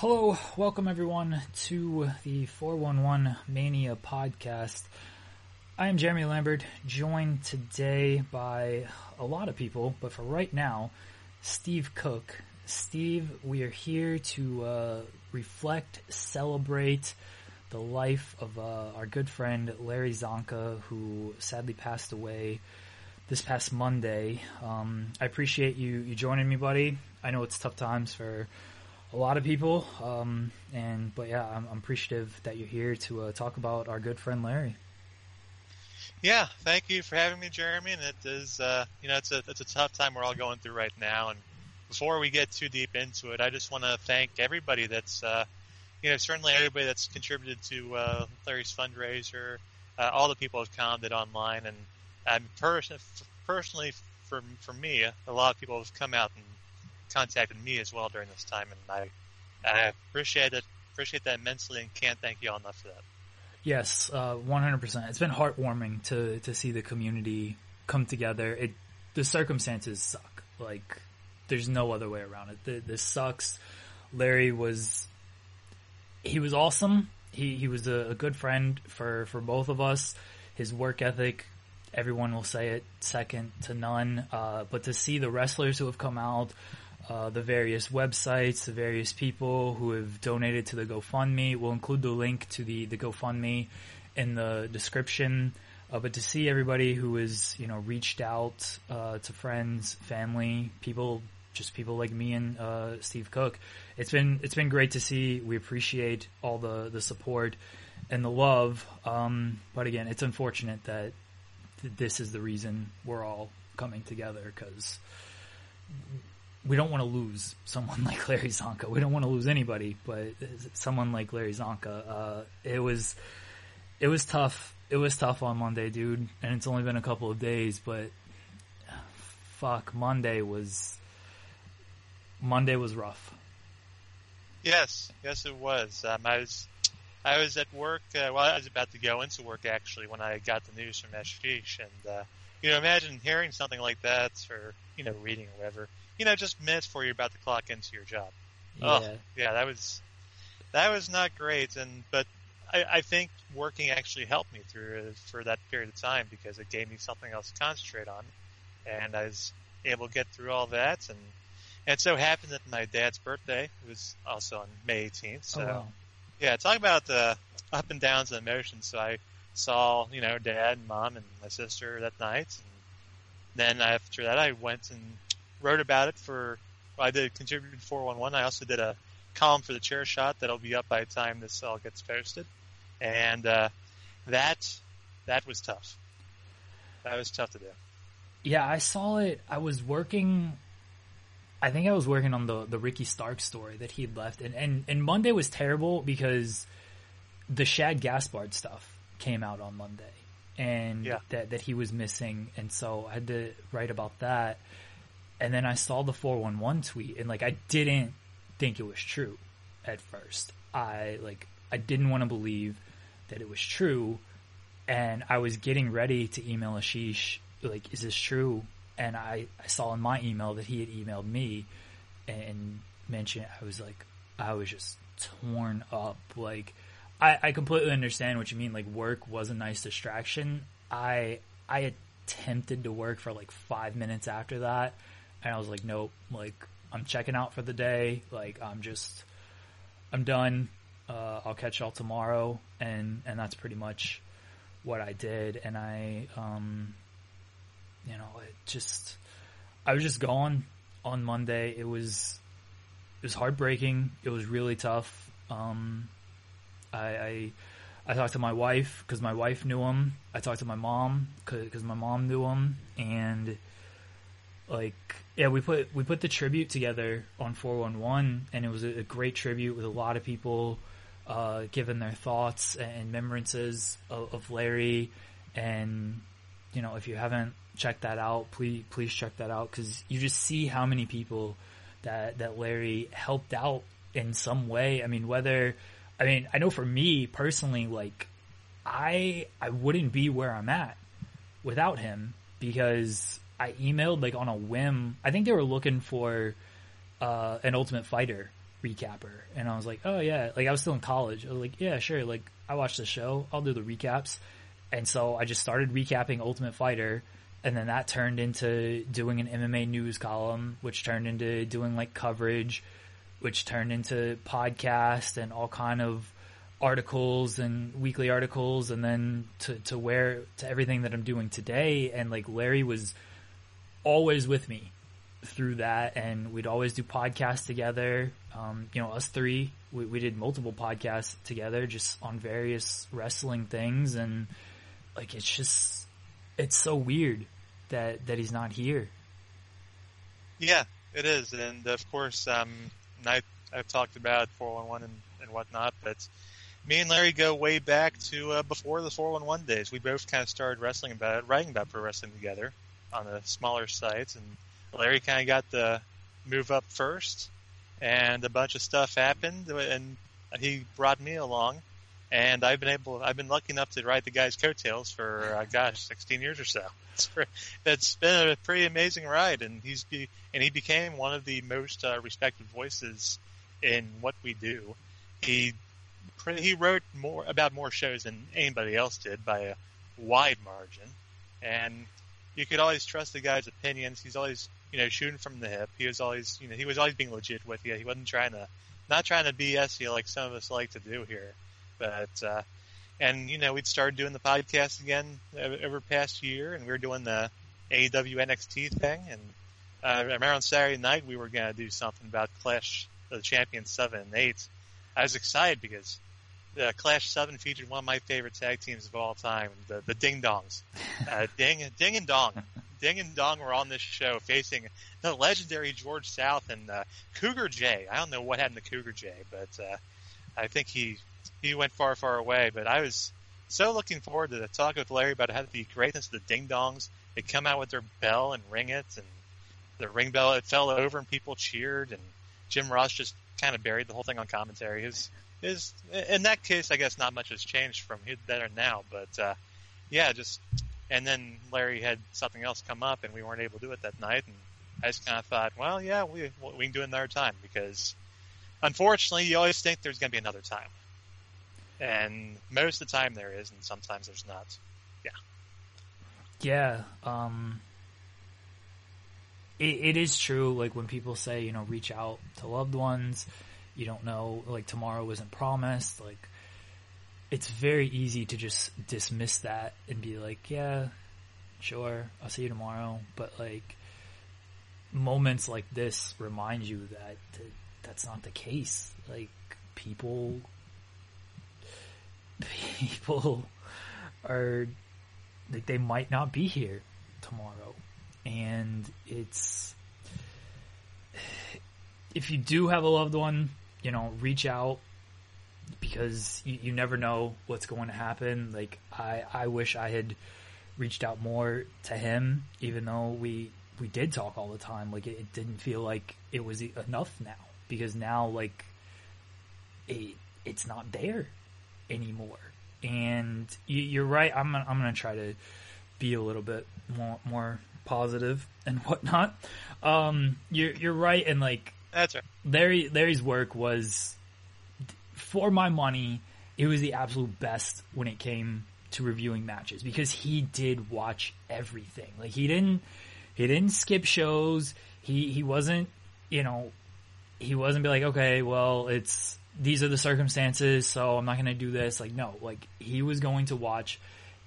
Hello, welcome everyone to the 411 Mania podcast. I am Jeremy Lambert, joined today by a lot of people, but for right now, Steve Cook. Steve, we are here to uh, reflect, celebrate the life of uh, our good friend Larry Csonka, who sadly passed away this past Monday. Um, I appreciate you you joining me, buddy. I know it's tough times for a lot of people, um, and but yeah, I'm, I'm, appreciative that you're here to uh, talk about our good friend Larry. Yeah, thank you for having me, Jeremy. And it is, uh, you know, it's a it's a tough time we're all going through right now. And before we get too deep into it, I just want to thank everybody that's, uh, you know, certainly everybody that's contributed to uh, Larry's fundraiser, uh, all the people have commented online, and and pers- personally for for me, a lot of people have come out and contacted me as well during this time, and I I appreciate it appreciate that immensely, and can't thank you all enough for that. Yes, uh, one hundred percent. It's been heartwarming to to see the community come together. It the circumstances suck. Like there's no other way around it. this sucks. Larry was he was awesome. He he was a, a good friend for for both of us. His work ethic everyone will say it second to none. Uh, but to see the wrestlers who have come out, uh, the various websites, the various people who have donated to the GoFundMe. We'll include the link to the, the GoFundMe in the description. Uh, but to see everybody who has, you know, reached out uh, to friends, family, people, just people like me and uh, Steve Cook, it's been it's been great to see. We appreciate all the the support and the love. Um, but again, it's unfortunate that th- this is the reason we're all coming together because we don't want to lose someone like Larry Csonka. We don't want to lose anybody, but someone like Larry Csonka. Uh, it was, it was tough. It was tough on Monday, dude. And it's only been a couple of days, but fuck, Monday was, Monday was rough. Yes, yes, it was. Um, I was, I was at work. Uh, well, I was about to go into work actually when I got the news from Ashish, and uh, you know, imagine hearing something like that, or you know, reading or whatever you know, just minutes before you're about to clock into your job. Yeah. Oh, yeah, that was that was not great, and but I, I think working actually helped me through uh, for that period of time because it gave me something else to concentrate on, and I was able to get through all that, and and so happened that my dad's birthday was also on May 18th. So, oh, wow. yeah, talk about the up and downs and emotions. So I saw, you know, dad and mom and my sister that night. And then after that, I went and wrote about it for. Well, I did contributed 411. I also did a column for the chair shot that'll be up by the time this all gets posted, and uh, that that was tough. That was tough to do. Yeah, I saw it. I was working. I think I was working on the the Ricky Starks story that he'd left, and and and Monday was terrible because the Shad Gaspard stuff came out on Monday, and yeah. that that he was missing, and so I had to write about that. And then I saw the 411 tweet and like I didn't think it was true at first. I like I didn't want to believe that it was true and I was getting ready to email Ashish like is this true? And I, I saw in my email that he had emailed me and mentioned I was like I was just torn up like I, I completely understand what you mean like work was a nice distraction. I I attempted to work for like five minutes after that and I was like, nope, like I'm checking out for the day. Like I'm just, I'm done. Uh, I'll catch y'all tomorrow, and and that's pretty much what I did. And I, um, you know, it just, I was just gone on Monday. It was, it was heartbreaking. It was really tough. Um, I, I, I talked to my wife because my wife knew him. I talked to my mom because my mom knew him, and like yeah, we put we put the tribute together on 411, and it was a, great tribute with a lot of people uh, giving their thoughts and remembrances of, of, Larry. And you know, if you haven't checked that out, please please check that out because you just see how many people that that Larry helped out in some way. I mean, whether I mean, I know for me personally, like I I wouldn't be where I'm at without him because I emailed like on a whim. I think they were looking for uh, an Ultimate Fighter recapper. And I was like, oh yeah, like I was still in college. I was like, yeah, sure. Like I watched the show. I'll do the recaps. And so I just started recapping Ultimate Fighter. And then that turned into doing an MMA news column, which turned into doing like coverage, which turned into podcast and all kind of articles and weekly articles and then to, to where to everything that I'm doing today. And like Larry was always with me through that and we'd always do podcasts together. Um, you know, us three, we, we did multiple podcasts together just on various wrestling things and like it's just it's so weird that that he's not here. Yeah, it is, and of course, um, I, I've talked about 411 and, and whatnot, but me and Larry go way back to uh, before the 411 days. We both kind of started wrestling about it, writing about pro wrestling together on the smaller sites, and Larry kind of got the move up first, and a bunch of stuff happened, and he brought me along, and I've been able, I've been lucky enough to ride the guy's coattails for, uh, gosh, 16 years or so. It's been a pretty amazing ride, and he's be, and he became one of the most uh, respected voices in what we do. He he wrote more about more shows than anybody else did by a wide margin, and you could always trust the guy's opinions. He's always you know shooting from the hip. He was always you know he was always being legit with you. He wasn't trying to not trying to BS you like some of us like to do here, but. uh and you know we'd started doing the podcast again over past year, and we were doing the AEW NXT thing. And uh, on Saturday night we were going to do something about Clash of the Champions seven and eight. I was excited because the Clash Seven featured one of my favorite tag teams of all time, the the Ding Dongs. Uh, Ding, Ding and Dong, Ding and Dong were on this show facing the legendary George South and uh, Cougar Jay. I don't know what happened to Cougar Jay, but uh, I think he he went far, far away. But I was so looking forward to the talk with Larry about how the greatness of the Ding Dongs. They come out with their bell and ring it, and the ring bell it fell over and people cheered, and Jim Ross just kind of buried the whole thing on commentary. His is in that case, I guess not much has changed from then and now, but uh, yeah, just and then Larry had something else come up, and we weren't able to do it that night, and I just kind of thought, well, yeah, we we can do it another time because unfortunately, you always think there's going to be another time, and most of the time there is, and sometimes there's not. Yeah. Yeah. Um. It, it is true. Like when people say, you know, reach out to loved ones you don't know, like tomorrow isn't promised, like it's very easy to just dismiss that and be like, yeah, sure, I'll see you tomorrow. But like moments like this remind you that, that that's not the case. Like people, people are like they might not be here tomorrow, and it's if you do have a loved one you know, reach out because you, you never know what's going to happen. Like I, I wish I had reached out more to him, even though we we did talk all the time. Like it, it didn't feel like it was enough now because now like it it's not there anymore. And you, are right. I'm I'm gonna try to be a little bit more more positive and whatnot. Um, you're you're right, and like that's right. Larry Larry's work was, for my money, it was the absolute best when it came to reviewing matches because he did watch everything. Like he didn't he didn't skip shows. He he wasn't you know he wasn't be like okay well it's these are the circumstances so I'm not gonna do this. Like no like he was going to watch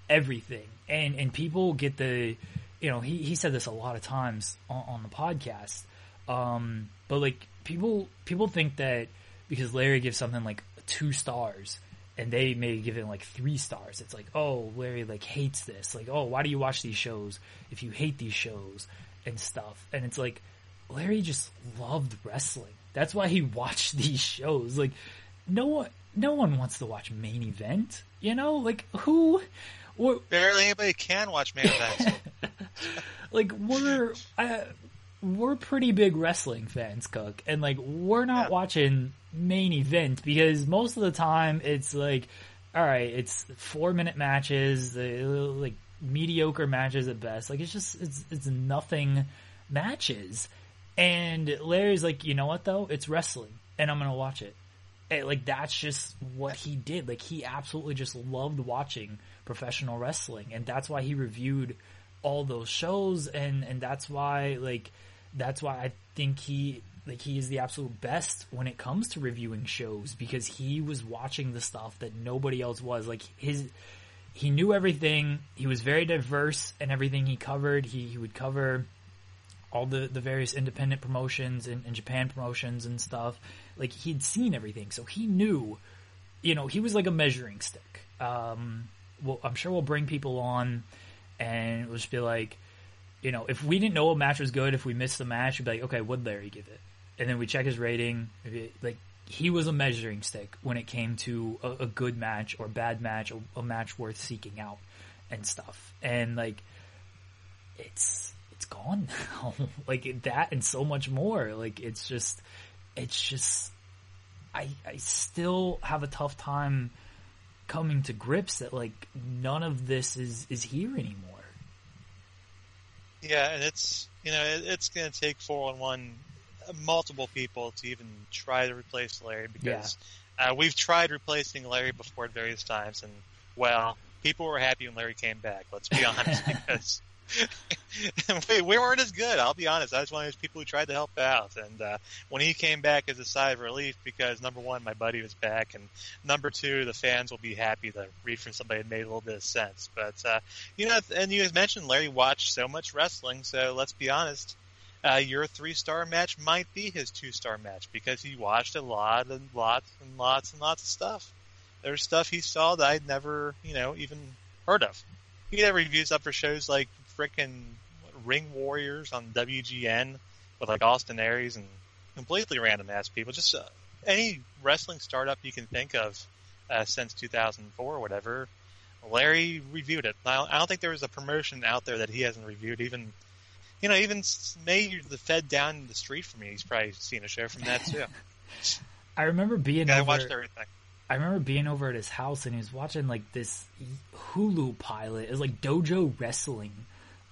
everything and and people get the you know he he said this a lot of times on, on the podcast um, but like people people think that because Larry gives something like two stars and they may give it like three stars. It's like, oh, Larry like hates this. Like, oh, why do you watch these shows if you hate these shows and stuff? And it's like Larry just loved wrestling. That's why he watched these shows. Like, no one, no one wants to watch main event. You know, like who? Or, Barely anybody can watch main event. like we're, uh, we're pretty big wrestling fans, Cook, and like we're not yeah. watching main event because most of the time it's like, all right, it's four minute matches, uh, like mediocre matches at best. Like it's just it's it's nothing matches. And Larry's like, you know what though? It's wrestling. and I'm gonna watch it. And, like that's just what he did. Like he absolutely just loved watching professional wrestling, and that's why he reviewed all those shows, and and that's why like that's why I think he like he is the absolute best when it comes to reviewing shows because he was watching the stuff that nobody else was. Like his he knew everything. He was very diverse in everything he covered. He he would cover all the, the various independent promotions and, and Japan promotions and stuff. Like he'd seen everything, so he knew. You know, he was like a measuring stick. Um, well, I'm sure we'll bring people on, and we'll just be like, you know, if we didn't know a match was good, if we missed the match, we'd be like, okay, what'd Larry give it? And then we check his rating. Like he was a measuring stick when it came to a, a good match or bad match, a, a match worth seeking out and stuff. And like, it's it's gone now. like that and so much more. Like it's just, it's just, I I still have a tough time coming to grips that like none of this is is here anymore. Yeah, and it's you know it, it's going to take four on one multiple people to even try to replace Larry because yeah. uh, we've tried replacing Larry before at various times, and well, people were happy when Larry came back. Let's be honest, because we, we, weren't as good. I'll be honest. I was one of those people who tried to help out, and uh, when he came back as a sigh of relief, because number one, my buddy was back, and number two, the fans will be happy to read from somebody that made a little bit of sense. But uh, you know, and you mentioned Larry watched so much wrestling, so let's be honest. Uh, your three star match might be his two star match because he watched a lot and lots and lots and lots of stuff. There's stuff he saw that I'd never, you know, even heard of. He had reviews up for shows like freaking Ring Warriors on WGN with like Austin Aries and completely random ass people. Just uh, any wrestling startup you can think of uh, since 2004 or whatever. Larry reviewed it. I don't think there was a promotion out there that he hasn't reviewed. Even, you know, even maybe the Fed down the street from me, he's probably seen a show from that too. I remember being. I watched everything. I remember being over at his house and he was watching like this Hulu pilot. It was like Dojo Wrestling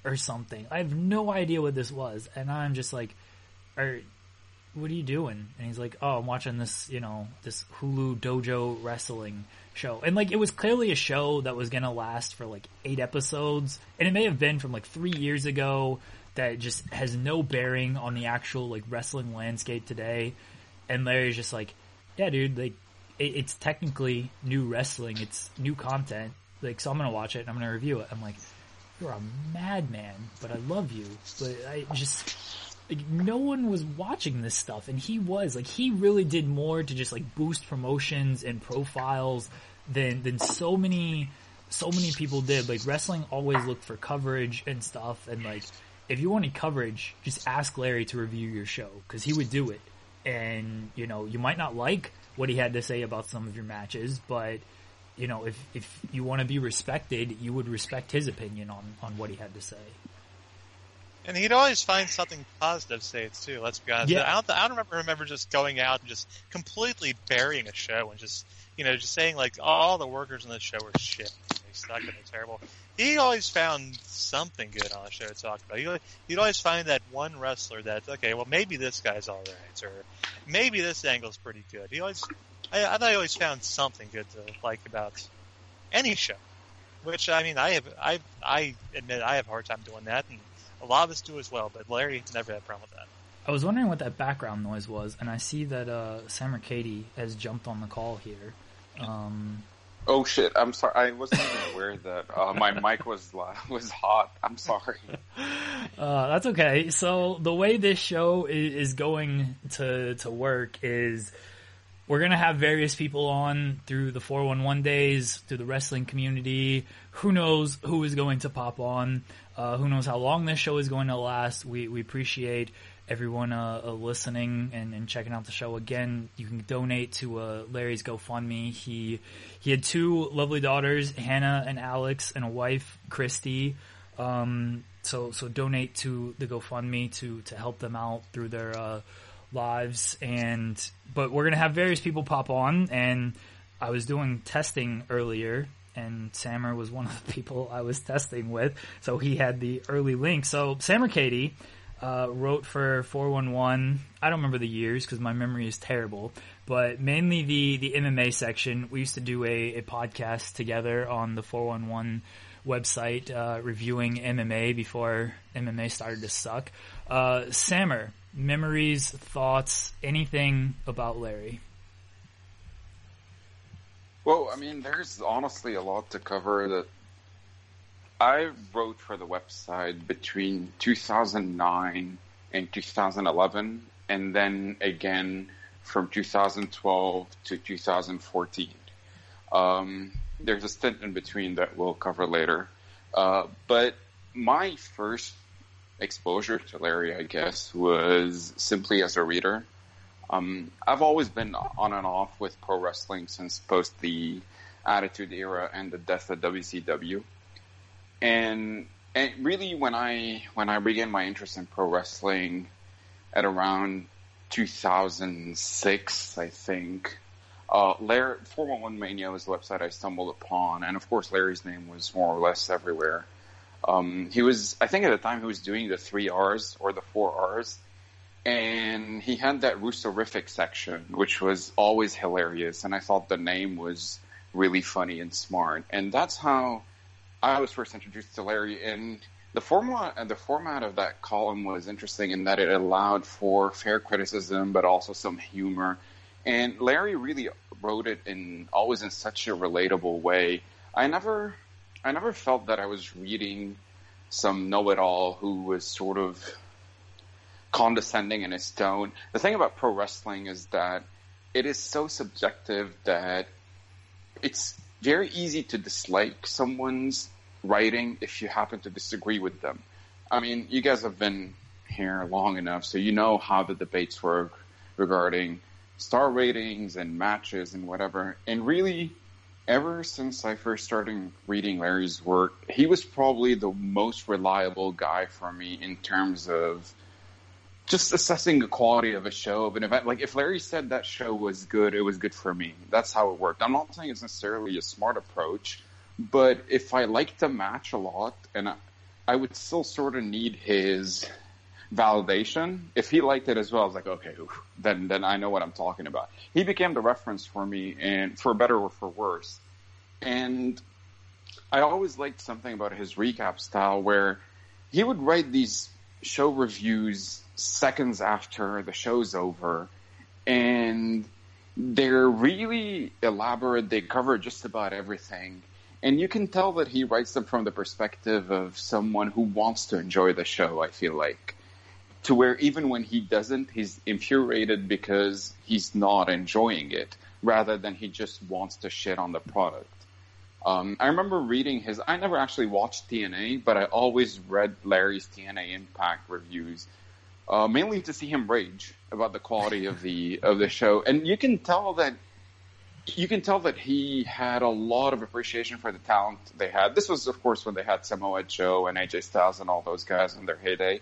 or something. I have no idea what this was, and I'm just like, "Are what are you doing?" And he's like, "Oh, I'm watching this, you know, this Hulu Dojo Wrestling show." And like, it was clearly a show that was gonna last for like eight episodes, and it may have been from like three years ago that just has no bearing on the actual like wrestling landscape today. And Larry's just like, "Yeah, dude, like." It, it's technically new wrestling. It's new content. Like, so I'm gonna watch it and I'm gonna review it. I'm like, you're a madman, but I love you. But I just, like, no one was watching this stuff, and he was like, he really did more to just like boost promotions and profiles than than so many so many people did. Like wrestling always looked for coverage and stuff, and like if you wanted coverage, just ask Larry to review your show because he would do it. And you know, you might not like what he had to say about some of your matches, but you know, if if you want to be respected, you would respect his opinion on on what he had to say. And he'd always find something positive to say it too. Let's be honest. Yeah. I don't. I don't remember, remember just going out and just completely burying a show and just you know just saying like all the workers in the show are shit. They suck and they're terrible. He always found something good on the show to talk about. He'd, he'd always find that one wrestler that okay, well maybe this guy's all right, or maybe this angle's pretty good. He always I, I thought I always found something good to like about any show. Which I mean, I have I I admit I have a hard time doing that, and a lot of us do as well. But Larry never had a problem with that. I was wondering what that background noise was, and I see that uh, Sam Kadi has jumped on the call here. Um, oh shit! I'm sorry. I wasn't even aware that uh, my mic was was hot. I'm sorry. Uh, that's okay. So the way this show is, is going to to work is we're going to have various people on through the 411 days, through the wrestling community. Who knows who is going to pop on? Uh, who knows how long this show is going to last? We, we appreciate everyone uh, uh, listening and, and, checking out the show. Again, you can donate to uh, Larry's GoFundMe. He he had two lovely daughters, Hannah and Alex, and a wife, Christy. Um, so so donate to the GoFundMe to to help them out through their uh, lives and but we're gonna have various people pop on and I was doing testing earlier and Samer was one of the people I was testing with, so he had the early link. So Samer Kadi, uh, wrote for 411. I don't remember the years because my memory is terrible, but mainly the, the MMA section. We used to do a, a podcast together on the 411 website uh, reviewing MMA before MMA started to suck. Uh, Samer, memories, thoughts, anything about Larry? Well, I mean, there's honestly a lot to cover. That I wrote for the website between 2009 and 2011, and then again from 2012 to 2014. Um, there's a stint in between that we'll cover later. Uh, but my first exposure to Larry, I guess, was simply as a reader. Um, I've always been on and off with pro wrestling since post the Attitude Era and the death of WCW. And, and really, when I when I began my interest in pro wrestling at around 2006, I think, uh, Larry, 411 Mania was the website I stumbled upon, and of course Larry's name was more or less everywhere. Um, he was, I think at the time he was doing the three R's or the four R's, and he had that Russorific section, which was always hilarious, and I thought the name was really funny and smart, and that's how I was first introduced to Larry. And the format, the format of that column was interesting in that it allowed for fair criticism, but also some humor and Larry really wrote it in always in such a relatable way. I never, I never felt that I was reading some know-it-all who was sort of condescending in his tone. The thing about pro wrestling is that it is so subjective that it's very easy to dislike someone's writing if you happen to disagree with them. I mean, you guys have been here long enough, so you know how the debates work regarding star ratings and matches and whatever. And really, ever since I first started reading Larry's work, he was probably the most reliable guy for me in terms of just assessing the quality of a show of an event. Like if Larry said that show was good, it was good for me. That's how it worked. I'm not saying it's necessarily a smart approach, but if I liked the match a lot and I, I would still sort of need his validation. If he liked it as well, I was like, okay, then then I know what I'm talking about. He became the reference for me, and for better or for worse. And I always liked something about his recap style, where he would write these show reviews seconds after the show's over, and they're really elaborate. They cover just about everything. And you can tell that he writes them from the perspective of someone who wants to enjoy the show, I feel like to where even when he doesn't, he's infuriated because he's not enjoying it, rather than he just wants to shit on the product. Um, I remember reading his. I never actually watched TNA, but I always read Larry's TNA Impact reviews, uh, mainly to see him rage about the quality of the of the show. And you can tell that you can tell that he had a lot of appreciation for the talent they had. This was, of course, when they had Samoa Joe and AJ Styles and all those guys in their heyday.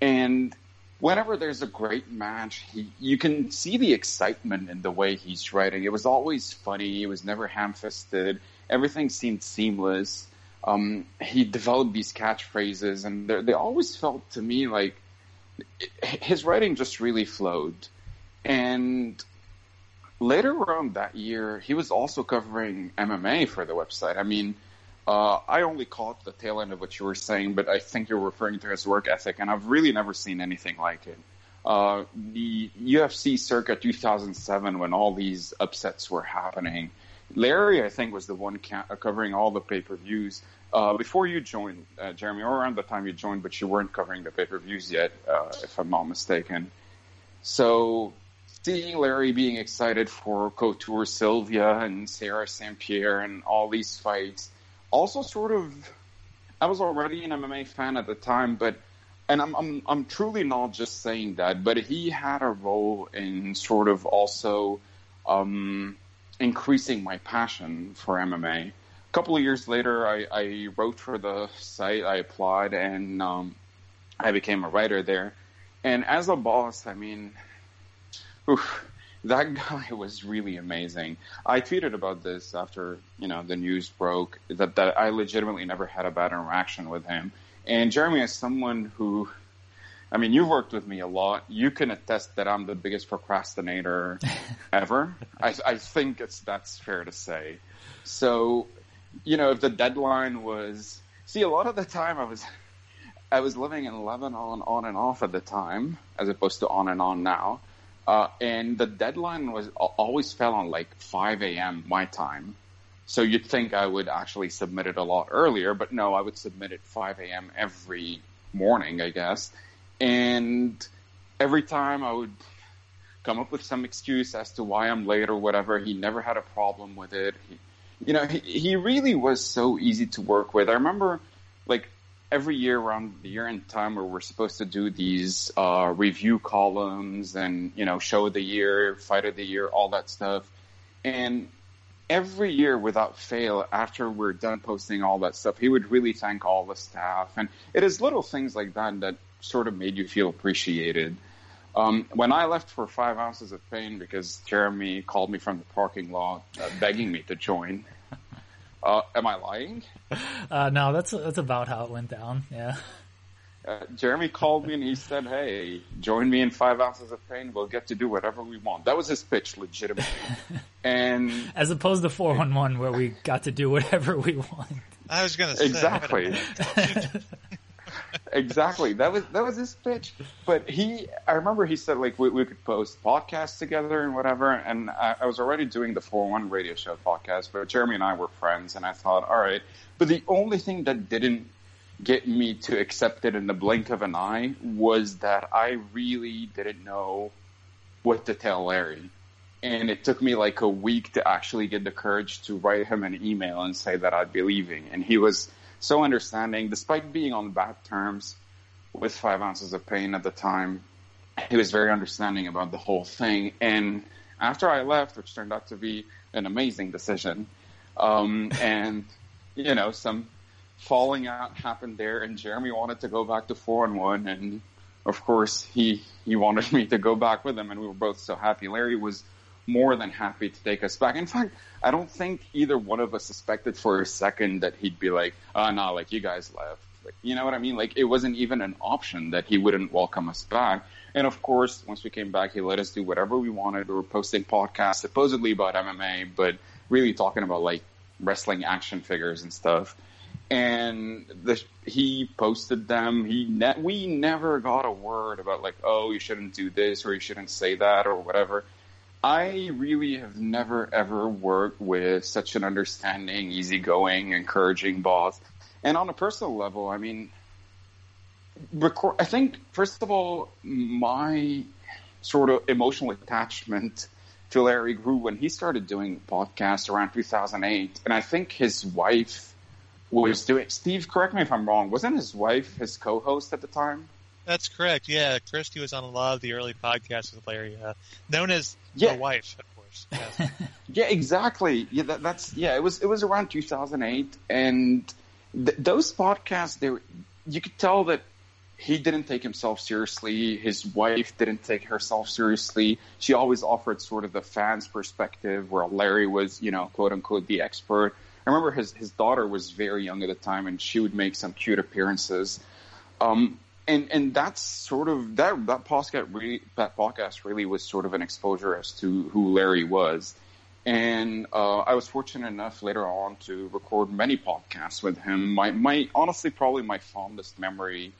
And whenever there's a great match, he, you can see the excitement in the way he's writing. It was always funny. It was never ham-fisted. Everything seemed seamless. Um, he developed these catchphrases, and they always felt to me like his writing just really flowed. And later around that year, he was also covering MMA for the website. I mean, uh, I only caught the tail end of what you were saying, but I think you're referring to his work ethic, and I've really never seen anything like it. Uh, the UFC circa 2007, when all these upsets were happening, Larry, I think, was the one ca- covering all the pay-per-views. Uh, before you joined, uh, Jeremy, or around the time you joined, but you weren't covering the pay-per-views yet, uh, if I'm not mistaken. So seeing Larry being excited for Couture Sylvia and Serra St. Pierre and all these fights, also sort of I was already an MMA fan at the time, but and I'm I'm I'm truly not just saying that, but he had a role in sort of also um, increasing my passion for MMA. A couple of years later, I, I wrote for the site, I applied, and um, I became a writer there. And as a boss, I mean, oof, that guy was really amazing. I tweeted about this after you know the news broke that that I legitimately never had a bad interaction with him. And Jeremy is someone who I mean, you've worked with me a lot. You can attest that I'm the biggest procrastinator ever. I, I think it's that's fair to say. So, you know, if the deadline was, see, a lot of the time I was, I was living in Lebanon on and off at the time, as opposed to on and on now. Uh, and the deadline was always fell on like 5 a.m. my time. So you'd think I would actually submit it a lot earlier, but no, I would submit it 5 a.m. every morning, I guess. And every time I would come up with some excuse as to why I'm late or whatever. He never had a problem with it. He, you know, he, he really was so easy to work with. I remember like every year around the year end time where we're supposed to do these uh, review columns and, you know, show of the year, fight of the year, all that stuff. And every year without fail, after we're done posting all that stuff, he would really thank all the staff. And it is little things like that that sort of made you feel appreciated. Um, when I left for five ounces of pain because Jeremy called me from the parking lot uh, begging me to join. Uh, am I lying? Uh, no, that's that's about how it went down. Yeah. Uh, Jeremy called me and he said, "Hey, join me in five ounces of pain. We'll get to do whatever we want." That was his pitch, legitimately. and as opposed to four one one, where we got to do whatever we want. I was going to say exactly. exactly. That was that was his pitch. But he, I remember he said like we, we could post podcasts together and whatever. And I, I was already doing the four one radio show podcast, but Jeremy and I were friends, and I thought, all right. But the only thing that didn't get me to accept it in the blink of an eye was that I really didn't know what to tell Larry. And it took me like a week to actually get the courage to write him an email and say that I'd be leaving. And he was so understanding, despite being on bad terms with five ounces of pain at the time. He was very understanding about the whole thing. And after I left, which turned out to be an amazing decision, um, and you know, some falling out happened there, and Jeremy wanted to go back to four and one, and of course he he wanted me to go back with him, and we were both so happy. Larry was more than happy to take us back. In fact, I don't think either one of us suspected for a second that he'd be like, ah, "Oh no, like you guys left." Like, you know what I mean? Like it wasn't even an option that he wouldn't welcome us back. And of course, once we came back, he let us do whatever we wanted. We were posting podcasts supposedly about MMA, but really talking about like wrestling action figures and stuff. And the, he posted them. He ne- we never got a word about like, oh, you shouldn't do this or you shouldn't say that or whatever. I really have never ever worked with such an understanding, easygoing, encouraging boss. And on a personal level, I mean, record, I think first of all, my sort of emotional attachment to Larry grew when he started doing podcasts around 2008, and I think his wife was doing. Steve, correct me if I'm wrong. Wasn't his wife his co-host at the time? That's correct. Yeah, Christy was on a lot of the early podcasts with Larry, uh, known as yeah. the wife, of course. Yes. yeah, exactly. Yeah, that, that's yeah. It was it was around 2008, and th- those podcasts, they were, you could tell that he didn't take himself seriously. His wife didn't take herself seriously. She always offered sort of the fans' perspective, where Larry was, you know, quote unquote, the expert. I remember his his daughter was very young at the time, and she would make some cute appearances. Um, and and that's sort of that that podcast really that podcast really was sort of an exposure as to who Larry was. And uh, I was fortunate enough later on to record many podcasts with him. My my honestly probably my fondest memory,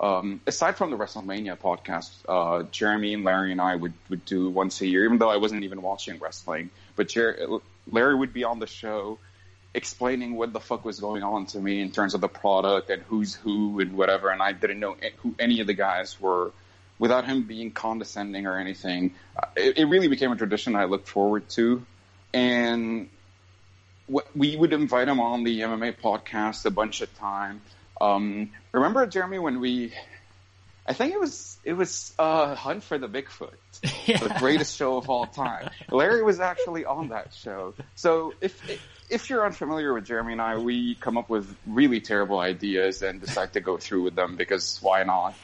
um, aside from the WrestleMania podcast, uh, Jeremy and Larry and I would would do once a year, even though I wasn't even watching wrestling. But Jer- Larry would be on the show explaining what the fuck was going on to me in terms of the product and who's who and whatever. And I didn't know who any of the guys were without him being condescending or anything. Uh, it, it really became a tradition I looked forward to. And we would invite him on the MMA podcast a bunch of time. Um, remember, Jeremy, when we, I think it was it was uh, Hunt for the Bigfoot, yeah. the greatest show of all time. Larry was actually on that show. So if if you're unfamiliar with Jeremy and I, we come up with really terrible ideas and decide to go through with them because why not?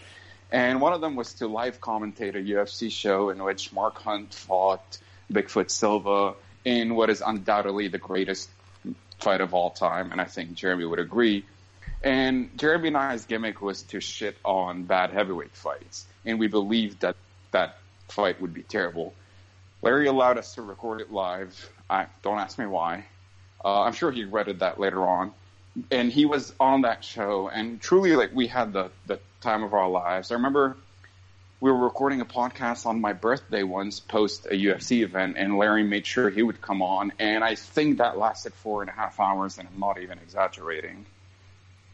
And one of them was to live commentate a UFC show in which Mark Hunt fought Bigfoot Silva in what is undoubtedly the greatest fight of all time, and I think Jeremy would agree. And Jeremy and I's gimmick was to shit on bad heavyweight fights, and we believed that that fight would be terrible. Larry allowed us to record it live. I don't ask me why. Uh, I'm sure he regretted that later on. And he was on that show, and truly, like we had the the time of our lives. I remember we were recording a podcast on my birthday once, post a UFC event, and Larry made sure he would come on, and I think that lasted four and a half hours, and I'm not even exaggerating.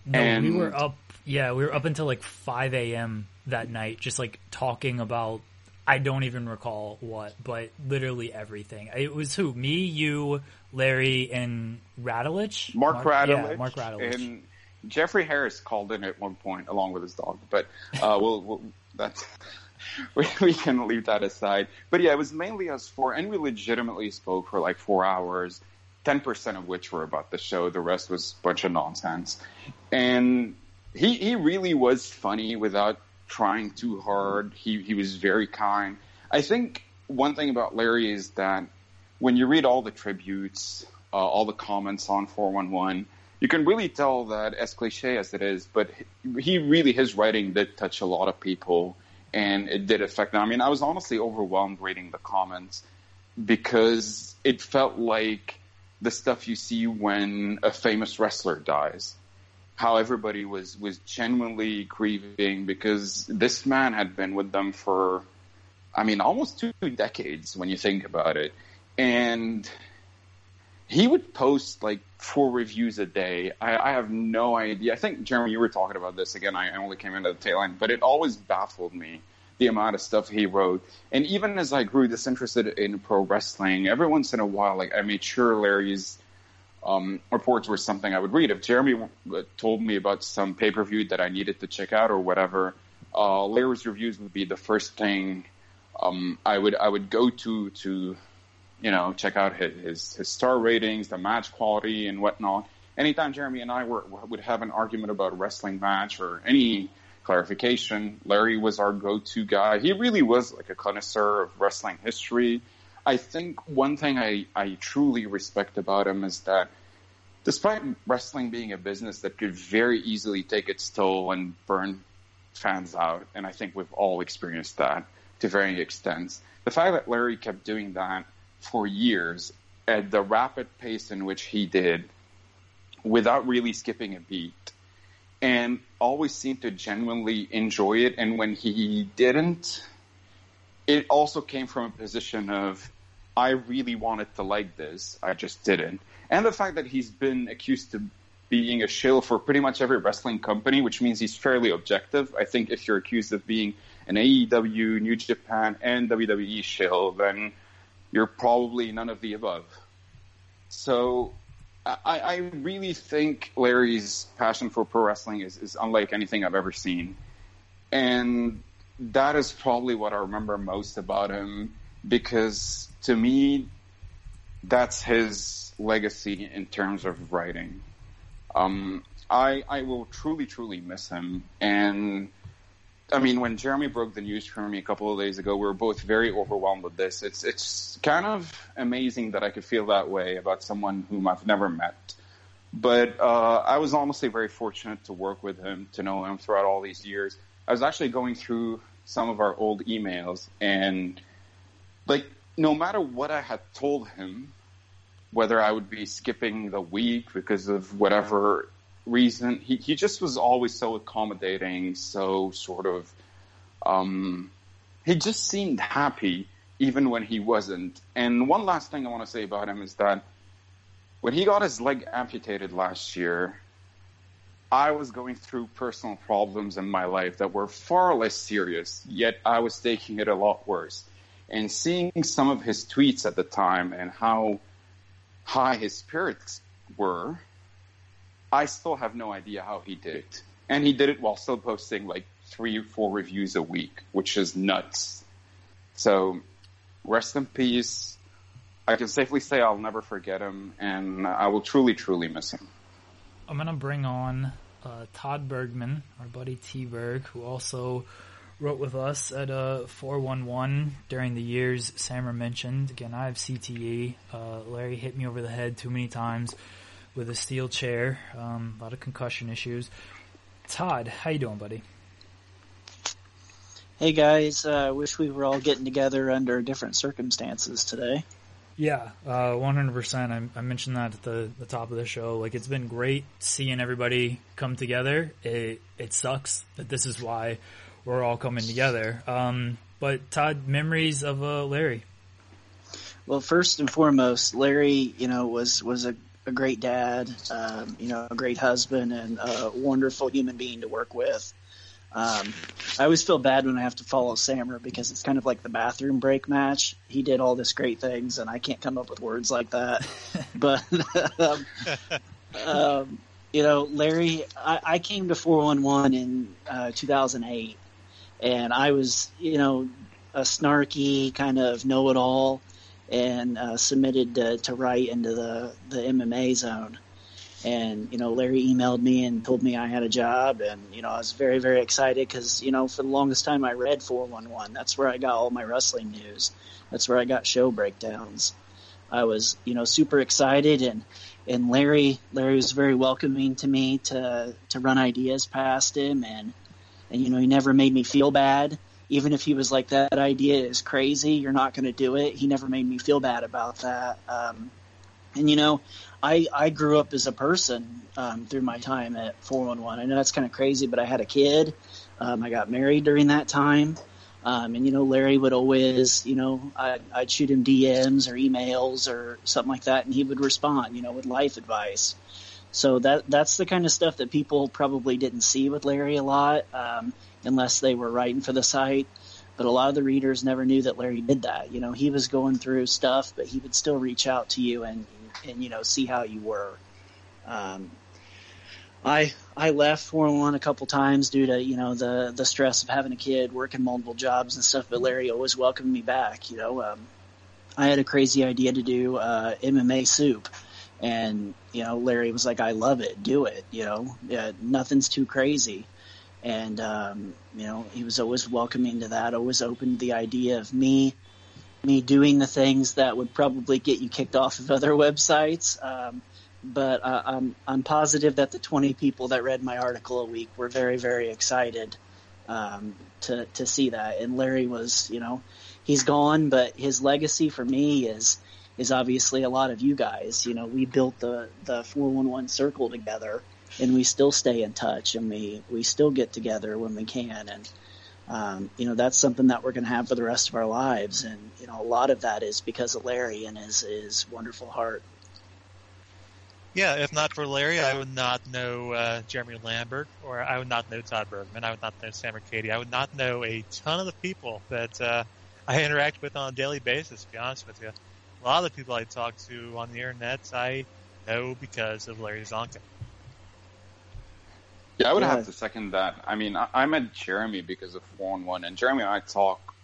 No, And- we were up. Yeah, we were up until like 5 a.m. that night, just like talking about. I don't even recall what, but literally everything. It was who? Me, you, Larry, and Radulich. Mark, Radulich, Yeah, Mark Radulich. and Jeffrey Harris called in at one point along with his dog, but uh, we'll, we'll that's we, we can leave that aside. But yeah, it was mainly us four, and we legitimately spoke for like four hours. Ten percent of which were about the show. The rest was a bunch of nonsense, and he he really was funny without trying too hard. He he was very kind. I think one thing about Larry is that when you read all the tributes, uh, all the comments on 411, you can really tell that, as cliche as it is, but he- really, his writing did touch a lot of people and it did affect them. I mean, I was honestly overwhelmed reading the comments because it felt like the stuff you see when a famous wrestler dies. How everybody was, was genuinely grieving because this man had been with them for, I mean, almost two decades when you think about it. And he would post like four reviews a day. I, I have no idea. I think Jeremy, you were talking about this again. I only came into the tail end, but it always baffled me the amount of stuff he wrote. And even as I grew disinterested in pro wrestling, every once in a while, like I made sure Larry's um, reports were something I would read. If Jeremy uh, told me about some pay per view that I needed to check out or whatever, uh, Larry's reviews would be the first thing um, I would I would go to to you know check out his, his his star ratings, the match quality, and whatnot. Anytime Jeremy and I were would have an argument about a wrestling match or any clarification, Larry was our go-to guy. He really was like a connoisseur of wrestling history. I think one thing I, I truly respect about him is that despite wrestling being a business that could very easily take its toll and burn fans out, and I think we've all experienced that to varying extents, the fact that Larry kept doing that for years at the rapid pace in which he did without really skipping a beat and always seemed to genuinely enjoy it. And when he didn't, it also came from a position of, I really wanted to like this, I just didn't. And the fact that he's been accused of being a shill for pretty much every wrestling company, which means he's fairly objective. I think if you're accused of being an AEW, New Japan, and WWE shill, then you're probably none of the above. So I, I really think Larry's passion for pro wrestling is, is unlike anything I've ever seen. And that is probably what I remember most about him because to me, that's his legacy in terms of writing. Um, I, I will truly, truly miss him. And I mean, when Jeremy broke the news for me a couple of days ago, we were both very overwhelmed with this. It's it's kind of amazing that I could feel that way about someone whom I've never met. But uh, I was honestly very fortunate to work with him, to know him throughout all these years. I was actually going through some of our old emails, and like no matter what I had told him, whether I would be skipping the week because of whatever reason. He he just was always so accommodating, so sort of um he just seemed happy even when he wasn't. And one last thing I want to say about him is that when he got his leg amputated last year, I was going through personal problems in my life that were far less serious, yet I was taking it a lot worse. And seeing some of his tweets at the time and how high his spirits were, I still have no idea how he did it. And he did it while still posting like three or four reviews a week, which is nuts. So, rest in peace. I can safely say I'll never forget him, and I will truly, truly miss him. I'm gonna bring on uh, Todd Bergman, our buddy T Berg, who also wrote with us at uh, 411 during the years Samer mentioned. Again, I have CTE. Uh, Larry hit me over the head too many times with a steel chair. Um, a lot of concussion issues. Todd, how you doing, buddy? Hey guys, I uh, wish we were all getting together under different circumstances today. Yeah, uh, 100%. I, I, mentioned that at the, the top of the show. Like, it's been great seeing everybody come together. It, it sucks that this is why we're all coming together. Um, but Todd, memories of uh, Larry. Well, first and foremost, Larry, you know, was was a, a great dad, um, you know, a great husband, and a wonderful human being to work with. Um, I always feel bad when I have to follow Samer because it's kind of like the bathroom break match. He did all this great things, and I can't come up with words like that. but um, um, you know, Larry, I, I came to 411 in uh, 2008, and I was, you know, a snarky kind of know-it-all, and uh, submitted to, to write into the the MMA zone. And, you know, Larry emailed me and told me I had a job. And, you know, I was very, very excited because, you know, for the longest time I read 411. That's where I got all my wrestling news. That's where I got show breakdowns. I was, you know, super excited and, and Larry, Larry was very welcoming to me to, to run ideas past him. And, and, you know, he never made me feel bad. Even if he was like, that idea is crazy, you're not going to do it. He never made me feel bad about that. Um, and you know, I I grew up as a person um, through my time at 411. I know that's kind of crazy, but I had a kid. Um, I got married during that time. Um, and you know, Larry would always, you know, I'd, I'd shoot him DMs or emails or something like that, and he would respond, you know, with life advice. So that that's the kind of stuff that people probably didn't see with Larry a lot, um, unless they were writing for the site. But a lot of the readers never knew that Larry did that. You know, he was going through stuff, but he would still reach out to you and and you know see how you were. Um, I I left one a couple times due to you know the the stress of having a kid, working multiple jobs and stuff. But Larry always welcomed me back. You know, um, I had a crazy idea to do uh, MMA soup, and you know Larry was like, "I love it, do it." You know, yeah, nothing's too crazy, and um, you know he was always welcoming to that, always open to the idea of me me doing the things that would probably get you kicked off of other websites. Um, but uh, I'm I'm positive that the 20 people that read my article a week were very very excited um, to to see that. And Larry was, you know, he's gone, but his legacy for me is is obviously a lot of you guys. You know, we built the the 411 circle together, and we still stay in touch, and we we still get together when we can, and um, you know, that's something that we're going to have for the rest of our lives. And, you know, a lot of that is because of Larry and his, his wonderful heart. Yeah, if not for Larry, I would not know uh, Jeremy Lambert, or I would not know Todd Bergman. I would not know Samer Kadi. I would not know a ton of the people that uh, I interact with on a daily basis. To be honest with you, a lot of the people I talk to on the internet, I know because of Larry Csonka. Yeah, I would yeah. have to second that. I mean, I, I met Jeremy because of 411, and Jeremy and I talk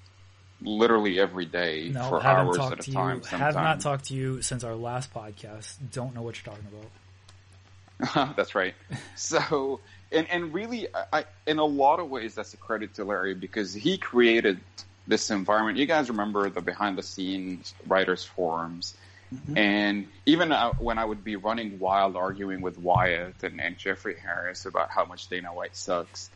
literally every day no, for hours at a time. You, have not talked to you since our last podcast. Don't know what you're talking about. that's right. So, and and really, I, in a lot of ways, that's a credit to Larry because he created this environment. You guys remember the behind the scenes writers forums Mm-hmm. And even uh, when I would be running wild arguing with Wyatt and, and Jeffrey Harris about how much Dana White sucks,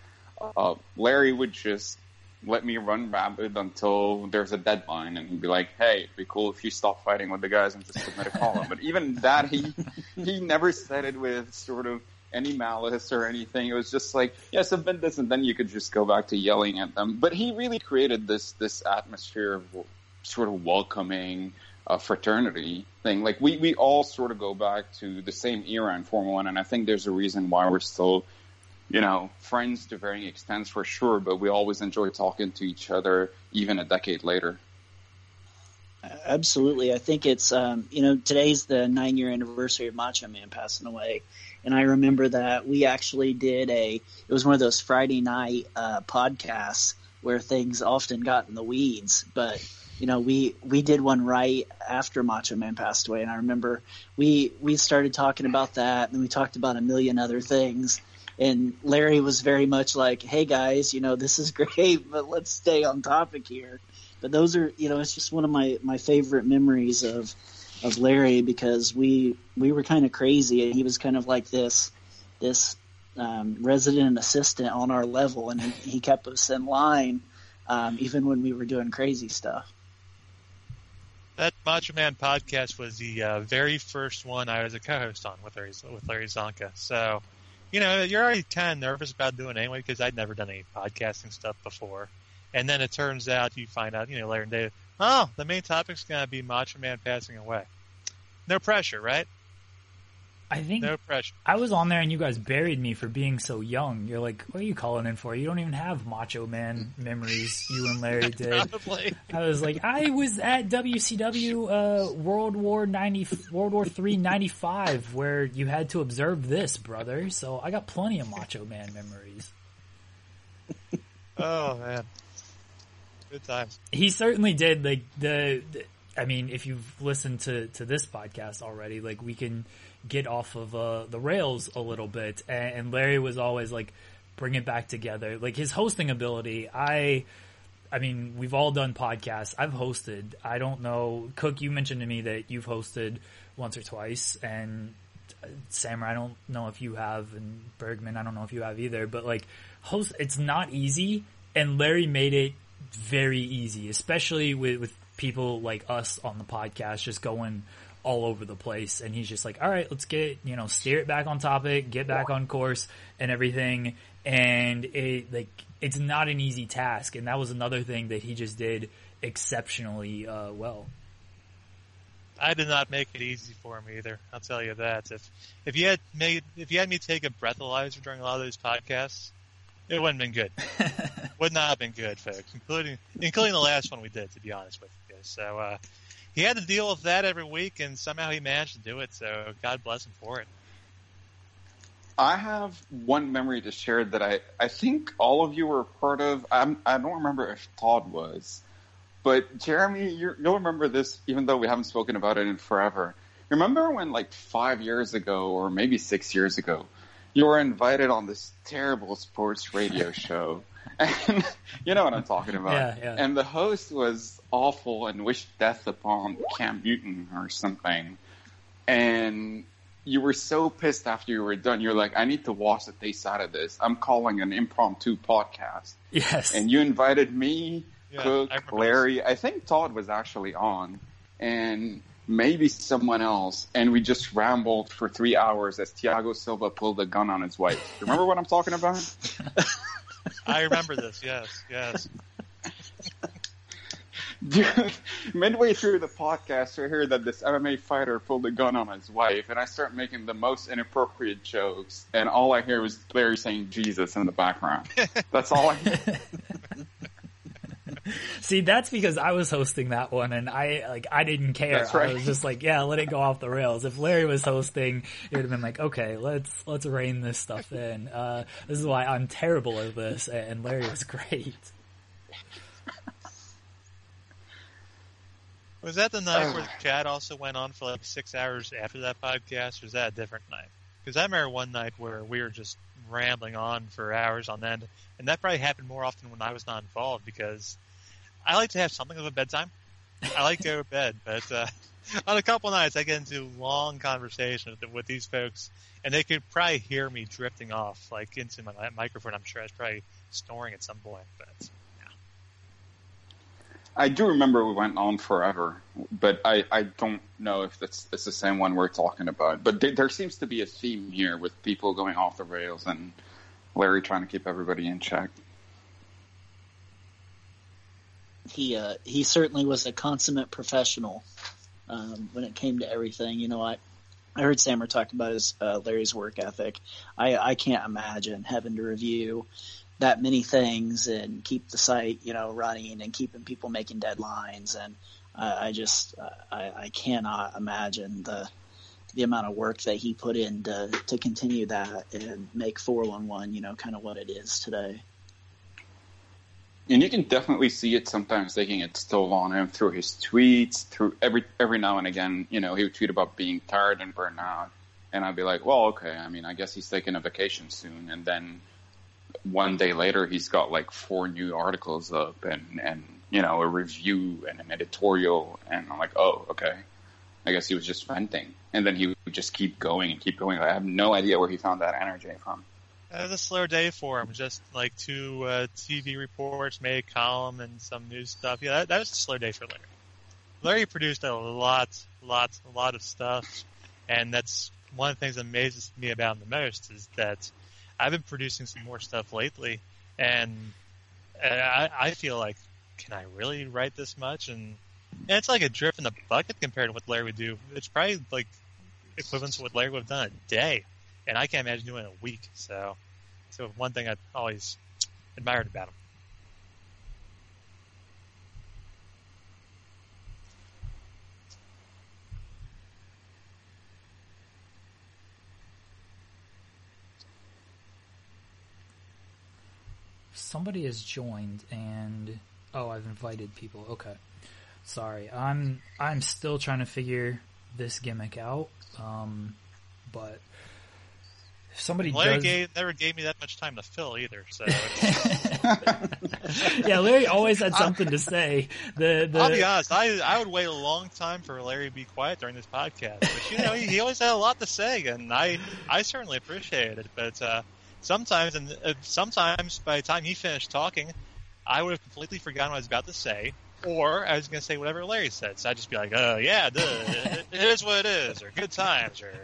uh, Larry would just let me run rapid until there's a deadline and he'd be like, "Hey, it'd be cool if you stop fighting with the guys and just submit a column." but even that, he he never said it with sort of any malice or anything. It was just like, "Yeah, submit this," and then you could just go back to yelling at them. But he really created this this atmosphere of sort of welcoming a fraternity thing. Like we, we all sort of go back to the same era in Formula One, and I think there's a reason why we're still, you know, friends to varying extents for sure. But we always enjoy talking to each other, even a decade later. Absolutely, I think it's um, you know today's the nine year anniversary of Macho Man passing away, and I remember that we actually did a it was one of those Friday night uh, podcasts where things often got in the weeds, but you know, we we did one right after Macho Man passed away, and I remember we we started talking about that, and we talked about a million other things. And Larry was very much like, "Hey guys, you know, this is great, but let's stay on topic here." But those are, you know, it's just one of my my favorite memories of, of Larry because we we were kind of crazy and he was kind of like this this um, resident assistant on our level and he, he kept us in line um, even when we were doing crazy stuff. That Macho Man podcast was the uh, very first one I was a co-host on with Larry, with Larry Csonka. So, you know, you're already kind of nervous about doing it anyway because I'd never done any podcasting stuff before. And then it turns out you find out, you know, Larry and Dave, oh, the main topic's going to be Macho Man passing away. No pressure, right? I think No pressure. I was on there and you guys buried me for being so young. You're like, what are you calling in for? You don't even have Macho Man memories. You and Larry did. Probably. I was like, I was at WCW uh, World War ninety, World War three ninety five, where you had to observe this, brother. So I got plenty of Macho Man memories. Oh man, good times. He certainly did. Like the, the I mean, if you've listened to to this podcast already, like we can get off of uh, the rails a little bit. And, and Larry was always like, bring it back together. Like his hosting ability, I. I mean, we've all done podcasts. I've hosted. I don't know. Cook, you mentioned to me that you've hosted once or twice, and uh, Samurai, I don't know if you have, and Bergman, I don't know if you have either. But like, host, it's not easy, and Larry made it very easy, especially with with people like us on the podcast, just going all over the place. And he's just like, all right, let's get, you know, steer it back on topic, get back on course and everything. And it, like, it's not an easy task. And that was another thing that he just did exceptionally, uh, well. I did not make it easy for him either. I'll tell you that. If if you had made if you had me take a breathalyzer during a lot of those podcasts, it wouldn't have been good. Would not have been good, folks, including including the last one we did. To be honest with you, so uh, he had to deal with that every week, and somehow he managed to do it. So God bless him for it. I have one memory to share that I, I think all of you were part of. I'm, I don't remember if Todd was, but Jeremy, you you'll remember this, even though we haven't spoken about it in forever. Remember when, like five years ago, or maybe six years ago, you were invited on this terrible sports radio show, and you know what I'm talking about. Yeah, yeah. And the host was awful and wished death upon Cam Newton or something, and you were so pissed after you were done. You're like, I need to watch the taste out of this. I'm calling an impromptu podcast. Yes. And you invited me, Yeah, Cook, I Larry. I think Todd was actually on, and maybe someone else. And we just rambled for three hours as Thiago Silva pulled a gun on his wife. Remember what I'm talking about? I remember this. Yes, yes. Dude, midway through the podcast, I hear that this MMA fighter pulled a gun on his wife, and I start making the most inappropriate jokes, and all I hear was Larry saying Jesus in the background. That's all I hear. See, that's because I was hosting that one and I, like, I didn't care. That's right. I was just like, yeah, let it go off the rails. If Larry was hosting, it would have been like, okay, let's, let's rein this stuff in. Uh, this is why I'm terrible at this and Larry was great. Was that the night where Chad also went on for like six hours after that podcast, or was that a different night? Because I remember one night where we were just rambling on for hours on end, and that probably happened more often when I was not involved because I like to have something of a bedtime. I like to go to bed, but uh, on a couple nights I get into long conversations with, with these folks, and they could probably hear me drifting off like into my microphone. I'm sure I was probably snoring at some point, but I do remember we went on forever, but I, I don't know if that's it's the same one we're talking about. But there, there seems to be a theme here with people going off the rails and Larry trying to keep everybody in check. He uh, he certainly was a consummate professional um, when it came to everything. You know, I I heard Samer talk about his uh, Larry's work ethic. I I can't imagine having to review that many things and keep the site, you know, running and keeping people making deadlines. And uh, I just, I, I cannot imagine the, the amount of work that he put in to, to continue that and make 411, you know, kind of what it is today. And you can definitely see it sometimes taking its toll on him through his tweets, through every every now and again, you know, he would tweet about being tired and burnt out. And I'd be like, well, okay, I mean, I guess he's taking a vacation soon. And then one day later, he's got like four new articles up and, and, you know, a review and an editorial. And I'm like, oh, okay. I guess he was just venting, and then he would just keep going and keep going. I have no idea where he found that energy from. It was a slow day for him. Just like two uh, TV reports, made a column, and some news stuff. Yeah, that, that was a slow day for Larry. Larry produced a lot, lot, a lot of stuff, and that's one of the things that amazes me about him the most is that I've been producing some more stuff lately, and I, I feel like, can I really write this much? And, and it's like a drip in the bucket compared to what Larry would do. It's probably like equivalent to what Larry would have done a day, and I can't imagine doing it a week. So, so one thing I always admired about him. somebody has joined and oh, I've invited people. Okay. Sorry. I'm I'm still trying to figure this gimmick out. Um but if somebody Larry does gave, never gave me that much time to fill either. So Yeah, Larry always had something to say. The the I'll be honest, I I would wait a long time for Larry to be quiet during this podcast. But you know, he, he always had a lot to say, and I I certainly appreciate it. But uh, sometimes, and uh, sometimes by the time he finished talking, I would have completely forgotten what I was about to say, or I was going to say whatever Larry said. So I'd just be like, "Oh yeah, duh, it, it is what it is," or "Good times," or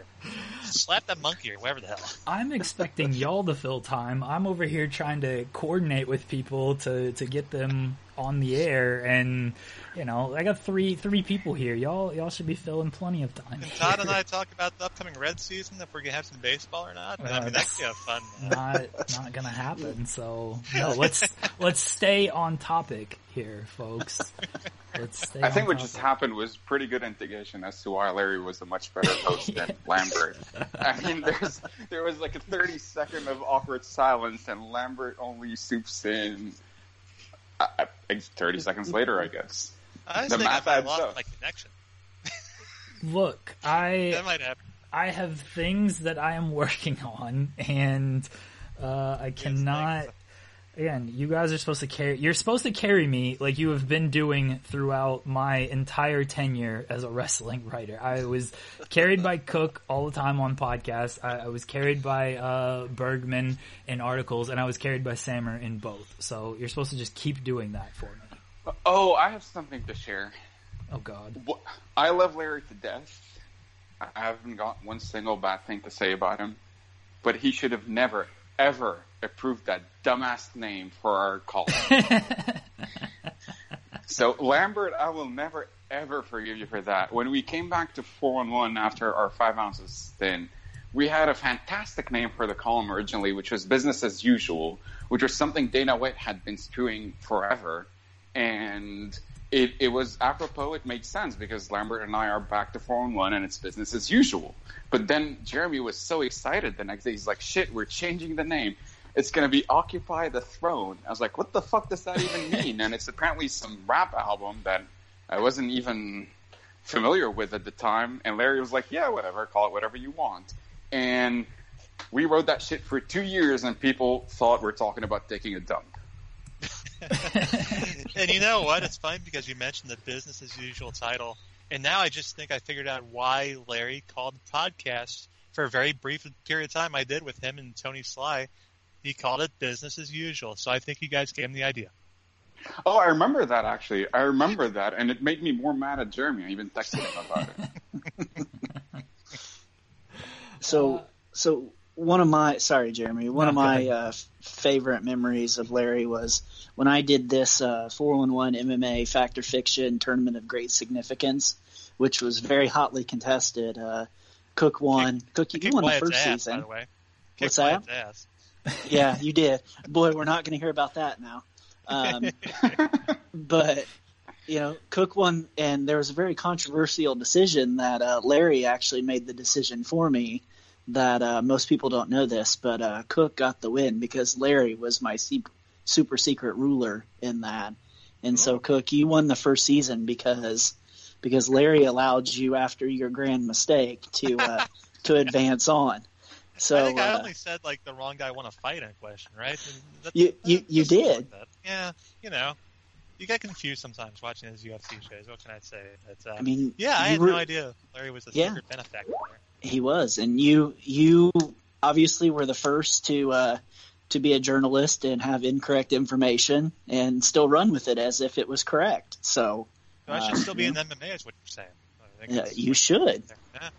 "Slap that monkey," or whatever the hell. I'm expecting y'all to fill time. I'm over here trying to coordinate with people to to get them on the air and you know, I got three three people here. Y'all y'all should be filling plenty of time. Can Todd and I talk about the upcoming Red season if we're gonna have some baseball or not? I mean, that could be fun. Uh, not not gonna happen. So no, let's let's stay on topic here, folks. Let's stay. I on think what topic. just happened was pretty good indication as to why Larry was a much better host than Lambert. I mean, there's there was like a 30 second of awkward silence, and Lambert only soups in. Uh, I 30 seconds later, I guess. I just The think I math adds lost up. my connection. Look, I That might happen. I have things that I am working on, and uh, I cannot. thanks. Again, you guys are supposed to carry. You're supposed to carry me like you have been doing throughout my entire tenure as a wrestling writer. I was carried by Cook all the time on podcasts. I, I was carried by uh, Bergman in articles, and I was carried by Samer in both. So you're supposed to just keep doing that for me. Oh, I have something to share. Oh God. I love Larry to death. I haven't got one single bad thing to say about him, but he should have never, ever approved that dumbass name for our column. so Lambert, I will never, ever forgive you for that. When we came back to 411 after our five ounces thin, we had a fantastic name for the column originally, which was business as usual, which was something Dana White had been spewing forever. And it, it was apropos, it made sense because Lambert and I are back to 4 and 1 and it's business as usual. But then Jeremy was so excited the next day. He's like, shit, we're changing the name. It's going to be Occupy the Throne. I was like, what the fuck does that even mean? and it's apparently some rap album that I wasn't even familiar with at the time. And Larry was like, yeah, whatever, call it whatever you want. And we wrote that shit for two years and people thought we're talking about taking a dump. and you know what? It's funny because you mentioned the business as usual title, and now I just think I figured out why Larry called the podcast for a very brief period of time I did with him and Tony Sly. He called it business as usual, so I think you guys gave him the idea. Oh, I remember that actually. I remember that, and it made me more mad at Jeremy. I even texted him about it. So, so one of my sorry, Jeremy. One of my uh, favorite memories of Larry was when I did this uh, 411 MMA Fact or Fiction Tournament of Great Significance, which was very hotly contested. Uh, Cook won. Cook, you won the first ass, season. by the way. Kick What's that? Ass. yeah, you did. Boy, we're not going to hear about that now. Um, but you know, Cook won, and there was a very controversial decision that uh, Larry actually made the decision for me. That uh, most people don't know this, but uh, Cook got the win because Larry was my se- super secret ruler in that, and so Cook, you won the first season because because Larry allowed you after your grand mistake to uh, to advance on. So I think I uh, only said like the wrong guy won a fight in question, right? That's- You- you- that's you did. like. Yeah, you know, you get confused sometimes watching those UFC shows. What can I say? Uh, I mean, yeah, I had were- no idea Larry was a Yeah. secret benefactor. He was, and you you obviously were the first to uh, to be a journalist and have incorrect information and still run with it as if it was correct. So So I should Uh, still be in MMA, is what you're saying. Yeah, you should. Yeah.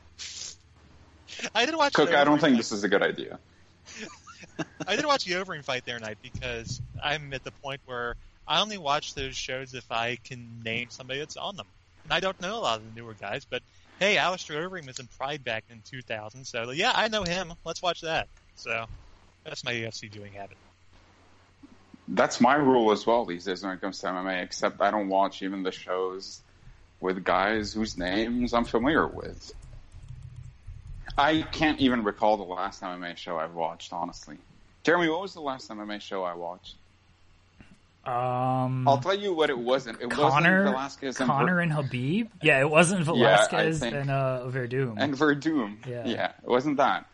I didn't watch. Cook, I don't think this is a good idea. I didn't watch the Overeem fight there night because I'm at the point where I only watch those shows if I can name somebody that's on them. And I don't know a lot of the newer guys, but hey, Alistair Overeem was in Pride back in 2000, so yeah, I know him. Let's watch that. So that's my UFC viewing habit. That's my rule as well these days when it comes to MMA, except I don't watch even the shows with guys whose names I'm familiar with. I can't even recall the last MMA show I've watched, honestly. Jeremy, what was the last MMA show I watched? Um, I'll tell you what it wasn't. It Connor, wasn't Velasquez and, Connor Ver- and Khabib. Yeah, it wasn't Velasquez think- and uh, Werdum. and Werdum. Yeah. it wasn't that.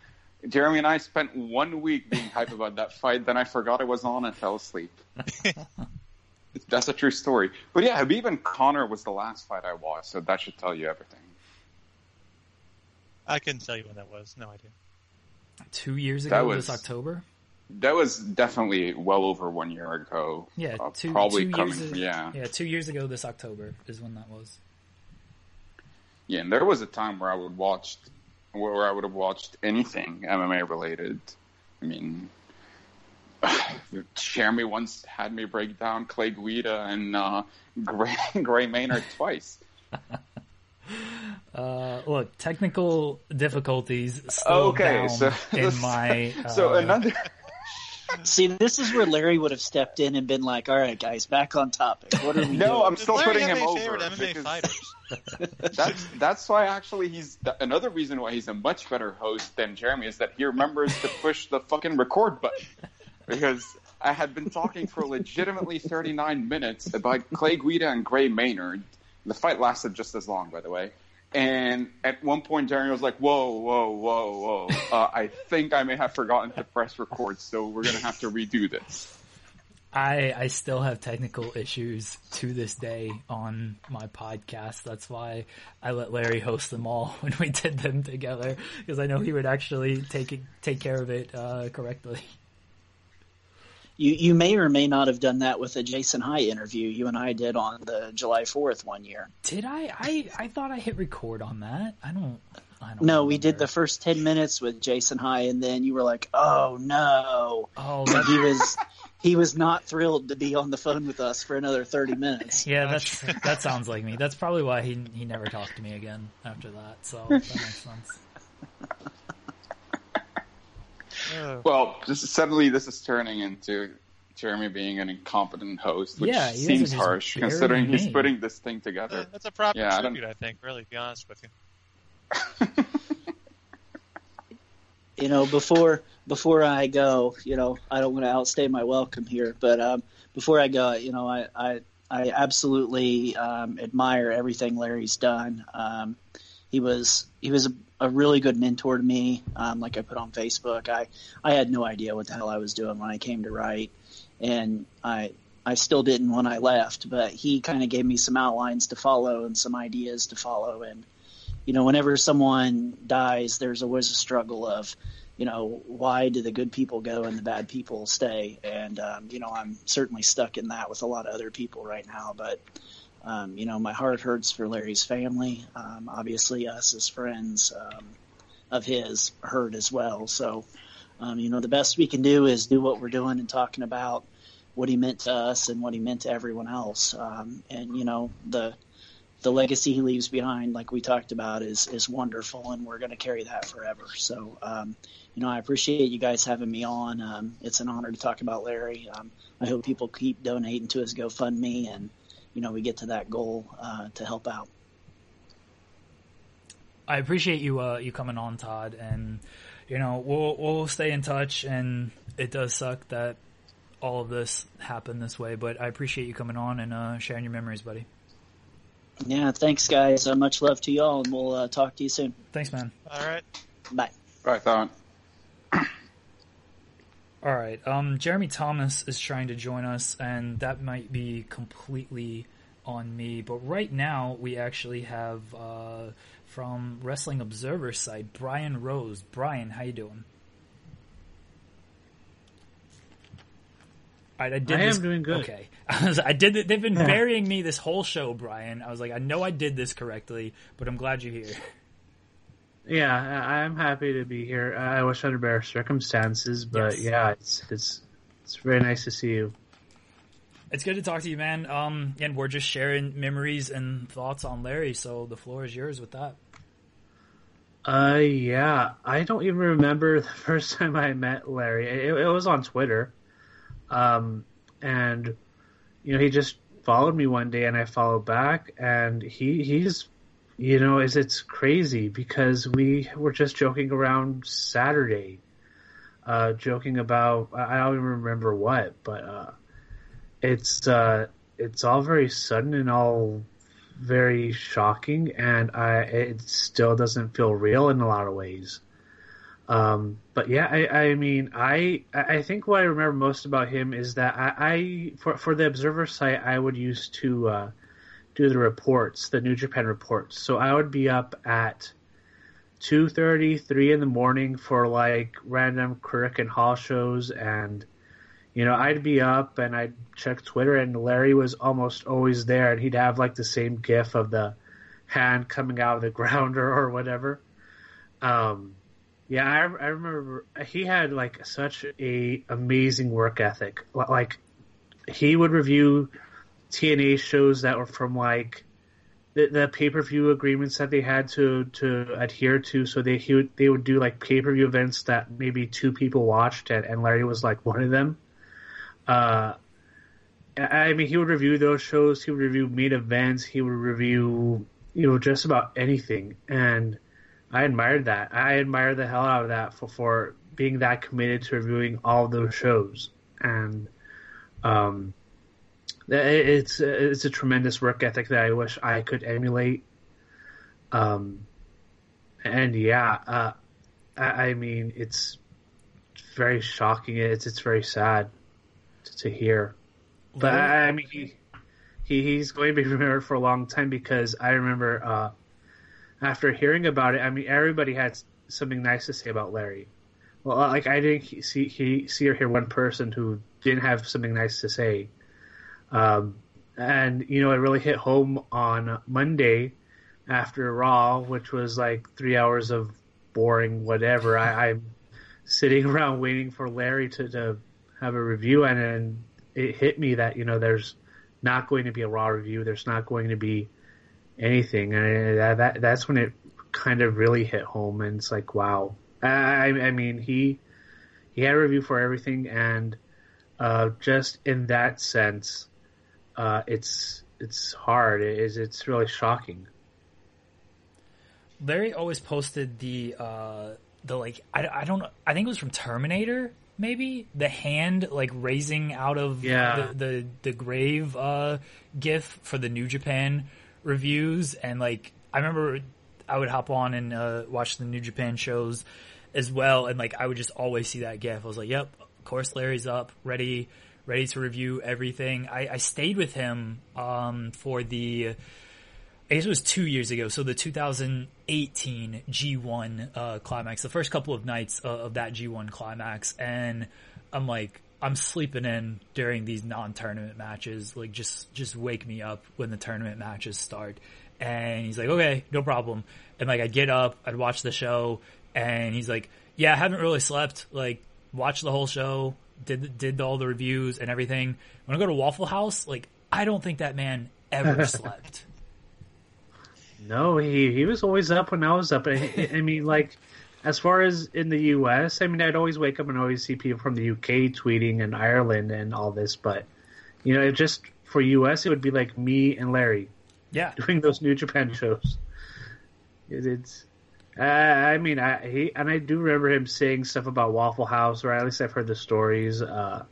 Jeremy and I spent one week being hype about that fight, then I forgot it was on and fell asleep. That's a true story. But yeah, Khabib and Connor was the last fight I watched, so that should tell you everything. I couldn't tell you when that was. No idea. Two years That ago, was- this October. That was definitely well over one year ago. Yeah, Uh, two, probably two coming. years. yeah, yeah, two years ago, this October is when that was. yeah. And there was a time where I would watch, where I would have watched anything MMA related. I mean, Jeremy once had me break down Clay Guida and uh, Gray, Gray Maynard twice. Uh, look, technical difficulties still Okay, down so- in my. Uh, So another. See, this is where Larry would have stepped in and been like, "All right, guys, back on topic. What are we No, doing?" I'm still Larry putting him over favorite MMA because- fighters? That's that's why actually he's another reason why he's a much better host than Jeremy is that he remembers to push the fucking record button because I had been talking for legitimately 39 minutes about Clay Guida and Gray Maynard. The fight lasted just as long, by the way. And at one point, Jeremy was like, "Whoa, whoa, whoa, whoa! Uh, I think I may have forgotten to press record, so we're gonna have to redo this." I I still have technical issues to this day on my podcast. That's why I let Larry host them all when we did them together because I know he would actually take it, take care of it uh, correctly. You you may or may not have done that with a Jason High interview you and I did on the July Fourth one year. Did I? I I thought I hit record on that. I don't. I don't No, we did the first ten minutes with Jason High, and then you were like, "Oh no!" Oh, he was he was not thrilled to be on the phone with us for another thirty minutes. yeah, that's that sounds like me. That's probably why he he never talked to me again after that. So that makes sense. Oh. Well, just suddenly this is turning into Jeremy being an incompetent host, which Yeah, you guys are seems harsh burying considering he's putting this thing Uh, together. that's a proper Yeah, I don't- tribute, I, think. Really, to be honest with you. you know before before I go, you know, I don't want to outstay my welcome here, but um, before I go, you know, I I, I absolutely um, admire everything Larry's done. Um, he was he was a, really good mentor to me. Um, like I put on Facebook, I I had no idea what the hell I was doing when I came to write, and I I still didn't when I left, but he kind of gave me some outlines to follow and some ideas to follow, and you know, whenever someone dies, there's always a struggle of, you know, why do the good people go and the bad people stay? And, um, you know, I'm certainly stuck in that with a lot of other people right now. But, um, you know, my heart hurts for Larry's family. Um, obviously, us as friends um, of his hurt as well. So, um, you know, the best we can do is do what we're doing and talking about what he meant to us and what he meant to everyone else. Um, and, you know, the, the legacy he leaves behind, like we talked about, is is wonderful, and we're going to carry that forever. So, um, you know, I appreciate you guys having me on. Um, it's an honor to talk about Larry. Um, I hope people keep donating to his GoFundMe, and you know, we get to that goal uh, to help out. I appreciate you uh, you coming on, Todd, and you know we'll we'll stay in touch. And it does suck that all of this happened this way, but I appreciate you coming on and uh, sharing your memories, buddy. Yeah, thanks, guys. Uh, much love to y'all, and we'll uh, talk to you soon. Thanks, man. All right. Bye. I thought. All right. Um, Jeremy Thomas is trying to join us, and that might be completely on me. But right now, we actually have uh, from Wrestling Observer site Bryan Rose. Bryan, how you doing? All right, I did. I this, am doing good. Okay, I, was, I did. They've been burying me this whole show, Bryan. I was like, I know I did this correctly, but I'm glad you're here. Yeah, I- I'm happy to be here. I wish under better circumstances, but Yes. yeah, it's it's it's very nice to see you. It's good to talk to you, man. Um, and we're just sharing memories and thoughts on Larry, so the floor is yours with that. Uh, yeah, I don't even remember the first time I met Larry. It, it was on Twitter, um, and you know he just followed me one day, and I followed back, and he he's you know is it's crazy because we were just joking around Saturday, uh, joking about I don't even remember what, but uh, it's uh, it's all very sudden and all very shocking, and I it still doesn't feel real in a lot of ways. Um, but yeah, I, I mean, I I think what I remember most about him is that I, I for for the Observer site I would use to uh, do the reports, the New Japan reports. So I would be up at two thirty, three in the morning for like random Korakuen Hall shows and you know, I'd be up and I'd check Twitter, and Larry was almost always there, and he'd have like the same GIF of the hand coming out of the ground or, or whatever. Um, yeah, I, I remember he had like such a amazing work ethic. Like he would review TNA shows that were from like the, the pay per view agreements that they had to to adhere to. So they he would, they would do like pay per view events that maybe two people watched, and, and Larry was like one of them. Uh, I mean, he would review those shows. He would review main events. He would review, you know, just about anything. And I admired that. I admired the hell out of that for, for being that committed to reviewing all those shows. And um, it's it's a tremendous work ethic that I wish I could emulate. Um, and yeah, uh, I, I mean, it's very shocking. It's it's very sad to, to hear. But I, I mean, he, he he's going to be remembered for a long time because I remember uh, after hearing about it. I mean, everybody had something nice to say about Larry. Well, like I didn't see he see or hear one person who didn't have something nice to say. Um, and you know, it really hit home on Monday after Raw, which was like three hours of boring whatever. I, I'm sitting around waiting for Larry to, to have a review, and then it hit me that you know there's not going to be a Raw review. There's not going to be anything, and that, that that's when it kind of really hit home. And it's like, wow. I, I mean, he he had a review for everything, and uh, just in that sense, uh, it's it's hard. It is it's really shocking. Larry always posted the uh the like I, I don't know I think it was from Terminator maybe the hand like raising out of Yeah. the, the the grave uh gif for the New Japan reviews and like I remember I would hop on and uh watch the New Japan shows as well and like I would just always see that gif I was like yep of course Larry's up ready ready to review everything I, I stayed with him um for the I guess it was two years ago. So the 2018 G1 uh, climax, the first couple of nights uh, of that G1 climax, and I'm like, I'm sleeping in during these non-tournament matches. Like, just just wake me up when the tournament matches start. And he's like, okay, no problem. And like, I'd get up, I'd watch the show, and he's like, yeah, I haven't really slept. Like, watched the whole show, did did all the reviews and everything. When I go to Waffle House, like, I don't think that man ever slept. No, he he was always up when I was up. I, I mean, like as far as in the U.S., I mean, I'd always wake up and always see people from the U.K. tweeting and Ireland and all this, but you know, it just for U.S. it would be like me and Larry Yeah. doing those New Japan shows. It, it's. Uh, I mean, I he and I do remember him saying stuff about Waffle House, or at least I've heard the stories. Uh,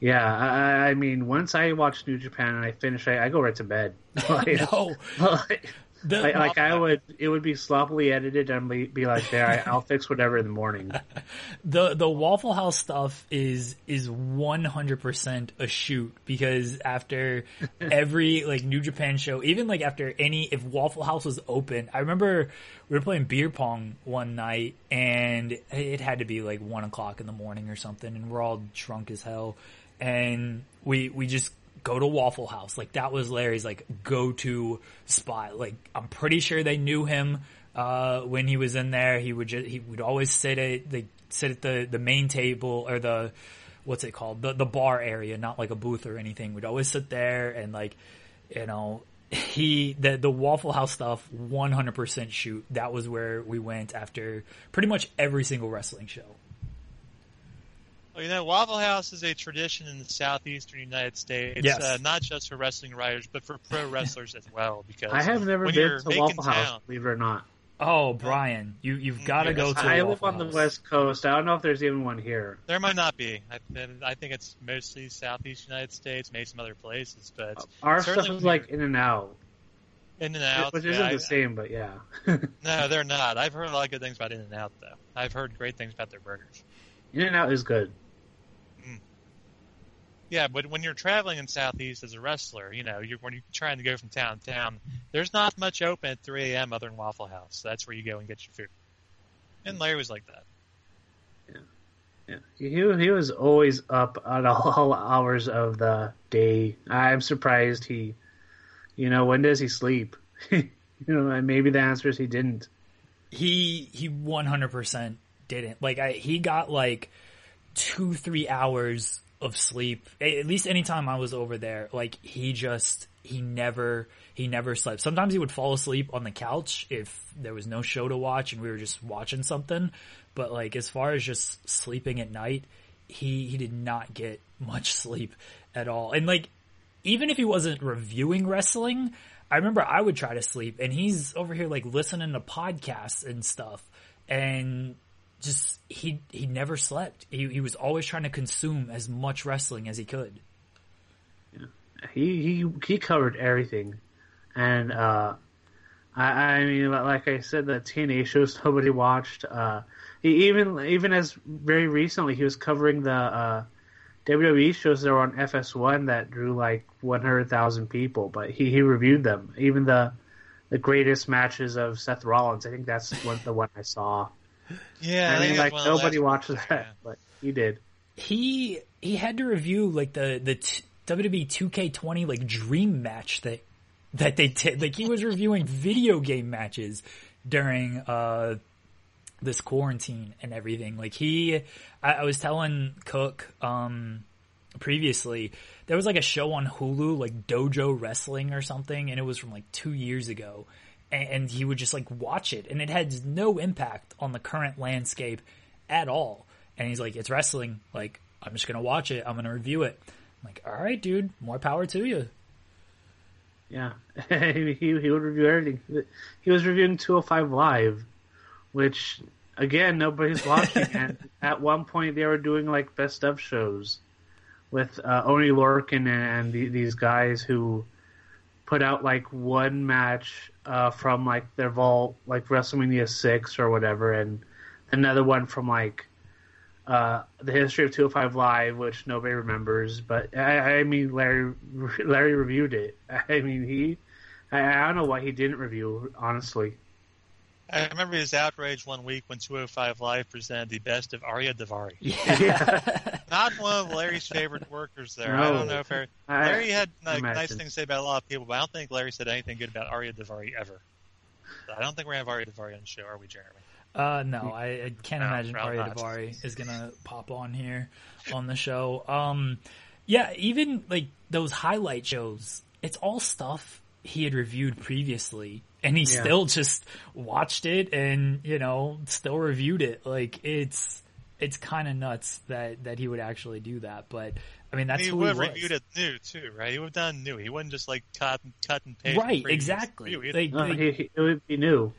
yeah, I, I mean, once I watch New Japan and I finish, I, I go right to bed. Like- No. like, The, Like, like I would, it would be sloppily edited and be, be like, "There, I, I'll fix whatever in the morning." the the Waffle House stuff is is one hundred percent a shoot because after every like New Japan show, even like after any if Waffle House was open, I remember we were playing beer pong one night and it had to be like one o'clock in the morning or something, and we're all drunk as hell, and we we just go to Waffle House. Like that was Larry's like go to spot. Like I'm pretty sure they knew him uh, when he was in there. He would just he would always sit at the sit at the the main table or the what's it called the the bar area, not like a booth or anything. We'd always sit there and like you know he the the Waffle House stuff 100% shoot. That was where we went after pretty much every single wrestling show. Well, you know, Waffle House is a tradition in the southeastern United States, Yes. uh, not just for wrestling writers, but for pro wrestlers as well. Because I have never when been you're to making Waffle House, town- believe it or not. Oh, Bryan, you you've got to Yes, go to. I a live Waffle on the West Coast. I don't know if there's even one here. There might not be. I, I think it's mostly southeast United States, maybe some other places, but Our stuff is like in and out, in and out. which yeah, isn't I- the same, but yeah. No, they're not. I've heard a lot of good things about In and Out, though. I've heard great things about their burgers. in and out is good. Yeah, but when you're traveling in Southeast as a wrestler, you know, you're, when you're trying to go from town to town, there's not much open at 3 a.m. other than Waffle House. That's where you go and get your food. And Larry was like that. Yeah, he he was always up at all hours of the day. I'm surprised he, you know, when does he sleep? you know, maybe the answer is he didn't. he he 100% didn't like I, he got like two three hours of sleep. At least anytime i was over there like he just he never he never slept. Sometimes he would fall asleep on the couch if there was no show to watch and we were just watching something. But like as far as just sleeping at night he he did not get much sleep at all. And like even if he wasn't reviewing wrestling, I remember I would try to sleep and he's over here like listening to podcasts and stuff. And just he he never slept. He he was always trying to consume as much wrestling as he could. He he he covered everything, and uh, I I mean, like I said, the TNA shows nobody watched. Uh, he even even as very recently, he was covering the uh, WWE shows that were on FS1 that drew like 100,000 people, but he he reviewed them. Even the the greatest matches of Seth Rollins, I think that's one, the one I saw. Yeah, I mean, like that's one of the nobody last watches that, yeah. but he did. He he had to review like the the t- WWE 2K20 like dream match that that they did. Like he was reviewing video game matches during uh this quarantine and everything. Like he, I, I was telling Cook um previously there was like a show on Hulu like Dojo Wrestling or something, and it was from like two years ago. And, and he would just like watch it, and it had no impact on the current landscape at all. And he's like, "It's wrestling. Like I'm just gonna watch it. I'm gonna review it." I'm like, "All right, dude. More power to you." Yeah, he he would review everything. He was reviewing 205 Live, which again nobody's watching. and at one point, they were doing like best of shows with uh, Oni Lorcan and the, these guys who put out like one match uh, from like their vault, like WrestleMania six or whatever, and another one from like uh, the history of 205 Live, which nobody remembers. But I, I mean, Larry Larry reviewed it. I mean, he. I, I don't know why he didn't review. Honestly, I remember his outrage one week when 205 Live presented the best of Ariya Daivari. Yeah. Not one of Larry's favorite workers there. I don't know if Larry, Larry had like, nice things to say about a lot of people, but I don't think Larry said anything good about Ariya Daivari ever. I don't think we're gonna have Ariya Daivari on the show, are we, Jeremy? Uh, no, I, I can't No, imagine probably Arya not. Davari is gonna pop on here on the show. Um, yeah, even like those highlight shows, it's all stuff he had reviewed previously, and he Yeah. still just watched it and you know still reviewed it. Like it's it's kind of nuts that that he would actually do that, but I mean that's he who would he have reviewed it new too, right? He would have done new. He wouldn't just like cut and cut and paste. Right, the previous exactly. Like, no, like- he, he, it would be new.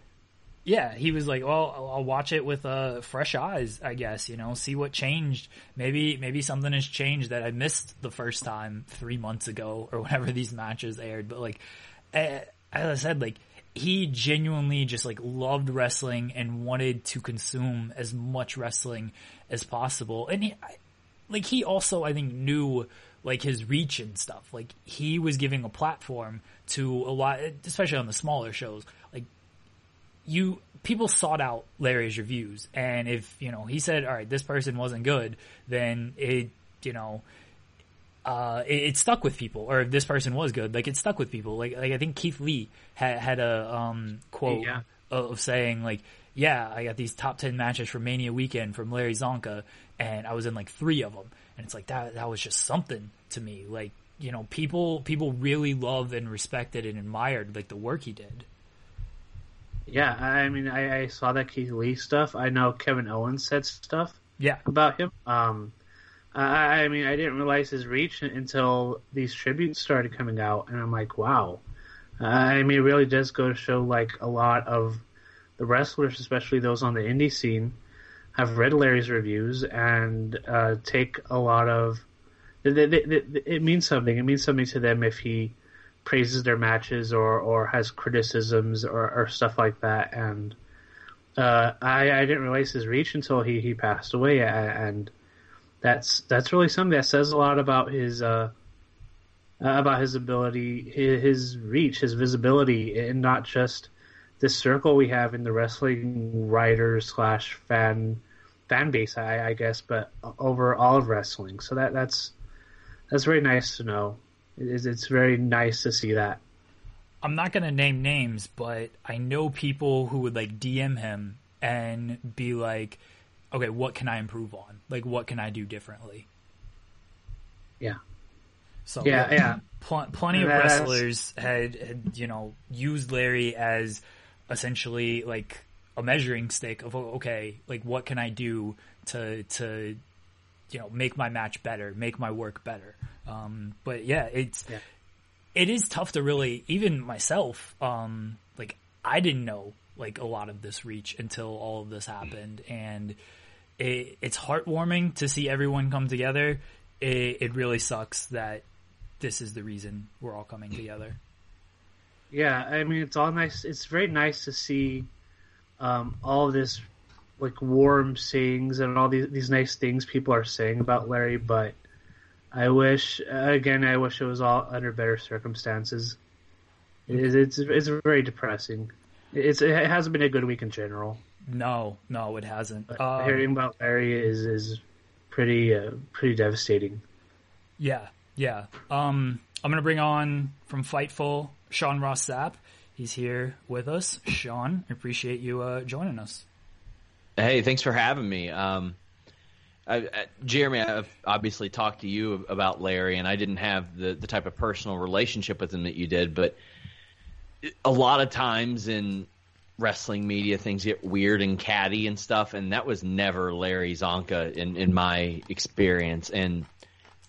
Yeah, he was like, "Well, I'll, I'll watch it with uh, fresh eyes, I guess. You know, see what changed. Maybe, maybe something has changed that I missed the first time three months ago or whenever these matches aired. But like, eh, as I said, like he genuinely just like loved wrestling and wanted to consume as much wrestling as possible. And he, like he also I think knew like his reach and stuff. Like he was giving a platform to a lot, especially on the smaller shows. Like you, people sought out Larry's reviews, and if you know he said, "All right, this person wasn't good," then it, you know, uh, it, it, stuck with people. Or if this person was good, like it stuck with people. Like like I think Keith Lee had had a um, quote yeah. of saying like, "Yeah, I got these top ten matches for Mania weekend from Larry Csonka, and I was in like three of them." And it's like that that was just something to me. Like you know, people people really love and respected and admired like the work he did. Yeah, I mean, I, I saw that Keith Lee stuff. I know Kevin Owens said stuff. Yeah. about him. Um, I, mean, I didn't realize his reach until these tributes started coming out, and I'm like, wow. I mean, it really does go to show like a lot of the wrestlers, especially those on the indie scene, have read Larry's reviews and uh, take a lot of. it means something. It means something to them if he praises their matches or, or has criticisms or, or stuff like that. And uh, I, I didn't realize his reach until he, he passed away, and that's that's really something that says a lot about his uh, about his ability, his, reach, his visibility, and not just this circle we have in the wrestling writers slash fan fan base, I, I guess, but over all of wrestling. So that that's that's very nice to know. It's, it's very nice to see that. I'm not gonna name names, but I know people who would like DM him and be like, "Okay, what can I improve on? Like, what can I do differently?" Yeah. So yeah, yeah. Pl- plenty of wrestlers had, had, you know, used Larry as essentially like a measuring stick of okay, like what can I do to to you know make my match better, make my work better. Um, but yeah, it's yeah. it is tough to really even myself. Um, like I didn't know like a lot of this reach until all of this happened, and it, it's heartwarming to see everyone come together. It, it really sucks that this is the reason we're all coming together. Yeah, I mean it's all nice. It's very nice to see um, all this like warm sayings and all these these nice things people are saying about Larry, but I wish again. I wish it was all under better circumstances. It's it's, it's very depressing. It's it hasn't been a good week in general. No, no, it hasn't. Um, hearing about Larry is is pretty uh, pretty devastating. Yeah, yeah. Um, I'm gonna bring on from Fightful Sean Ross Sapp. He's here with us. Sean, I appreciate you uh, joining us. Hey, thanks for having me. Um, I, I, Jeremy, I've obviously talked to you about Larry, and I didn't have the, the type of personal relationship with him that you did, but a lot of times in wrestling media, things get weird and catty and stuff, and that was never Larry Csonka in, in my experience. And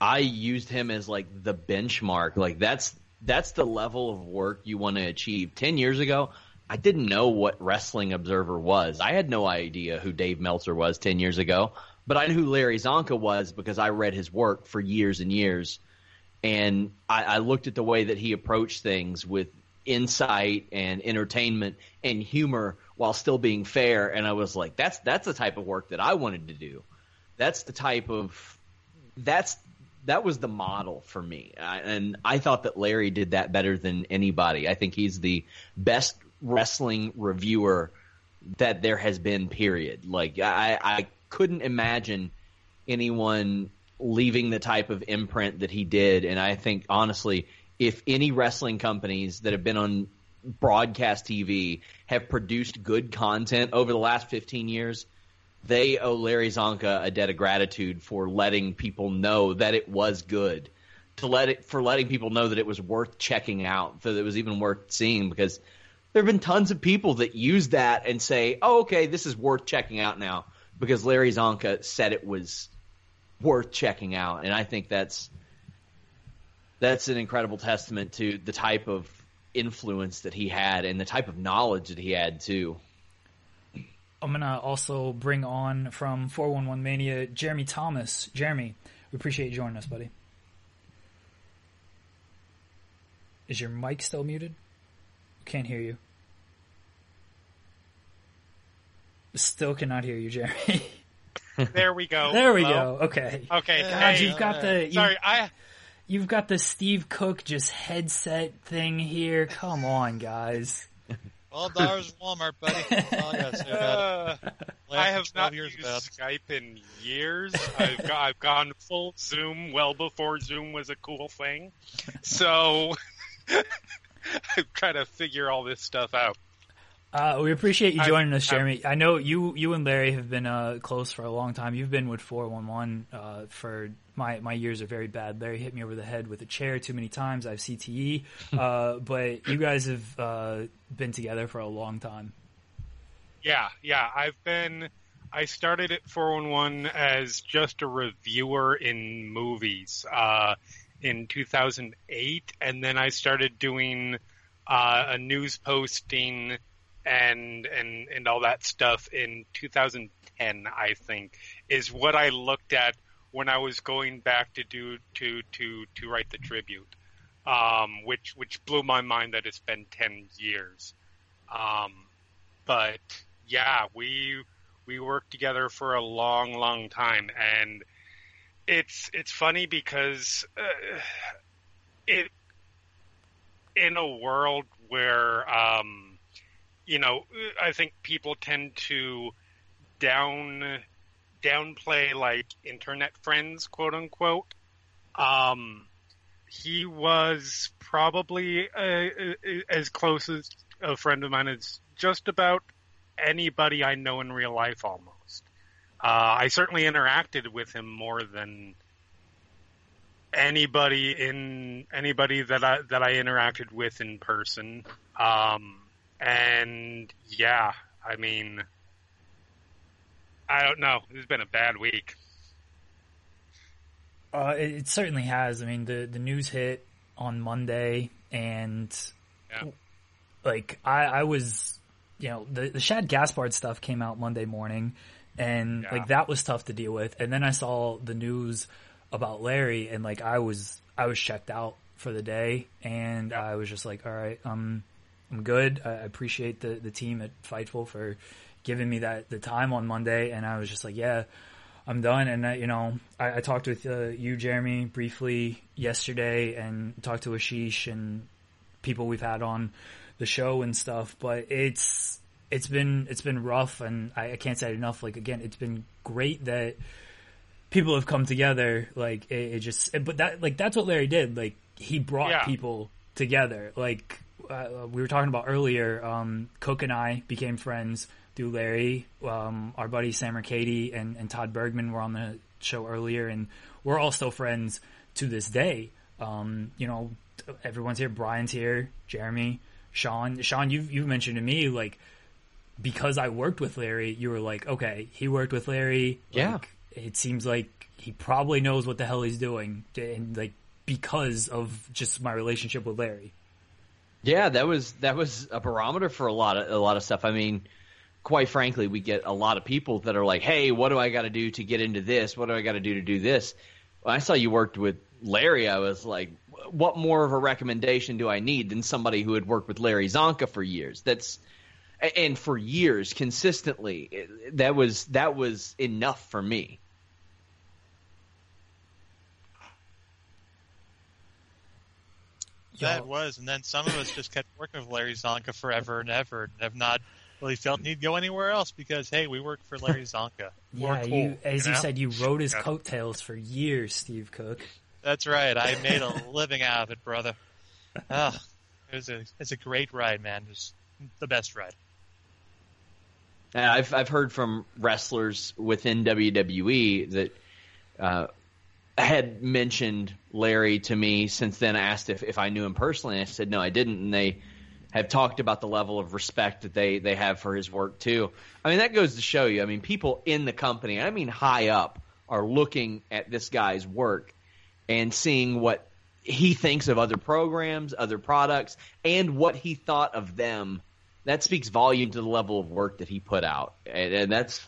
I used him as like the benchmark. Like that's that's the level of work you want to achieve. Ten years ago, I didn't know what Wrestling Observer was. I had no idea who Dave Meltzer was ten years ago. But I knew who Larry Csonka was because I read his work for years and years. And I, I looked at the way that he approached things with insight and entertainment and humor while still being fair. And I was like, that's, that's the type of work that I wanted to do. That's the type of, that's, that was the model for me. I, and I thought that Larry did that better than anybody. I think he's the best wrestling reviewer that there has been period. Like I, I couldn't imagine anyone leaving the type of imprint that he did. And I think honestly, if any wrestling companies that have been on broadcast TV have produced good content over the last 15 years, they owe Larry Csonka a debt of gratitude for letting people know that it was good. To let it for letting people know that it was worth checking out, that it was even worth seeing because there have been tons of people that use that and say, "Oh, okay, this is worth checking out now." because Larry Csonka said it was worth checking out, and I think that's that's an incredible testament to the type of influence that he had and the type of knowledge that he had too. I'm gonna also bring on from 411 Mania Jeremy Thomas. Jeremy, we appreciate you joining us, buddy. Is your mic still muted? Can't hear you. Still cannot hear you, Jeremy. there we go. There we Hello? go. Okay. Okay. Hey, you've got uh, the. You... Sorry, I you've got the Steve Cook just headset thing here. Come on, guys. Twelve dollars Walmart, buddy. That's all I gotta say about it. uh, I have not used about. Skype in years. I've got, I've gone full Zoom well before Zoom was a cool thing. So I'm trying to figure all this stuff out. Uh, we appreciate you I- joining us, Jeremy. I know you you and Larry have been uh, close for a long time. You've been with 411 uh, for my my years are very bad. Larry hit me over the head with a chair too many times. I have CTE, uh, but you guys have uh, been together for a long time. Yeah, yeah. I've been. I started at 411 as just a reviewer in movies uh, in 2008, and then I started doing uh, a news posting and and and all that stuff in 2010. I think is what I looked at when I was going back to do to to to write the tribute, um, which which blew my mind that it's been 10 years. Um, but yeah, we we worked together for a long, long time, and it's it's funny because uh, it in a world where um, you know I think people tend to down downplay like internet friends, quote unquote. Um, he was probably uh, uh, as close as a friend of mine as just about anybody I know in real life almost. Uh, I certainly interacted with him more than anybody in anybody that I that I interacted with in person. Um, and yeah, I mean, I don't know. It's been a bad week. Uh, it, it certainly has. I mean, the the news hit on Monday, and Yeah. like I, I was, you know, the the Shad Gaspard stuff came out Monday morning, and Yeah. like that was tough to deal with. And then I saw the news about Larry, and like I was I was checked out for the day, and I was just like, all right, um, I'm good. I I appreciate the the team at Fightful for giving me that the time on Monday, and I was just like, yeah. I'm done. And, uh, you know, I, I talked with uh, you, Jeremy, briefly yesterday and talked to Ashish and people we've had on the show and stuff, but it's, it's been, it's been rough and I, I can't say it enough. Like, again, it's been great that people have come together. Like, it, it just, but that, like, that's what Larry did. Like, he brought Yeah. people together. Like, uh, we were talking about earlier, um, Cook and I became friends through Larry. Um, our buddy Samer Kadi and, and Todd Bergman were on the show earlier, and we're all still friends to this day. Um, you know, everyone's here. Bryan's here. Jeremy, Sean. Sean, you've you've mentioned to me like because I worked with Larry, you were like, okay, he worked with Larry. Yeah. Like, it seems like he probably knows what the hell he's doing, and like because of just my relationship with Larry. Yeah, that was that was a barometer for a lot of a lot of stuff. I mean, quite frankly, we get a lot of people that are like, "Hey, what do I got to do to get into this? What do I got to do to do this?" When I saw you worked with Larry, I was like, "What more of a recommendation do I need than somebody who had worked with Larry Csonka for years?" That's and for years consistently. That was that was enough for me. That Yo. was, and then some of us just kept working with Larry Csonka forever and ever, and have not really felt need to go anywhere else because hey, we work for Larry Csonka. Yeah, cool, you, as you, know? said, you rode his Yeah. coattails for years, Steve Cook. That's right. I made a living out of it, brother. Ah, it was a it's a great ride, man. It was the best ride. And I've I've heard from wrestlers within WWE that uh, had mentioned Larry to me since then. Asked if, if I knew him personally, I said no, I didn't. And they have talked about the level of respect that they they have for his work too. I mean, that goes to show you. I mean, people in the company, I mean, high up, are looking at this guy's work and seeing what he thinks of other programs, other products, and what he thought of them. That speaks volume to the level of work that he put out, and, and that's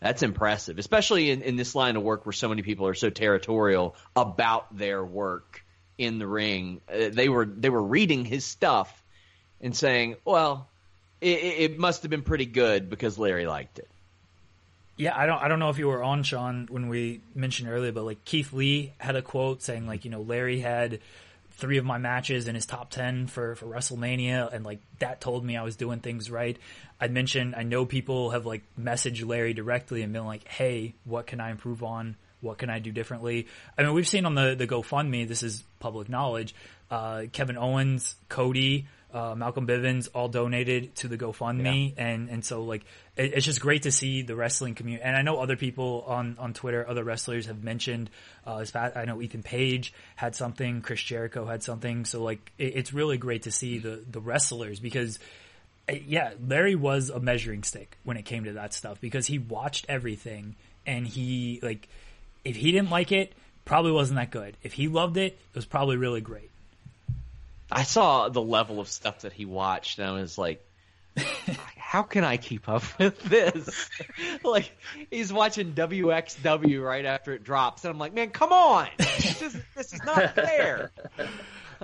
that's impressive, especially in, in this line of work where so many people are so territorial about their work in the ring. Uh, they were they were reading his stuff and saying, "Well, it, it must have been pretty good because Larry liked it. Yeah, I don't I don't know if you were on Sean when we mentioned earlier, but like Keith Lee had a quote saying like, you know, Larry had three of my matches in his top 10 for, for WrestleMania. And like that told me I was doing things right. I mentioned, I know people have like messaged Larry directly and been like, Hey, what can I improve on? What can I do differently? I mean, we've seen on the, the GoFundMe, this is public knowledge, uh, Kevin Owens, Cody, uh, Malcolm Bivens all donated to the GoFundMe, yeah. and and so like it, it's just great to see the wrestling community. And I know other people on on Twitter, other wrestlers have mentioned. Uh, I know Ethan Page had something, Chris Jericho had something. So like it, it's really great to see the the wrestlers because. Uh, yeah, Larry was a measuring stick when it came to that stuff because he watched everything and he like if he didn't like it, probably wasn't that good. If he loved it, it was probably really great. I saw the level of stuff that he watched, and I was like, how can I keep up with this? like, he's watching WXW right after it drops, and I'm like, man, come on! This is, this is not fair.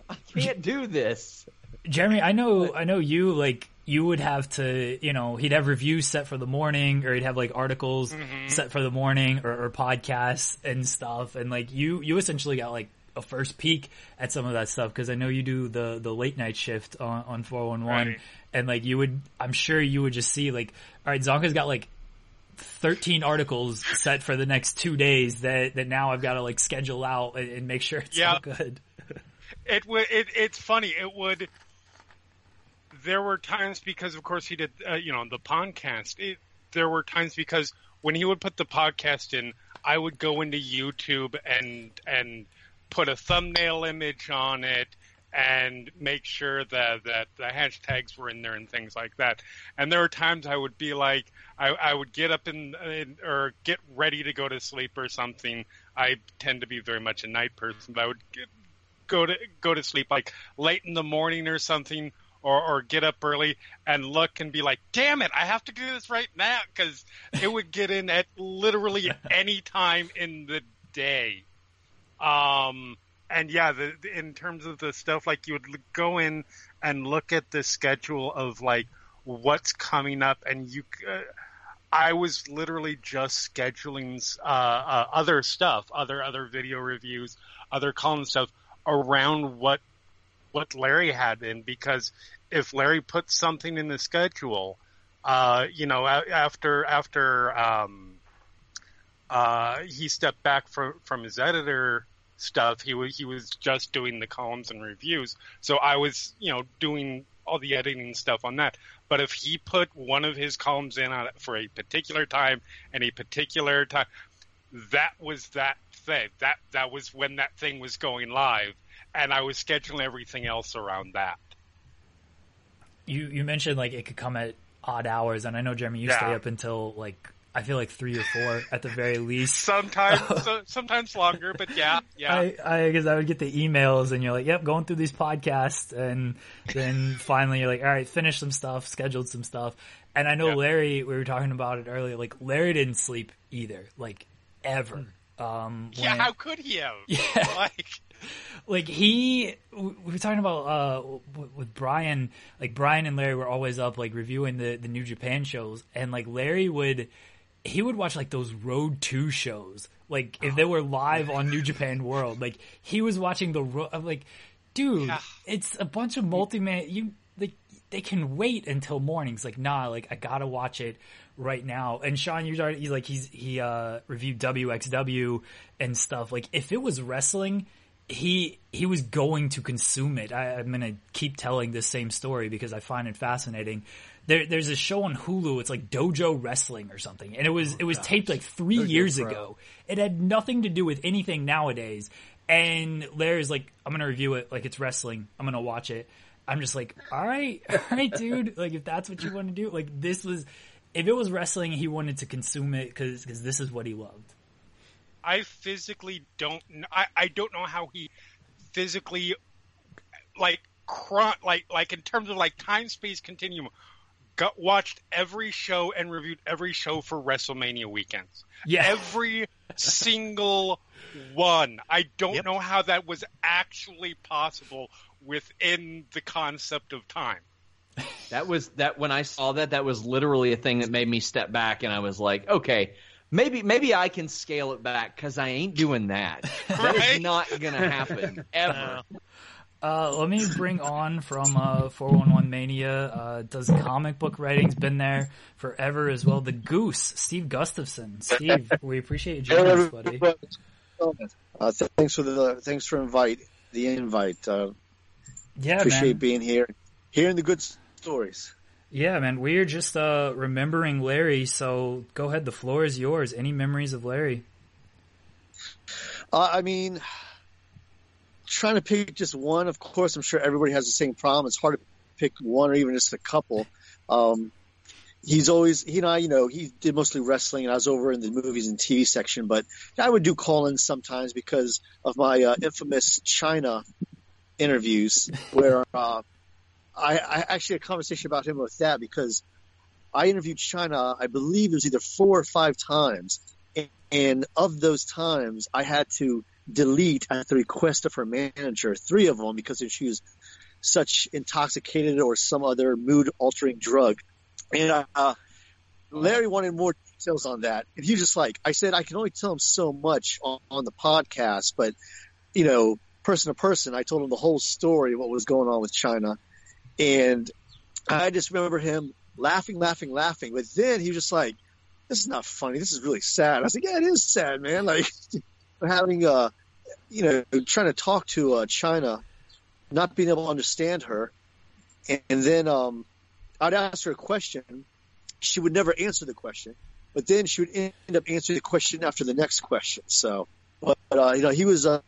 I can't do this. Jeremy, I know, I know you like you would have to, you know, he'd have reviews set for the morning, or he'd have like articles mm-hmm. set for the morning, or, or podcasts and stuff, and like you, you essentially got like a first peek at some of that stuff because I know you do the the late night shift on on four one one, and like you would, I'm sure you would just see like, all right, Csonka's got like 13 articles set for the next two days that that now I've got to like schedule out and, and make sure it's all good. it would. It, it's funny. It would. There were times because, of course, he did. Uh, you know, the podcast. It, there were times because when he would put the podcast in, I would go into YouTube and and put a thumbnail image on it and make sure that that the hashtags were in there and things like that. And there were times I would be like, I, I would get up in, in, or get ready to go to sleep or something. I tend to be very much a night person, but I would get, go to go to sleep like late in the morning or something. Or, or get up early and look and be like, damn it, I have to do this right now because it would get in at literally any time in the day. Um, and yeah, the, in terms of the stuff, like you would go in and look at the schedule of like what's coming up, and you. Uh, I was literally just scheduling uh, uh, other stuff, other other video reviews, other column stuff around what what Larry had in because if Larry put something in the schedule, uh, you know, after after um, uh, he stepped back from from his editor stuff. He was he was just doing the columns and reviews. So I was you know doing all the editing stuff on that. But if he put one of his columns in on it for a particular time and a particular time, that was that thing. That that was when that thing was going live, and I was scheduling everything else around that. You you mentioned like it could come at odd hours, and I know Jeremy, you yeah. stay up until like I feel like three or four at the very least. sometimes, so, sometimes longer, but yeah, yeah. I, because I, I, would get the emails and you're like, yep, going through these podcasts. And then finally you're like, all right, finish some stuff, scheduled some stuff. And I know. Larry, we were talking about it earlier, like Larry didn't sleep either, like ever. Um, yeah, when, how could he have? Yeah. Like, like he, we were talking about, uh, with Bryan, like Bryan and Larry were always up, like reviewing the, the New Japan shows. And like Larry would, he would watch like those Road to shows, like if they were live on New Japan World. Like he was watching the road. I'm like, dude, yeah. it's a bunch of multi man. You like they can wait until mornings. Like nah, like I gotta watch it right now. And Sean, you're he's like he's he uh reviewed WXW and stuff. Like if it was wrestling. He he was going to consume it. I, I'm gonna keep telling this same story because I find it fascinating there, there's a show on Hulu. It's like Dojo Wrestling or something, and it was oh, it was gosh. taped like three Dojo years Pro. ago. It had nothing to do with anything nowadays. And Larry's like, I'm gonna review it like it's wrestling. I'm gonna watch it. I'm just like, all right, all right, dude. Like if that's what you want to do, like this was, if it was wrestling, he wanted to consume it because because this is what he loved. I physically don't. I I don't know how he physically like like like in terms of like time space continuum got watched every show and reviewed every show for WrestleMania weekends. Yeah. Every single one. I don't yep. know how that was actually possible within the concept of time. That was that when I saw that, that was literally a thing that made me step back, and I was like, okay, maybe maybe I can scale it back because I ain't doing that. That is Right? not gonna happen ever. Uh, let me bring on from uh, 411 Mania. Uh, does comic book writing's been there forever as well? The Goose, Steve Gustafson. Steve, we appreciate you joining us, buddy. Uh, thanks for the thanks for invite the invite. Uh, Yeah, appreciate man. being here, hearing the good stories. Yeah, man. We're just uh, remembering Larry, so go ahead. The floor is yours. Any memories of Larry? Uh, I mean, trying to pick just one. Of course, I'm sure everybody has the same problem. It's hard to pick one or even just a couple. Um, he's always he and I, you know, he did mostly wrestling, and I was over in the movies and TV section. But I would do call-ins sometimes because of my uh, infamous Chyna interviews, where uh, I, I actually had a conversation about him with that because I interviewed Chyna. I believe it was either four or five times, and, and of those times, I had to delete at the request of her manager three of them because she was such intoxicated or some other mood altering drug. And uh, Larry wanted more details on that. And he was just like, I said, I can only tell him so much on, on the podcast, but, you know, person to person, I told him the whole story of what was going on with Chyna. And I just remember him laughing, laughing, laughing. But then he was just like, this is not funny. This is really sad. I was like, yeah, it is sad, man. Like having, uh, you know, trying to talk to uh, Chyna, not being able to understand her. And, and then um, I'd ask her a question. She would never answer the question, but then she would end up answering the question after the next question. So, but uh, you know, he was uh,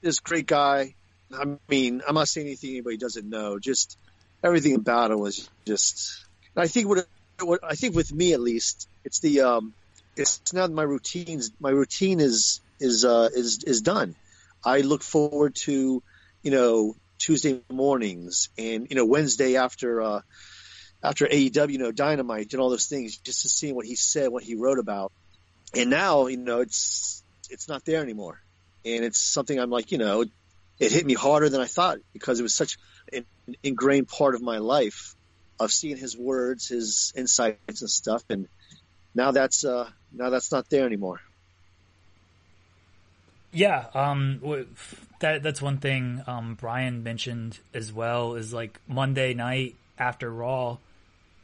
this great guy. I mean, I'm not saying anything anybody doesn't know. Just everything about it was just. I think what, what I think with me at least, it's the um, it's now my routines. My routine is is uh, is is done. I look forward to, you know, Tuesday mornings and you know Wednesday after uh, after AEW, you know, Dynamite and all those things, just to see what he said, what he wrote about. And now, you know, it's it's not there anymore, and it's something I'm like, you know, it hit me harder than I thought because it was such an ingrained part of my life of seeing his words, his insights and stuff, and now that's uh, now that's not there anymore. Yeah, um, that that's one thing um, Bryan mentioned as well is like Monday night after Raw,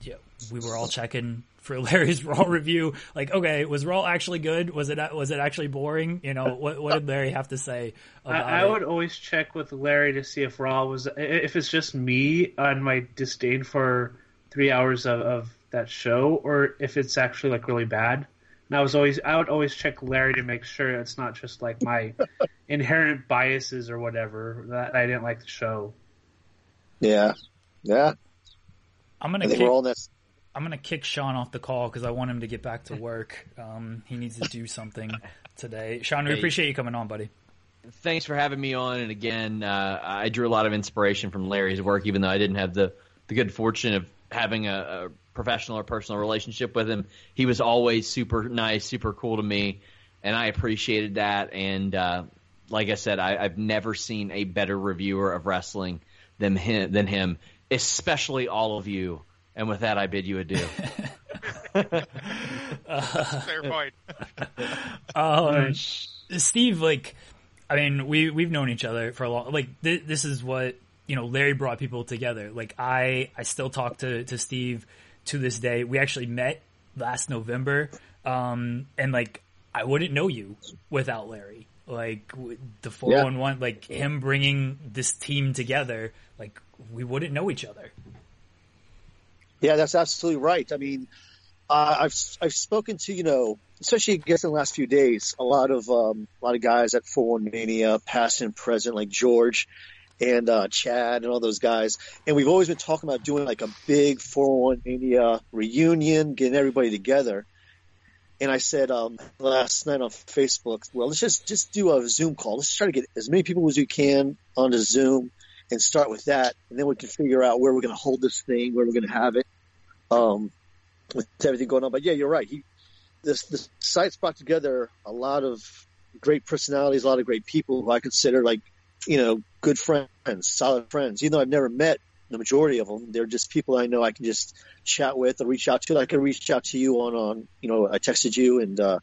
yeah, we were all checking for Larry's Raw review. Like, okay, was Raw actually good? Was it was it actually boring? You know, what what did Larry have to say I, about I it? would always check with Larry to see if Raw was if it's just me and my disdain for three hours of, of that show, or if it's actually like really bad. And I was always I would always check Larry to make sure it's not just like my inherent biases or whatever that I didn't like the show. Yeah, yeah. I'm gonna kick, all in. I'm gonna kick Sean off the call because I want him to get back to work. Um, he needs to do something today. Sean, we Hey. appreciate you coming on, buddy. Thanks for having me on. And again, uh, I drew a lot of inspiration from Larry's work, even though I didn't have the, the good fortune of having a, a professional or personal relationship with him. He was always super nice, super cool to me, and I appreciated that. And uh, like I said, I, I've never seen a better reviewer of wrestling than him, than him, especially all of you. And with that, I bid you adieu. Fair point. Um, Steve, like, I mean, we we've known each other for a long. Like, th- this is what you know. Larry brought people together. Like, I I still talk to to Steve to this day. We actually met last November, um, and like, I wouldn't know you without Larry. Like the four one one, like him bringing this team together. Like, we wouldn't know each other. Yeah, that's absolutely right. I mean, uh, I've I've spoken to you know, especially I guess in the last few days, a lot of um, a lot of guys at Four One Mania, past and present, like George and uh, Chad and all those guys, and we've always been talking about doing like a big 411 Mania reunion, getting everybody together. And I said um, last night on Facebook, well, let's just just do a Zoom call. Let's try to get as many people as we can onto Zoom and start with that, and then we can figure out where we're going to hold this thing, where we're going to have it, um, with everything going on. But yeah, you're right. He, this the site's brought together a lot of great personalities, a lot of great people who I consider like, you know, good friends, solid friends. Even though I've never met the majority of them. They're just people I know I can just chat with or reach out to. I can reach out to you on, on you know, I texted you and, uh,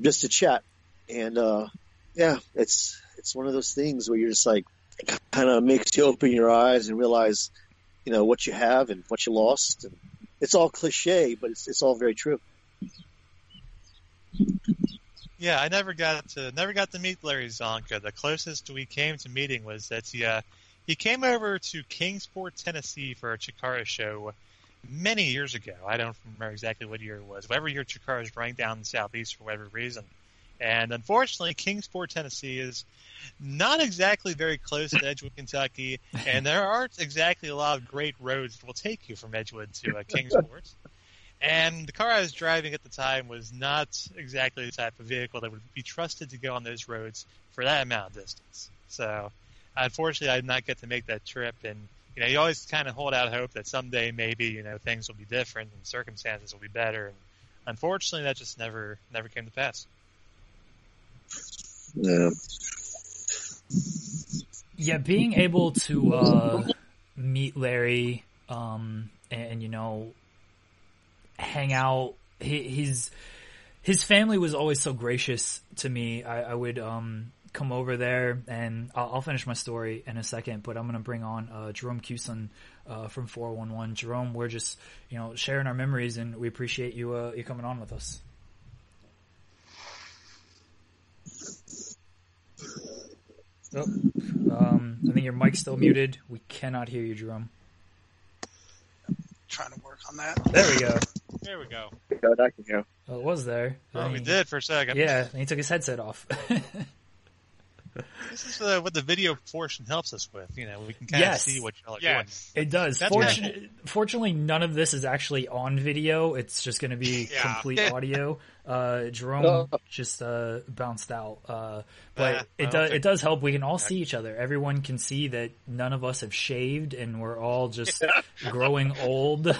just to chat. And, uh, yeah, it's, it's one of those things where you're just like, kind of makes you open your eyes and realize, you know, what you have and what you lost. And it's all cliche, but it's, it's all very true. Yeah, I never got to never got to meet Larry Csonka. The closest we came to meeting was that he uh, he came over to Kingsport, Tennessee for a Chikara show many years ago. I don't remember exactly what year it was. Every year Chikara is running down the southeast for whatever reason. And unfortunately, Kingsport, Tennessee is not exactly very close to Edgewood, Kentucky, and there aren't exactly a lot of great roads that will take you from Edgewood to uh, Kingsport. And the car I was driving at the time was not exactly the type of vehicle that would be trusted to go on those roads for that amount of distance. So, unfortunately, I did not get to make that trip. And you know, you always kind of hold out hope that someday maybe you know things will be different and circumstances will be better. And unfortunately, that just never never came to pass. Yeah. Yeah, being able to uh, meet Larry um, and, and you know hang out. His his family was always so gracious to me. I, I would um, come over there, and I'll, I'll, finish my story in a second. But I'm going to bring on uh, Jerome Cusson uh, from 411. Jerome, we're just you know sharing our memories, and we appreciate you uh, you coming on with us. Oh, um, I think your mic's still muted. We cannot hear you, Jerome. Trying to work on that. There we go. There we go. God, I can hear. Oh, it was there. Oh, we did for a second. Yeah, and he took his headset off. this is uh, what the video portion helps us with. You know, we can kind yes. of see what y'all are yes. doing. It does. Fortun- cool. Fortunately, none of this is actually on video. It's just going to be Yeah. complete audio. Uh, Jerome Oh. just uh, bounced out, uh, but Uh, it does. don't It does help. We can all see each other. Everyone can see that none of us have shaved, and we're all just growing old.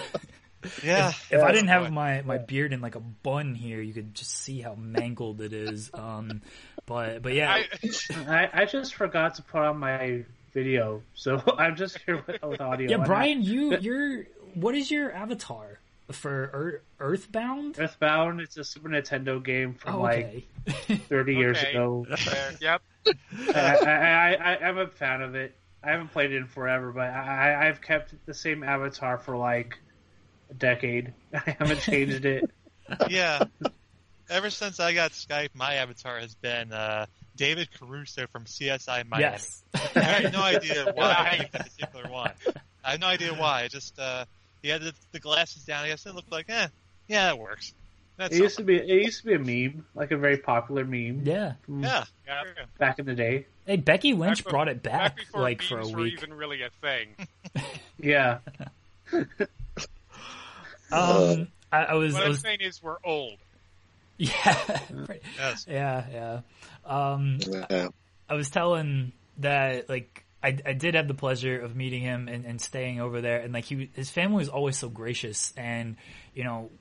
Yeah. If I didn't have boy. my, my beard in like a bun here, you could just see how mangled it is. Um, but but yeah, I, I, I just forgot to put on my video, so I'm just here with, with audio. yeah, Bryan, you you're what is your avatar for Earth, Earthbound? Earthbound, it's a Super Nintendo game from Oh, like okay. 30 years ago. there, yep. I, I, I, I'm a fan of it. I haven't played it in forever, but I, I've kept the same avatar for like a decade. I haven't changed it. yeah. Ever since I got Skype, my avatar has been uh, David Caruso from CSI Miami. yes. I have no idea why I picked that particular one. I have no idea why. It just uh, he had the, the glasses down. I guess it looked like, eh, yeah, it works. That's It used to be it used to be a meme, like a very popular meme Yeah. from yeah. Yeah. back in the day. Hey, Becky Lynch Back brought it back, Back like for a memes were week. even really a thing. Yeah. Um, I, I was, What I I'm was, saying is we're old. yeah, Yes. yeah, yeah. Um, Yeah. I was telling that like I, I did have the pleasure of meeting him and, and staying over there, and like he his family was always so gracious, and you know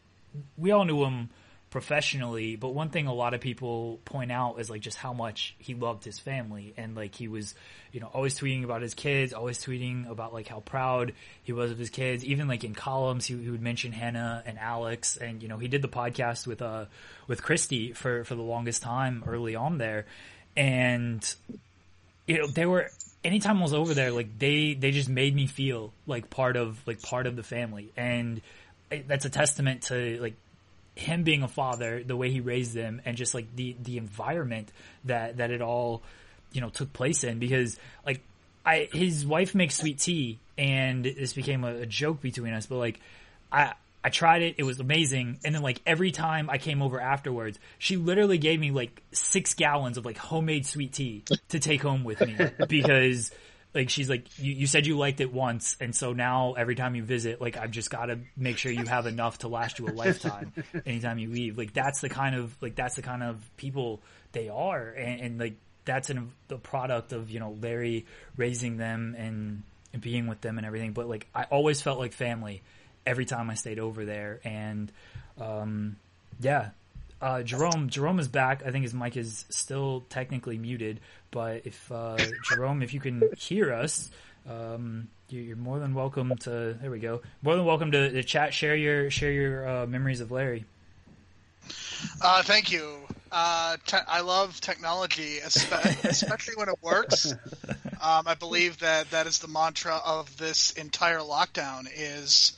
we all knew him professionally, but one thing a lot of people point out is like just how much he loved his family, and like he was you know always tweeting about his kids, always tweeting about like how proud he was of his kids, even like in columns he, he would mention Hannah and Alex, and you know he did the podcast with uh with Christy for for the longest time early on there, and you know, they were anytime I was over there, like they they just made me feel like part of like part of the family, and that's a testament to like him being a father, the way he raised them, and just like the the environment that that it all you know took place in. Because like I his wife makes sweet tea, and this became a, a joke between us, but like I. I tried it. It was amazing. And then like every time I came over afterwards, she literally gave me like six gallons of like homemade sweet tea to take home with me because like she's like you, you said you liked it once and so now every time you visit like I've just got to make sure you have enough to last you a lifetime anytime you leave. Like that's the kind of like that's the kind of people they are and, and like that's an the product of you know Larry raising them and, and being with them and everything. But like I always felt like family every time I stayed over there. And um, yeah, uh, Jerome Jerome is back. I think his mic is still technically muted, but if uh, Jerome, if you can hear us, um, you're more than welcome to. There we go. More than welcome to the chat. Share your share your uh, memories of Larry. Uh, thank you. Uh, te- I love technology, especially when it works. Um, I believe that that is the mantra of this entire lockdown: is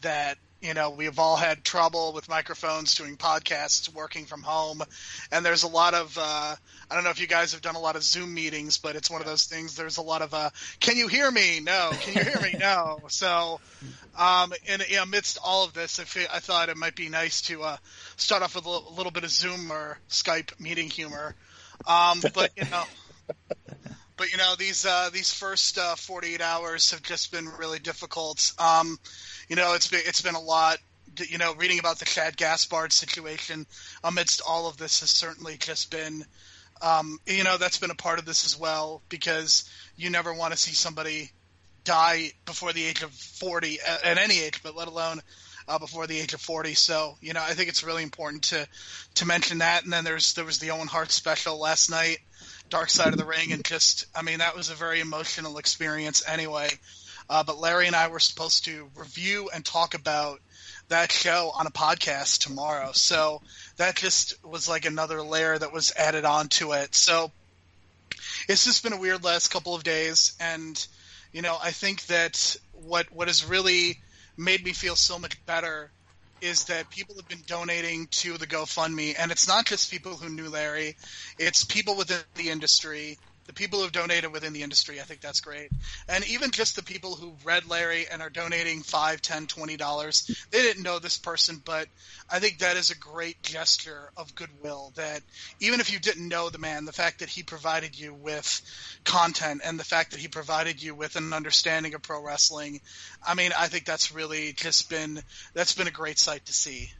that you know we've all had trouble with microphones doing podcasts working from home. And there's a lot of uh, i don't know if you guys have done a lot of zoom meetings but it's one of those things there's a lot of uh, can you hear me? No. Can you hear me? No. So um, in, in amidst all of this I, fe- I thought it might be nice to uh, start off with a little, a little bit of zoom or skype meeting humor. Um, but you know but you know these uh, these first uh, 48 hours have just been really difficult. Um, you know, it's been it's been a lot. You know, reading about the Shad Gaspard situation amidst all of this has certainly just been, um, you know, that's been a part of this as well because you never want to see somebody die before the age of 40 at any age, but let alone uh, before the age of 40. So, you know, I think it's really important to to mention that. And then there's there was the Owen Hart special last night, Dark Side of the Ring, and just I mean that was a very emotional experience anyway. Uh, but Larry and I were supposed to review and talk about that show on a podcast tomorrow. So that just was like another layer that was added on to it. So it's just been a weird last couple of days, and you know, I think that what what has really made me feel so much better is that people have been donating to the GoFundMe, and it's not just people who knew Larry; it's people within the industry, the people who've donated within the industry. I think that's great, and even just the people who read Larry and are donating five, ten, twenty dollars. They didn't know this person, but I think that is a great gesture of goodwill. That even if you didn't know the man, the fact that he provided you with content and the fact that he provided you with an understanding of pro wrestling, I mean, I think that's really just been that's been a great sight to see.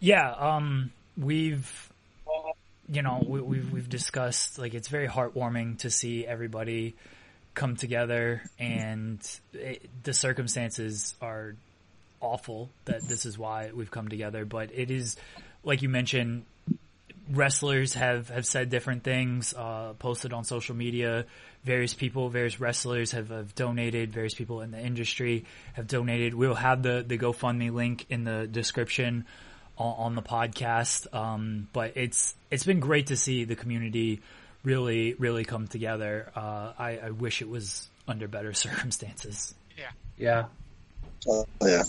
Yeah, um, we've you know we, we've we've discussed like it's very heartwarming to see everybody come together, and it, the circumstances are awful that this is why we've come together. But it is like you mentioned, wrestlers have have said different things, uh, posted on social media. Various people, various wrestlers have, have donated. Various people in the industry have donated. We'll have the the GoFundMe link in the description on, on the podcast. Um, but it's it's been great to see the community really really come together. Uh, I, I wish it was under better circumstances. Yeah. Yeah. Oh, yeah.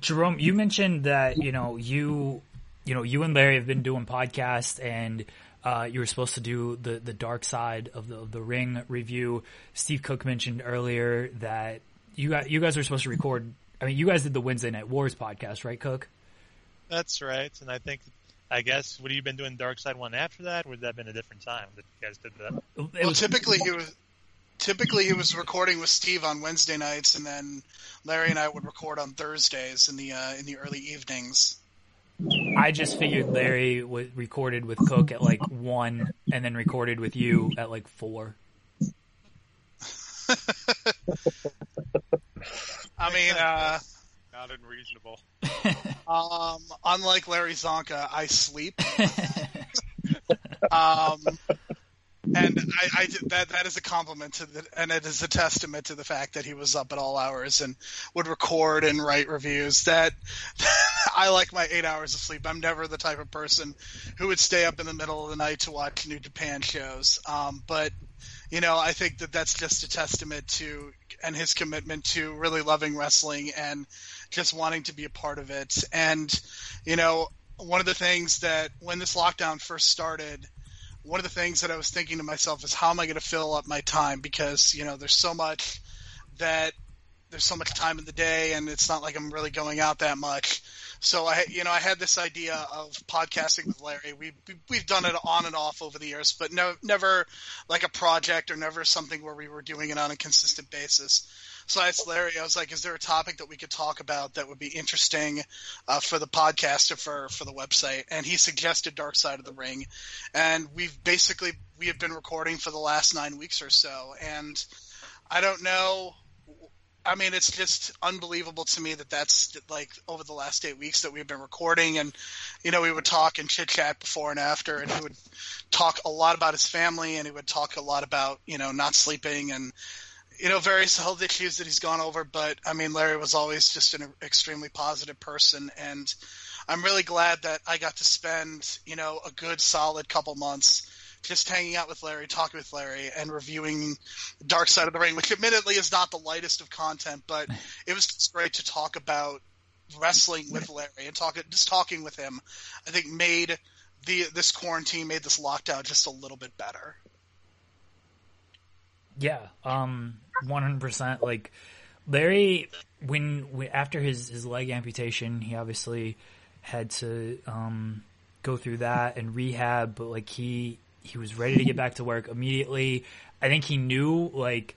Jerome, you mentioned that you know you you know you and Larry have been doing podcasts and uh, you were supposed to do the the dark side of the of the ring review. Steve Cook mentioned earlier that you got you guys were supposed to record. I mean, you guys did the Wednesday Night Wars podcast, right, Cook? That's right, and I think. I guess would you been doing Dark Side one after that, or would that have been a different time that you guys did that? It well, was typically he was typically he was recording with Steve on Wednesday nights, and then Larry and I would record on Thursdays in the uh, in the early evenings. I just figured Larry was recorded with Cook at like one, and then recorded with you at like four. I mean, uh, Not unreasonable. um, unlike Larry Csonka, I sleep. um, and I, I that that is a compliment to the, and it is a testament to the fact that he was up at all hours and would record and write reviews. That I like my eight hours of sleep. I'm never the type of person who would stay up in the middle of the night to watch New Japan shows. Um, but you know, I think that that's just a testament to and his commitment to really loving wrestling and just wanting to be a part of it. And you know, one of the things that when this lockdown first started, one of the things that I was thinking to myself is how am I going to fill up my time because you know there's so much that there's so much time in the day and it's not like I'm really going out that much. So I, you know, I had this idea of podcasting with Larry. We we've done it on and off over the years, but no, never like a project or never something where we were doing it on a consistent basis. So I asked Larry, I was like, "Is there a topic that we could talk about that would be interesting uh, for the podcast or for for the website?" And he suggested Dark Side of the Ring, and we've basically we have been recording for the last nine weeks or so, and I don't know. I mean, it's just unbelievable to me that that's like over the last eight weeks that we've been recording, and you know, we would talk and chit chat before and after, and he would talk a lot about his family, and he would talk a lot about you know not sleeping and you know various health issues that he's gone over. But I mean, Larry was always just an extremely positive person, and I'm really glad that I got to spend you know a good solid couple months just hanging out with Larry, talking with Larry, and reviewing Dark Side of the Ring, which admittedly is not the lightest of content, but it was just great to talk about wrestling with Larry and talk just talking with him. I think made the this quarantine made this lockdown just a little bit better. Yeah, um, one hundred percent. Like Larry, when, when after his his leg amputation, he obviously had to um, go through that and rehab, but like he he was ready to get back to work immediately. I think he knew like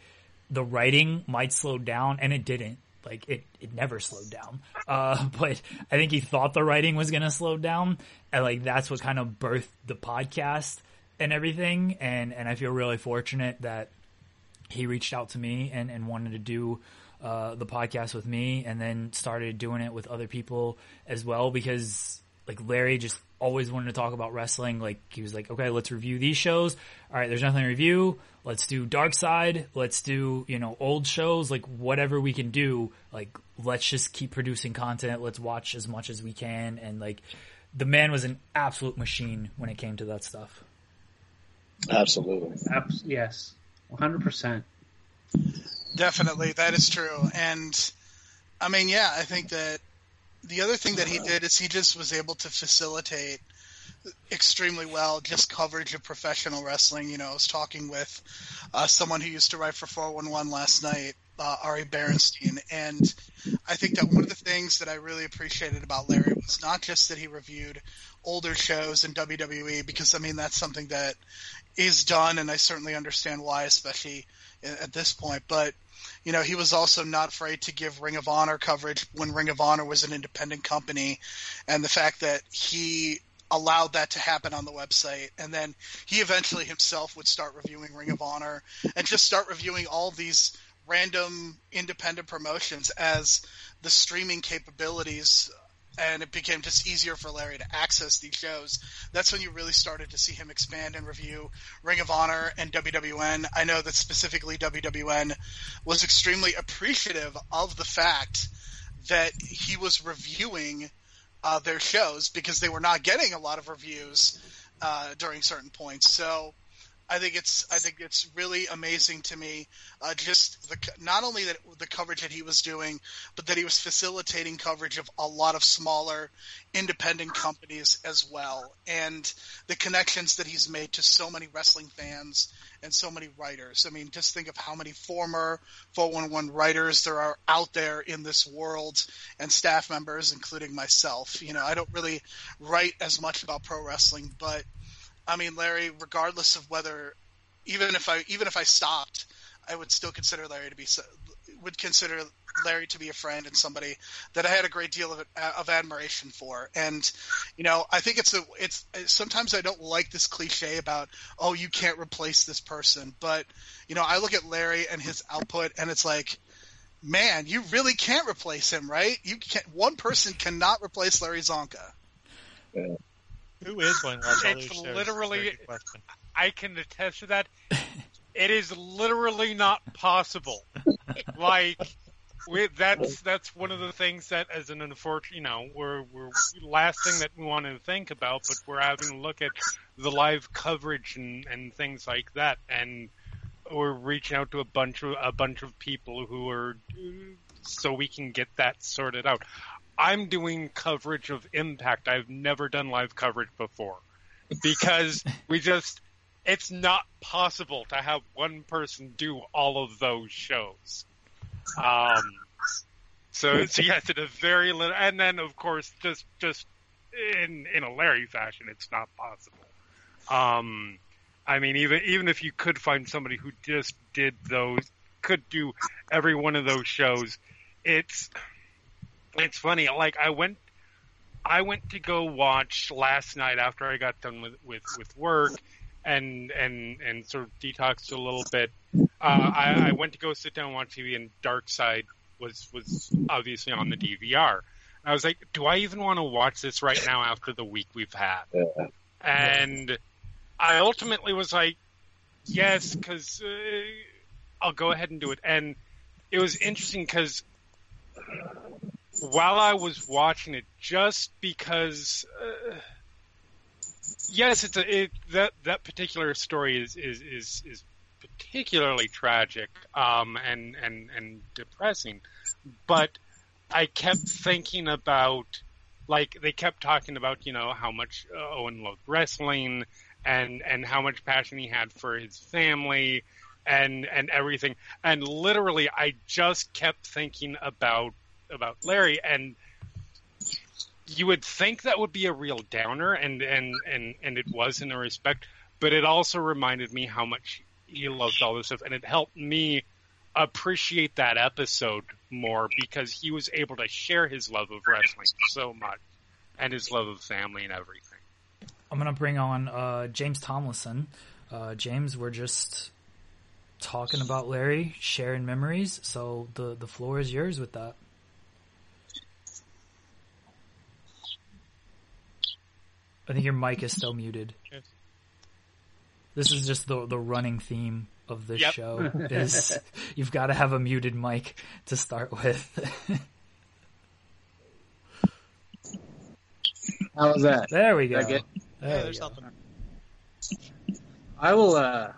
the writing might slow down, and it didn't. Like it, it never slowed down. Uh, but I think he thought the writing was gonna slow down, and like that's what kind of birthed the podcast and everything. And and I feel really fortunate that he reached out to me and and wanted to do uh, the podcast with me, and then started doing it with other people as well because like Larry just always wanted to talk about wrestling. Like he was like, okay, let's review these shows. All right, there's nothing to review. Let's do Dark Side. Let's do you know old shows. Like whatever we can do. Like let's just keep producing content. Let's watch as much as we can. And like the man was an absolute machine when it came to that stuff. Absolutely. Abs- yes, one hundred percent. Definitely, that is true. And I mean, yeah, I think that the other thing that he did is he just was able to facilitate extremely well just coverage of professional wrestling. You know, I was talking with uh, someone who used to write for 411 last night, uh, Ari Berenstein, and I think that one of the things that I really appreciated about Larry was not just that he reviewed older shows in WWE, because I mean that's something that is done, and I certainly understand why, especially at this point, but you know, he was also not afraid to give Ring of Honor coverage when Ring of Honor was an independent company, and the fact that he allowed that to happen on the website, and then he eventually himself would start reviewing Ring of Honor and just start reviewing all these random independent promotions as the streaming capabilities and it became just easier for Larry to access these shows. That's when you really started to see him expand and review Ring of Honor and WWN. I know that specifically WWN was extremely appreciative of the fact that he was reviewing uh, their shows because they were not getting a lot of reviews uh, during certain points. So I think it's I think it's really amazing to me, uh, just the not only that the coverage that he was doing, but that he was facilitating coverage of a lot of smaller independent companies as well, and the connections that he's made to so many wrestling fans and so many writers. I mean, just think of how many former 411 writers there are out there in this world, and staff members, including myself. You know, I don't really write as much about pro wrestling, but I mean, Larry, regardless of whether, even if I even if I stopped, I would still consider Larry to be would consider Larry to be a friend and somebody that I had a great deal of of admiration for. And you know, I think it's a it's sometimes I don't like this cliche about oh you can't replace this person, but you know I look at Larry and his output and it's like. Man, you really can't replace him, right? You can't. One person cannot replace Larry Csonka. Yeah. Who is going to watch all It's literally- That's a good question. I can attest to that. It is literally not possible. like we, that's that's one of the things that, as an unfortunate, you know, we're we're last thing that we want to think about, but we're having to look at the live coverage and and things like that, and we're reaching out to a bunch of a bunch of people who are so we can get that sorted out. I'm doing coverage of Impact. I've never done live coverage before because we just it's not possible to have one person do all of those shows. Um, so, so yes, it is very little, and then of course, just just in in a Larry fashion, it's not possible. Um, I mean, even even if you could find somebody who just did those, could do every one of those shows, it's it's funny. Like I went, I went to go watch last night after I got done with with, with work, and and and sort of detoxed a little bit. Uh, I, I went to go sit down and watch TV, and Dark Side was was obviously on the DVR. I was like, do I even want to watch this right now after the week we've had? Yeah. And I ultimately was like, yes, because uh, I'll go ahead and do it. And it was interesting because while I was watching it, just because, uh, yes, it's a it, that that particular story is is is, is particularly tragic um, and and and depressing, but I kept thinking about like they kept talking about you know how much uh, Owen loved wrestling and and how much passion he had for his family and and everything. And literally I just kept thinking about about Larry and you would think that would be a real downer and and and and it was in a respect but it also reminded me how much he loved all this stuff and it helped me appreciate that episode more because he was able to share his love of wrestling so much and his love of family and everything. I'm gonna bring on uh, James Thomlison. Uh, James, we're just talking about Larry, sharing memories. So the the floor is yours with that. I think your mic is still muted. This is just the the running theme of this Yep. show is you've got to have a muted mic to start with. How was that? there we go. I get- There Yeah, we there's go. something. I will. uh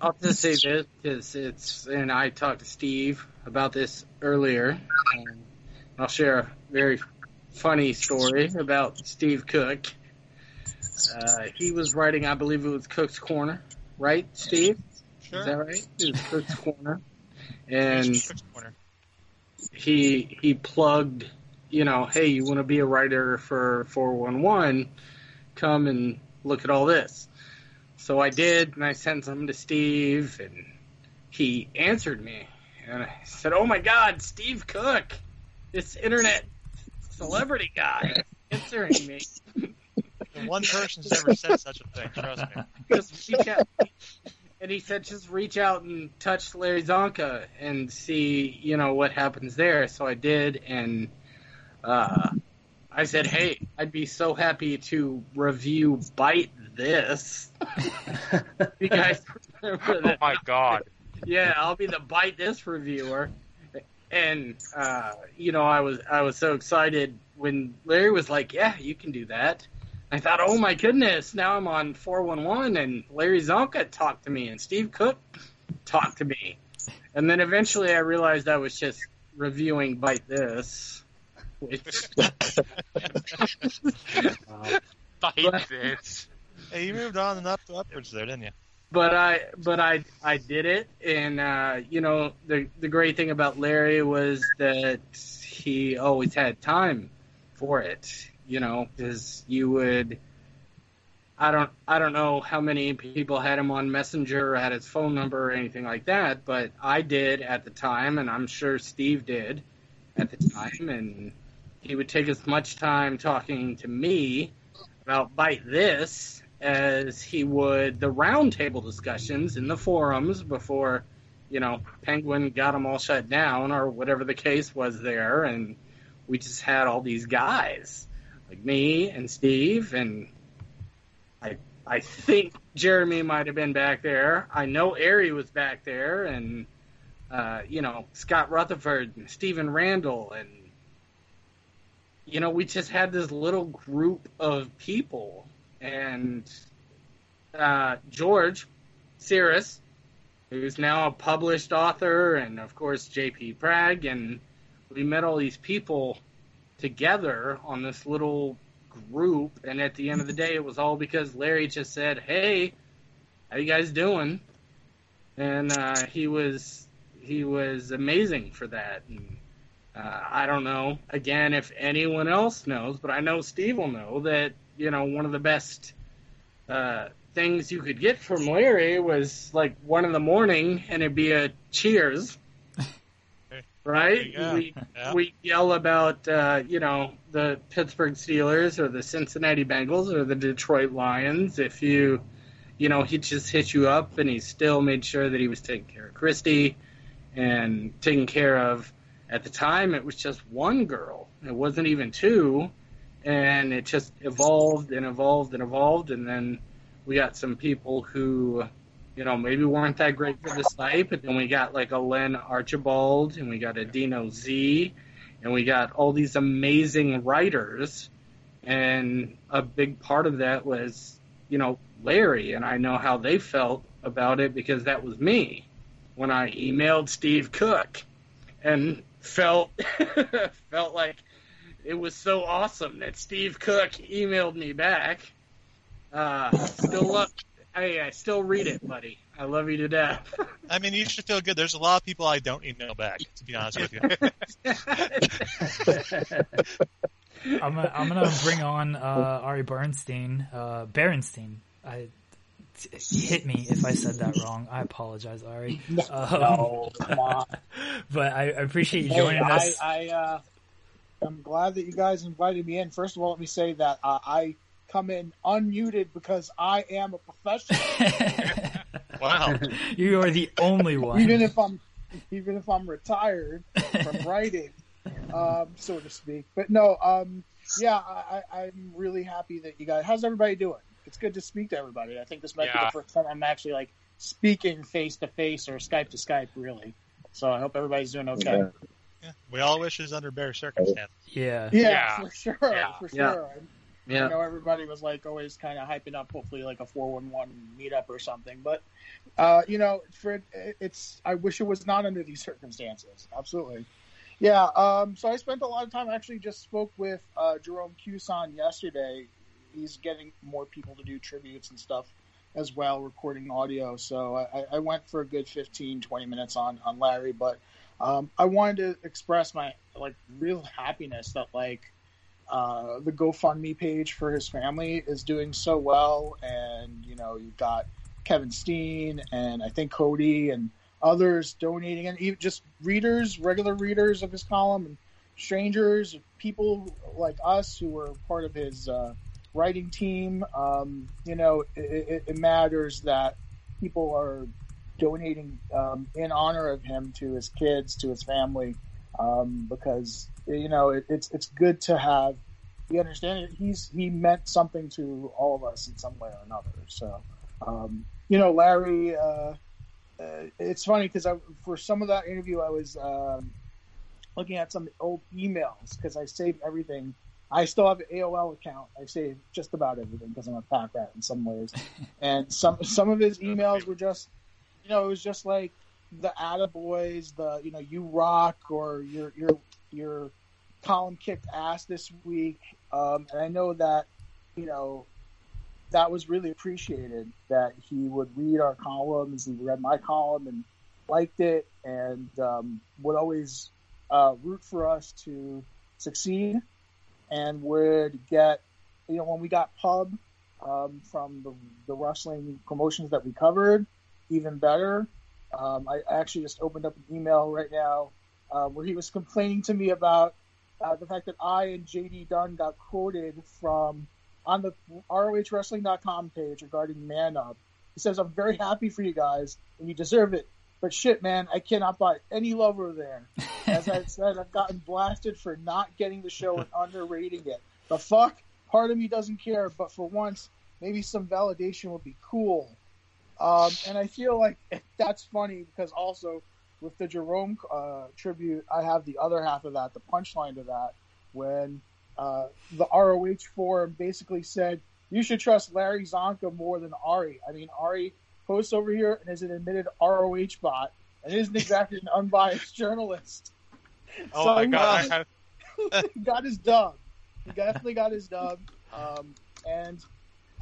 I'll just say this because it's, and I talked to Steve about this earlier. And I'll share a very funny story about Steve Cook. Uh, he was writing, I believe it was Cook's Corner, right, Steve? Sure. Is that right? It was Cook's Corner, and he he plugged, you know, hey, you want to be a writer for 411? Come and look at all this. So I did, and I sent something to Steve, and he answered me, and I said, "Oh my God, Steve Cook, this internet celebrity guy, answering me." One person's ever said such a thing. Trust me. just reach out. And he said, just reach out and touch Larry Csonka and see, you know, what happens there. So I did, and uh, I said, hey, I'd be so happy to review Bite This. you guys remember Oh my god. yeah, I'll be the bite this reviewer. And uh, you know, I was I was so excited when Larry was like, "Yeah, you can do that." I thought, "Oh my goodness!" Now I'm on 411, and Larry Csonka talked to me, and Steve Cook talked to me, and then eventually I realized I was just reviewing Bite This, which Bite this. Hey, you moved on and up upwards there, didn't you? But I but I I did it, and uh, you know the the great thing about Larry was that he always had time for it. You know, because you would. I don't I don't know how many people had him on Messenger or had his phone number or anything like that, but I did at the time, and I'm sure Steve did at the time, and he would take as much time talking to me about bite this as he would the roundtable discussions in the forums before, you know, Penguin got them all shut down or whatever the case was there, and we just had all these guys like me and Steve. And I I think Jeremy might have been back there. I know Ari was back there, and uh, you know Scott Rutherford and Stephen Randall, and you know we just had this little group of people and uh, George Cirrus, who's now a published author, and of course J.P. Prag, and we met all these people together on this little group, and at the end of the day, it was all because Larry just said, "Hey, how you guys doing?" And uh, he was he was amazing for that. And uh, I don't know again if anyone else knows, but I know Steve will know that you know one of the best uh, things you could get from Larry was like one in the morning, and it'd be a cheers. Right? There you go. We Yeah. we yell about uh, you know the Pittsburgh Steelers or the Cincinnati Bengals or the Detroit Lions. If you you know, he just hit you up and he still made sure that he was taking care of Christy and taking care of, at the time, it was just one girl. It wasn't even two. And it just evolved and evolved and evolved. And then we got some people who, you know, maybe weren't that great for the site, but then we got like a Len Archibald and we got a Dino Z and we got all these amazing writers. And a big part of that was, you know, Larry, and I know how they felt about it because that was me when I emailed Steve Cook and felt felt like it was so awesome that Steve Cook emailed me back. Uh, still love, hey, I still read it, buddy. I love you to death. I mean, you should feel good. There's a lot of people I don't email back, to be honest with you. I'm gonna, I'm gonna bring on uh, Ari Bernstein, uh, Berenstein. I hit me if I said that wrong. I apologize, Ari. Um, No, come on. but I, I appreciate you Hey, joining I, us. I, uh, I'm glad that you guys invited me in. First of all, let me say that uh, I come in unmuted because I am a professional. Wow. you are the only one. even if I'm even if I'm retired from writing, um, so to speak. But no, um, yeah, I, I, I'm really happy that you guys. How's everybody doing? It's good to speak to everybody. I think this might be the first time I'm actually like speaking face to face or Skype to Skype, really. So I hope everybody's doing okay. Yeah. We all wish it was under better circumstances. yeah. Yeah, Yeah. for sure, Yeah. for Yeah. sure. I yeah. know everybody was like always kind of hyping up, hopefully like a four one one meetup or something. But uh, you know, for it's I wish it was not under these circumstances. Absolutely. Yeah. Um, so I spent a lot of time. I actually just spoke with uh, Jerome Cusson yesterday. He's getting more people to do tributes and stuff as well, recording audio. So I, I went for a good 15, 20 minutes on on Larry, but um, I wanted to express my like real happiness that like uh, the GoFundMe page for his family is doing so well, and you know you've got Kevin Steen and I think Cody and others donating, and even just readers, regular readers of his column, and strangers, people like us who are part of his uh, writing team. Um, you know, it, it, it matters that people are donating um, in honor of him to his kids, to his family, um, because you know it, it's it's good to have the understanding that he's he meant something to all of us in some way or another. So, um, you know, Larry, uh, uh, it's funny because for some of that interview, I was um, looking at some old emails because I saved everything. I still have an AOL account. I saved just about everything because I'm a pack rat in some ways. and some some of his emails were just, you know, it was just like the Attaboys, the you know, you rock or your your your column kicked ass this week. Um, and I know that, you know, that was really appreciated that he would read our columns. He read my column and liked it and um, would always uh, root for us to succeed and would get, you know, when we got pub um, from the, the wrestling promotions that we covered, even better. Um, I actually just opened up an email right now uh, where he was complaining to me about uh, the fact that I and JD Dunn got quoted from on the ROHWrestling.com page regarding Man Up. He says, I'm very happy for you guys and you deserve it. But shit, man, I cannot buy any love over there. As I said, I've gotten blasted for not getting the show and underrating it. The fuck? Part of me doesn't care, but for once, maybe some validation would be cool. Um, and I feel like that's funny because also with the Jerome uh, tribute, I have the other half of that, the punchline to that, when uh, the ROH forum basically said, you should trust Larry Csonka more than Ari. I mean, Ari posts over here and is an admitted ROH bot and isn't exactly an unbiased journalist. Oh So my god! got- have, he got his dub. He definitely got his dub. Um, and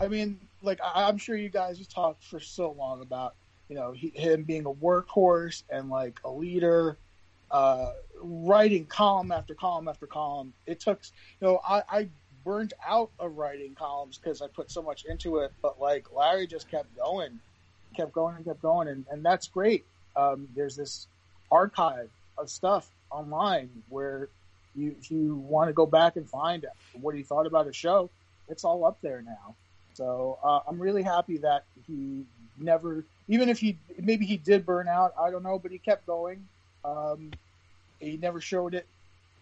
I mean, like I, I'm sure you guys have talked for so long about you know he, him being a workhorse and like a leader, uh, writing column after column after column. It took you know I, I burned out of writing columns because I put so much into it, but like Larry just kept going, kept going and kept going, and, and that's great. Um, there's this archive of stuff online where you if you want to go back and find what he thought about a show, it's all up there now. So uh, I'm really happy that he never, even if he maybe he did burn out, I don't know, but he kept going. Um, he never showed it.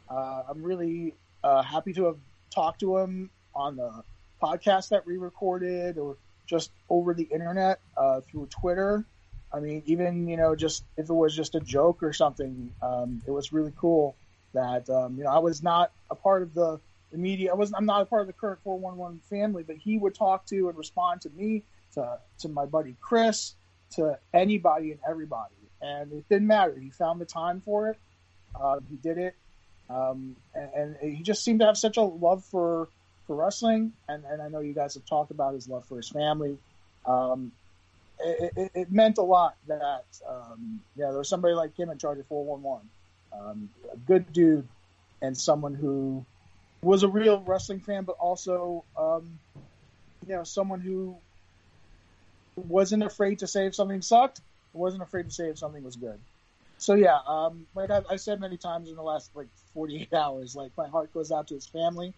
Uh, I'm really uh, happy to have talked to him on the podcast that we recorded or just over the internet uh, through Twitter. I mean, even you know, just if it was just a joke or something, um, it was really cool that um, you know I was not a part of the, the media. I wasn't. I'm not a part of the current 411 family, but he would talk to and respond to me, to to my buddy Chris, to anybody and everybody, and it didn't matter. He found the time for it. Uh, he did it, um, and, and he just seemed to have such a love for for wrestling, and, and I know you guys have talked about his love for his family. Um, it, it, it, meant a lot that um, yeah, there was somebody like him in charge of 411, um, a good dude, and someone who was a real wrestling fan, but also um, you know someone who wasn't afraid to say if something sucked, wasn't afraid to say if something was good. So yeah, um, like I've, I've said many times in the last like 48 hours, like my heart goes out to his family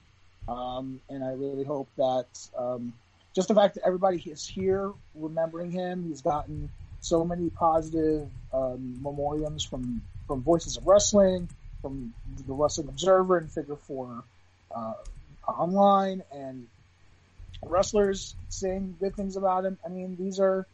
um, and I really hope that um, just the fact that everybody is here remembering him, he's gotten so many positive um, memoriams from, from Voices of Wrestling, from the Wrestling Observer and Figure Four uh, online, and wrestlers saying good things about him. I mean, these are.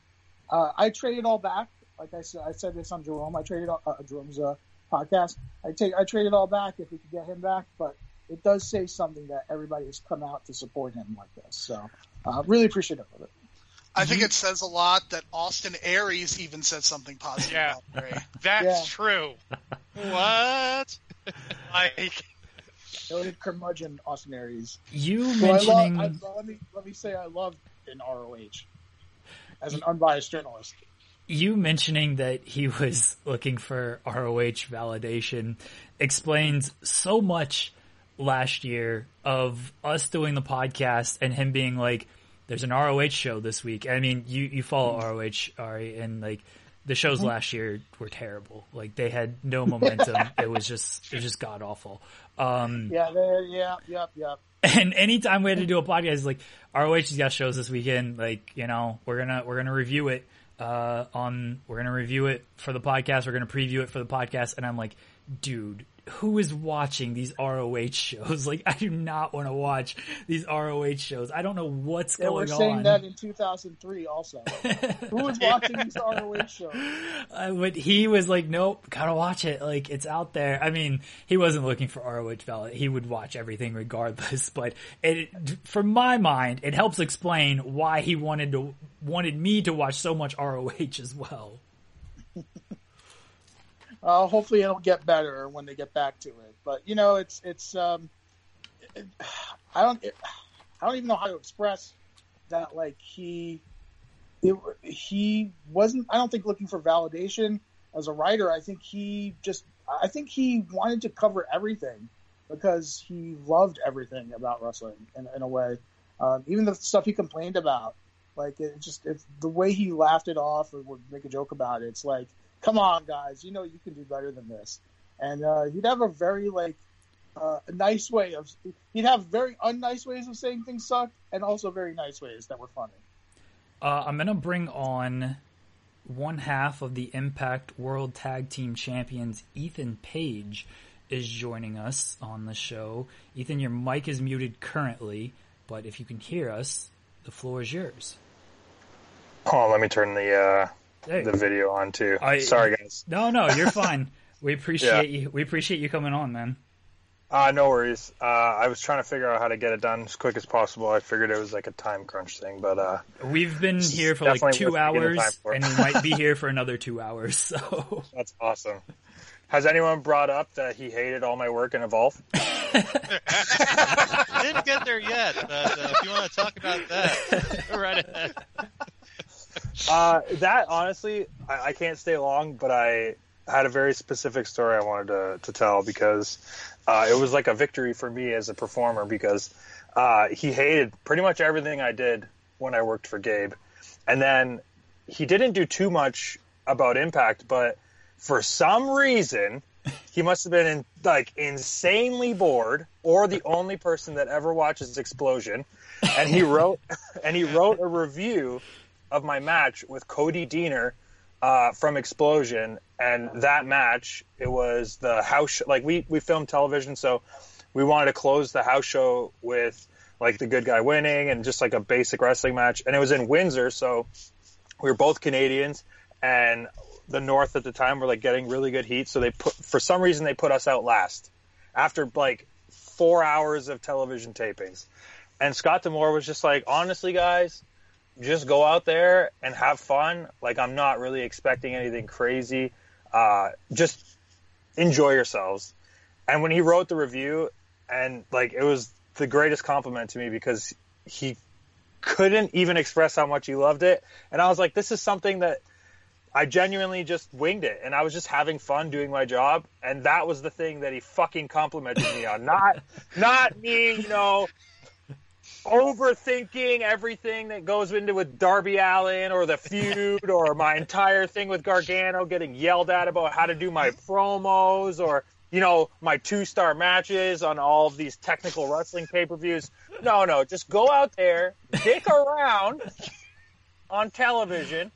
Uh, I traded it all back. Like I said, I said this on Jerome. I traded all, uh, Jerome's uh, podcast. I take I traded it all back if we could get him back, but it does say something that everybody has come out to support him like this. So, uh, really appreciative of it. I think it says a lot that Austin Aries even said something positive. Yeah, that's yeah. true. what? like, noted curmudgeon Austin Aries. You so mentioning? I love, I, let me let me say I love an ROH as an unbiased journalist. You mentioning that he was looking for ROH validation explains so much last year of us doing the podcast and him being like, "There's an ROH show this week." I mean, you you follow ROH, Ari, and like the shows mm-hmm. last year were terrible. Like they had no momentum. it was just it was just god awful. Um, yeah, yeah, yep, yep. And anytime we had to do a podcast, like ROH's got shows this weekend. Like you know, we're gonna we're gonna review it uh, on we're gonna review it for the podcast. We're gonna preview it for the podcast, and I'm like, dude, who is watching these ROH shows? Like, I do not want to watch these ROH shows. I don't know what's yeah, going on. We're saying on. that in 2003 also. who was watching these ROH shows? Uh, but he was like, nope, gotta watch it. Like, it's out there. I mean, he wasn't looking for ROH valid. He would watch everything regardless. But it, for my mind, it helps explain why he wanted to, wanted me to watch so much ROH as well. Uh, hopefully, it'll get better when they get back to it. But you know, it's it's um, it, I don't it, I don't even know how to express that. Like he it, he wasn't. I don't think looking for validation as a writer. I think he just I think he wanted to cover everything because he loved everything about wrestling in, in a way. Um, even the stuff he complained about, like it just it's the way he laughed it off or would make a joke about it. It's like come on, guys, you know you can do better than this. And uh, he'd have a very like uh, a nice way of he'd have very unnice ways of saying things sucked, and also very nice ways that were funny. Uh, I'm gonna bring on one half of the Impact World Tag Team Champions, Ethan Page, is joining us on the show. Ethan, your mic is muted currently, but if you can hear us, the floor is yours. Oh, let me turn the uh, hey. the video on too. I, Sorry, guys. No, no, you're fine. we appreciate yeah. you. We appreciate you coming on, man. Uh, no worries. Uh, I was trying to figure out how to get it done as quick as possible. I figured it was like a time crunch thing, but uh, we've been here for like two hours, and we might be here for another two hours. So that's awesome. Has anyone brought up that he hated all my work in Evolve? Didn't get there yet, but uh, if you want to talk about that, go right ahead. Uh, that honestly, I, I, can't stay long, but I had a very specific story I wanted to, to tell because uh, it was like a victory for me as a performer because uh, he hated pretty much everything I did when I worked for Gabe, and then he didn't do too much about Impact, but for some reason he must have been in, like insanely bored, or the only person that ever watches Explosion. And he wrote and he wrote a review of my match with Cody Deaner uh, from Explosion, and that match it was the house show, like we we filmed television, so we wanted to close the house show with like the good guy winning and just like a basic wrestling match, and it was in Windsor, so we were both Canadians, and the North at the time were like getting really good heat, so they put for some reason they put us out last after like four hours of television tapings, and Scott D'Amore was just like, honestly, guys, just go out there and have fun. Like I'm not really expecting anything crazy. Uh, just enjoy yourselves. And when he wrote the review, and like it was the greatest compliment to me because he couldn't even express how much he loved it. And I was like, this is something that I genuinely just winged it, and I was just having fun doing my job, and that was the thing that he fucking complimented me on. Not, not me, you know, overthinking everything that goes into with Darby Allin or the feud or my entire thing with Gargano getting yelled at about how to do my promos or you know my two star matches on all of these technical wrestling pay per views. No, no, just go out there, dick around on television,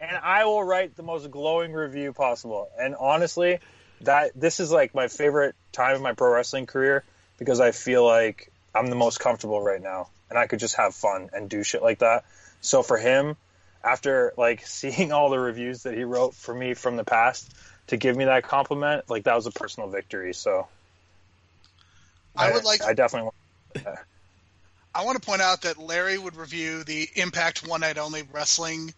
and I will write the most glowing review possible. And honestly, that this is like my favorite time of my pro wrestling career because I feel like I'm the most comfortable right now and I could just have fun and do shit like that. So for him, after like seeing all the reviews that he wrote for me from the past to give me that compliment, like that was a personal victory. So I would like I definitely Want I want to point out that Larry would review the Impact One Night Only Wrestling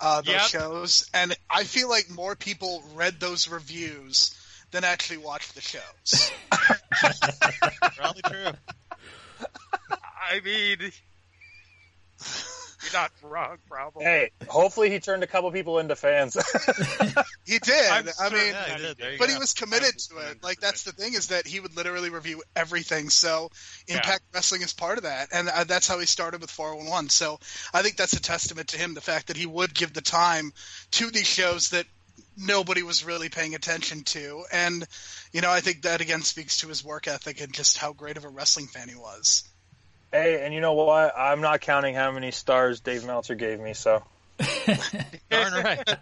uh, those Yep. shows, and I feel like more people read those reviews than actually watched the shows. Probably true. I mean, you're not wrong, probably. Hey, hopefully he turned a couple people into fans. He did. I'm I sure- mean, Yeah, he did. But go. he was committed to it. Like that's the thing is that he would literally review everything. So Impact Wrestling is part of that, and uh, that's how he started with 411. So I think that's a testament to him, the fact that he would give the time to these shows that nobody was really paying attention to, and you know I think that again speaks to his work ethic and just how great of a wrestling fan he was. Hey, and you know what? I'm not counting how many stars Dave Meltzer gave me, so Darn right.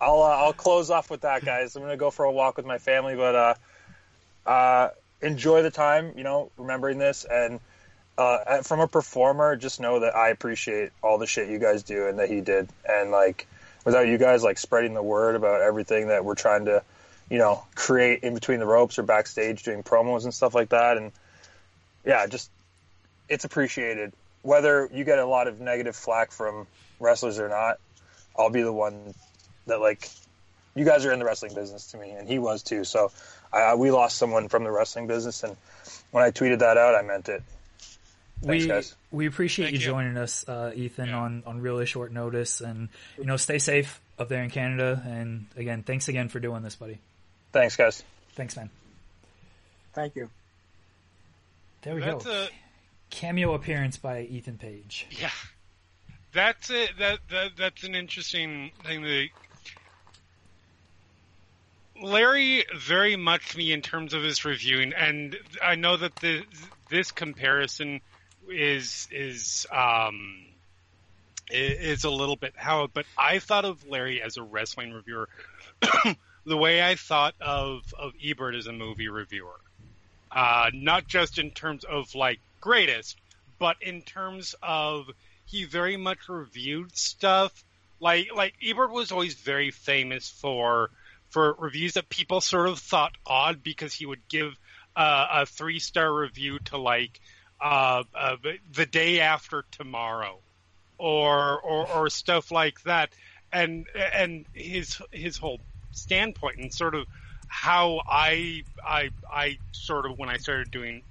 I'll uh, I'll close off with that, guys. I'm gonna go for a walk with my family, but uh, uh, enjoy the time. You know, remembering this, and uh, from a performer, just know that I appreciate all the shit you guys do and that he did, and like without you guys like spreading the word about everything that we're trying to, you know, create in between the ropes or backstage doing promos and stuff like that, and yeah, just it's appreciated. Whether you get a lot of negative flack from wrestlers or not, I'll be the one that like you guys are in the wrestling business to me, and he was too. So I, we lost someone from the wrestling business, and when I tweeted that out, I meant it. Thanks, we guys. we appreciate Thank you you. joining us, uh, Ethan, on on really short notice, and you know, stay safe up there in Canada. And again, thanks again for doing this, buddy. Thanks, guys. Thanks, man. Thank you. There we That's go. a Cameo appearance by Ethan Page. yeah. That's it. That that that's an interesting thing. That Larry very much me in terms of his reviewing, and I know that the this comparison is is um is a little bit how, but I thought of Larry as a wrestling reviewer, the way I thought of of Ebert as a movie reviewer, uh, not just in terms of like greatest, but in terms of he very much reviewed stuff. Like like Ebert was always very famous for for reviews that people sort of thought odd because he would give uh, a three star review to like uh, uh, the day after tomorrow or, or or stuff like that. And and his his whole standpoint and sort of how I I I sort of when I started doing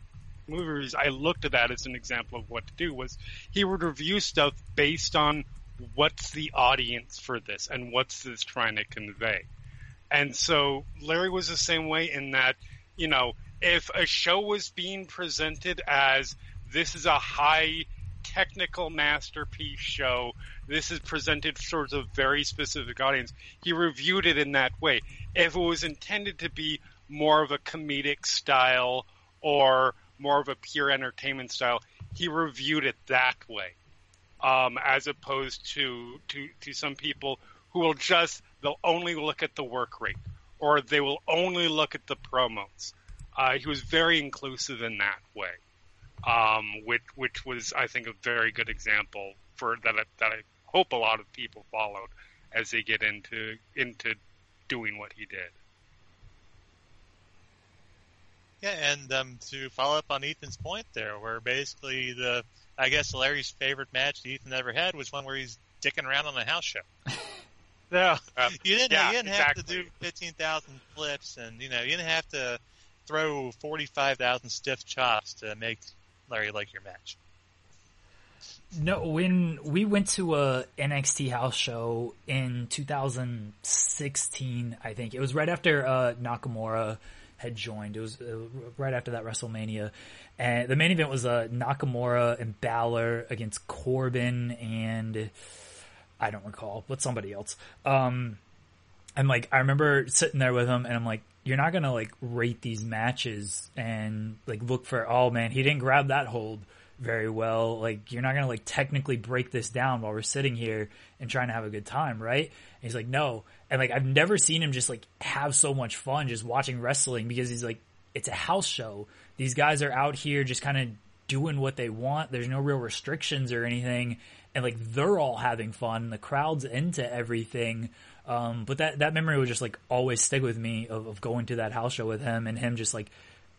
movie reviews, I looked at that as an example of what to do was he would review stuff based on what's the audience for this and what's this trying to convey. And so Larry was the same way in that, you know, if a show was being presented as this is a high technical masterpiece show. This is presented for a very specific audience. He reviewed it in that way. If it was intended to be more of a comedic style or more of a pure entertainment style, he reviewed it that way. Um, as opposed to, to, to some people who will just, they'll only look at the work rate or they will only look at the promos. Uh, he was very inclusive in that way, um, which, which was, I think, a very good example for that, that I hope a lot of people followed as they get into, into doing what he did. Yeah, and um, to follow up on Ethan's point there, where basically the I guess Larry's favorite match that Ethan ever had was one where he's dicking around on a house show. No, uh, you didn't. Yeah, you didn't exactly. have to do fifteen thousand flips, and you know you didn't have to throw forty five thousand stiff chops to make Larry like your match. No, when we went to a NXT house show in 2016, I think it was right after uh, Nakamura had joined. It was uh, right after that WrestleMania, and the main event was uh, Nakamura and Balor against Corbin and I don't recall, but somebody else. Um, and like I remember sitting there with him, and I'm like, you're not gonna like rate these matches and like look for oh man he didn't grab that hold very well. Like you're not gonna like technically break this down while we're sitting here and trying to have a good time, right? And he's like, no. And like I've never seen him just like have so much fun just watching wrestling because he's like, it's a house show. These guys are out here just kind of doing what they want. There's no real restrictions or anything. And like they're all having fun. The crowd's into everything. Um, but that, that memory would just like always stick with me of, of going to that house show with him and him just like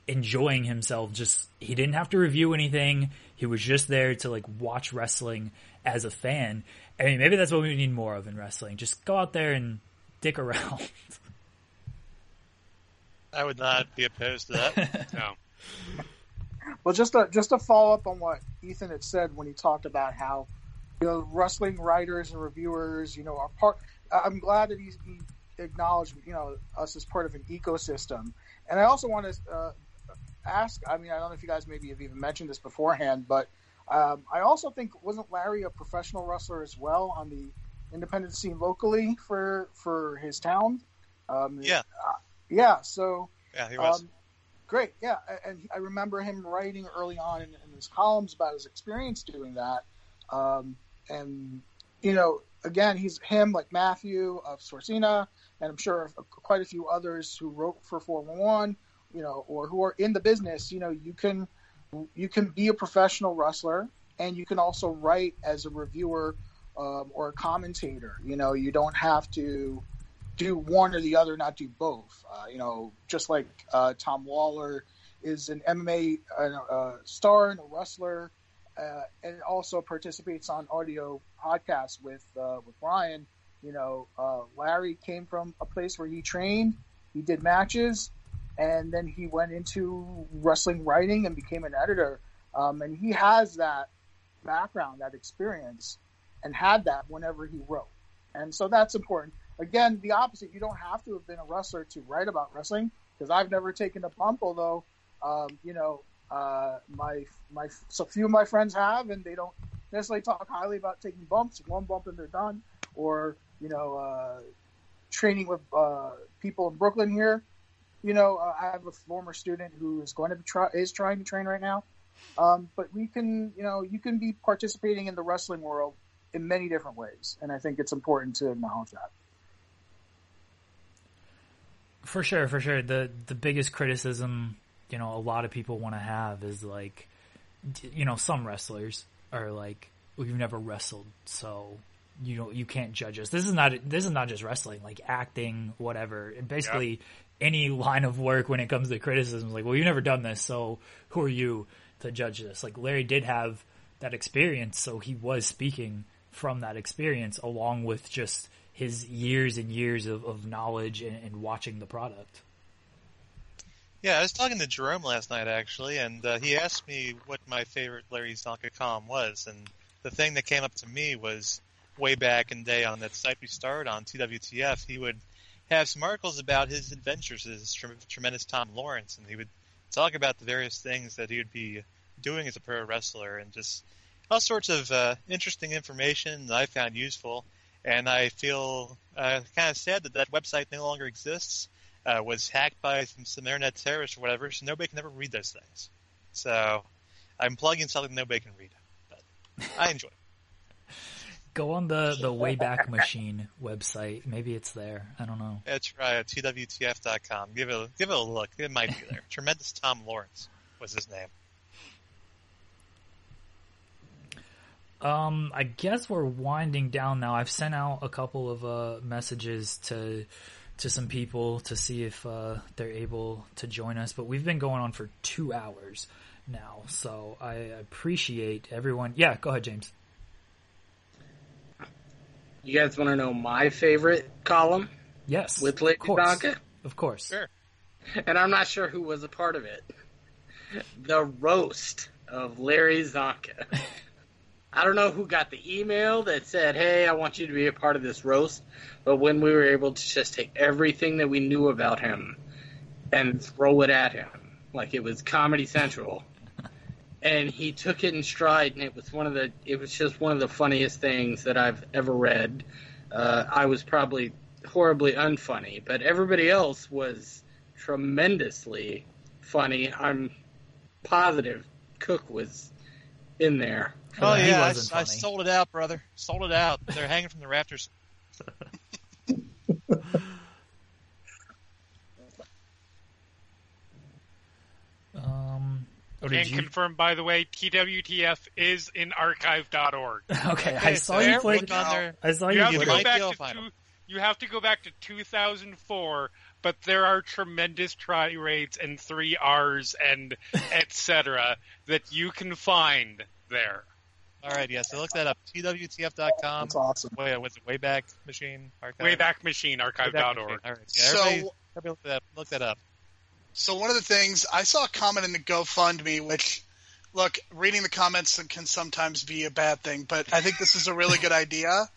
enjoying himself. Just, he didn't have to review anything. He was just there to like watch wrestling as a fan. I mean, maybe that's what we need more of in wrestling. Just go out there and dick around. I would not be opposed to that. no. Well, just to, just to follow up on what Ethan had said when he talked about how you know wrestling writers and reviewers, you know, are part. I'm glad that he's, he acknowledged you know us as part of an ecosystem, and I also want to uh, ask. I mean, I don't know if you guys maybe have even mentioned this beforehand, but um, I also think wasn't Larry a professional wrestler as well on the independent scene locally for for his town? Um, Yeah. uh, yeah. So Yeah, he was. um, great, yeah, and I remember him writing early on in, in his columns about his experience doing that. Um, and you know, again, he's him like Matthew of Sorsina, and I'm sure quite a few others who wrote for 411, you know, or who are in the business. You know, you can you can be a professional wrestler, and you can also write as a reviewer um, or a commentator. You know, you don't have to do one or the other, not do both. Uh, you know, just like uh, Tom Lawlor is an MMA uh, uh, star and a wrestler, uh, and also participates on audio podcasts with uh, with Ryan. You know, uh, Larry came from a place where he trained, he did matches, and then he went into wrestling writing and became an editor. Um, and he has that background, that experience, and had that whenever he wrote. And so that's important. Again, the opposite. You don't have to have been a wrestler to write about wrestling because I've never taken a bump, although, um, you know, uh, my my so few of my friends have, and they don't necessarily talk highly about taking bumps. One bump and they're done, or you know, uh, training with uh, people in Brooklyn here. You know, uh, I have a former student who is going to be try- is trying to train right now. Um, but we can, you know, you can be participating in the wrestling world in many different ways, and I think it's important to acknowledge that. For sure, for sure. The the biggest criticism, you know, a lot of people want to have is like, you know, some wrestlers are like, well, you've never wrestled, so you know you can't judge us. This is not this is not just wrestling, like acting, whatever. And basically, any line of work when it comes to criticism, like, well, you've never done this, so who are you to judge this? Like Larry did have that experience, so he was speaking from that experience along with just his years and years of, of knowledge and, and watching the product. Yeah, I was talking to Jerome last night actually, and uh, he asked me what my favorite Larry Csonka column was, and the thing that came up to me was way back in the day on that site we started on TWTF. He would have some articles about his adventures as tre- tremendous Tom Lawrence, and he would talk about the various things that he would be doing as a pro wrestler, and just all sorts of uh, interesting information that I found useful, and I feel uh, kind of sad that that website no longer exists. Uh, was hacked by some, some internet terrorists or whatever, so nobody can ever read those things. So I'm plugging something nobody can read, but I enjoy. it. Go on the the Wayback Machine website. Maybe it's there. I don't know. That's right, twtf.com. Give it a, give it a look. It might be there. Tremendous Tom Lawrence was his name. Um, I guess we're winding down now. I've sent out a couple of uh, messages to to some people to see if uh, they're able to join us, but we've been going on for two hours now, so I appreciate everyone. Yeah, go ahead, James. You guys want to know my favorite column Yes, with Lady of course, Donka? of course. Sure. And I'm not sure who was a part of it. The roast of Larry Csonka. I don't know who got the email that said, "Hey, I want you to be a part of this roast," but when we were able to just take everything that we knew about him and throw it at him like it was Comedy Central, and he took it in stride, and it was one of the it was just one of the funniest things that I've ever read. Uh, I was probably horribly unfunny, but everybody else was tremendously funny. I'm positive Cook was in there. Oh he yeah, I, I sold it out, brother. Sold it out. They're hanging from the rafters. Um, oh, did And you? confirmed, by the way, TWTF is in archive.org. Okay, I saw you There, play. look on there. I saw You you have to go might back to to two, you have to go back to 2004, but there are tremendous try rates and three R's and etc. that you can find there. All right, yeah. So look that up. twtf.com. That's awesome. Way, was it Wayback Machine Archive? Wayback Machine Wayback archive.org. Machine. All right. Yeah, So- everybody, everybody look that, look that up. So one of the things I saw a comment in the GoFundMe, which look, reading the comments can sometimes be a bad thing, but I think this is a really good idea.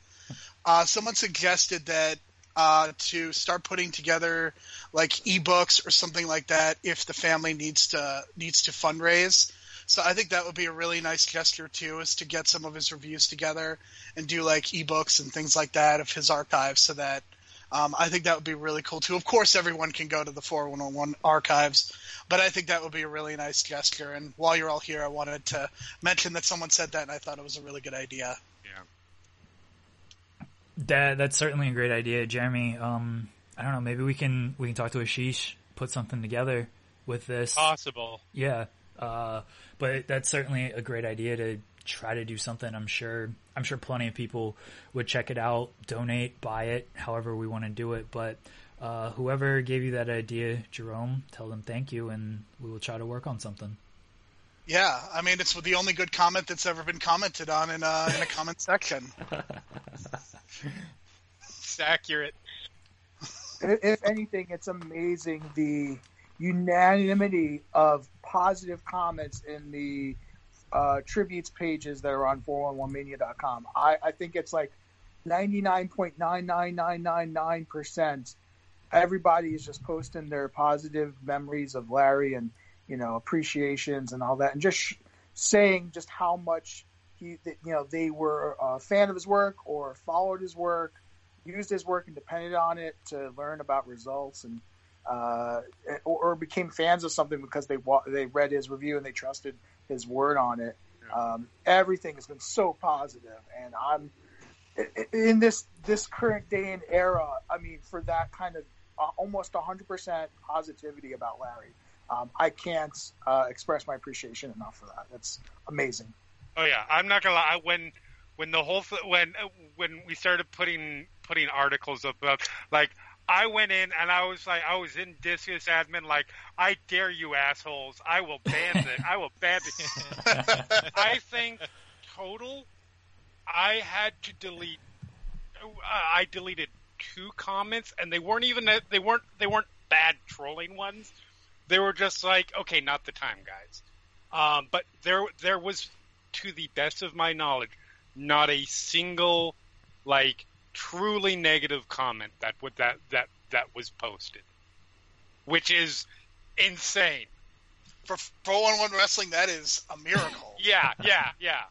Uh, someone suggested that uh, to start putting together like ebooks or something like that if the family needs to needs to fundraise. So I think that would be a really nice gesture too, is to get some of his reviews together and do like ebooks and things like that of his archives, so that um, I think that would be really cool too. Of course, everyone can go to the 411 archives, but I think that would be a really nice gesture. And while you're all here, I wanted to mention that someone said that, and I thought it was a really good idea. Yeah, that that's certainly a great idea, Jeremy. Um, I don't know. Maybe we can we can talk to Ashish, put something together with this. Possible. Yeah, uh, but that's certainly a great idea to try to do something. I'm sure. I'm sure plenty of people would check it out, donate, buy it, however we want to do it. But uh, whoever gave you that idea, Jerome, tell them thank you, and we will try to work on something. Yeah, I mean, it's the only good comment that's ever been commented on in a, in a comment section. It's accurate. If anything, it's amazing the unanimity of positive comments in the uh, tributes pages that are on 411mania.com. I, I think it's like 99.99999%. Everybody is just posting their positive memories of Larry and, you know, appreciations and all that, and just sh- saying just how much he, that, you know, they were a fan of his work or followed his work used his work and depended on it to learn about results and uh, or, or became fans of something because they wa- they read his review and they trusted his word on it. Um, everything has been so positive, and I'm in this this current day and era. I mean, for that kind of uh, almost 100% positivity about Larry, um, I can't uh, express my appreciation enough for that. That's amazing. Oh yeah, I'm not gonna lie. When when the whole th- when when we started putting putting articles up, like I went in and I was like, I was in Disqus admin, like, I dare you assholes, I will ban it, I will ban it. I think total, I had to delete. I deleted two comments, and they weren't even they weren't they weren't bad trolling ones. They were just like, okay, not the time, guys. Um, but there there was, to the best of my knowledge, not a single like truly negative comment that would that that that was posted, which is insane. For 411 Wrestling, that is a miracle. Yeah, yeah, yeah.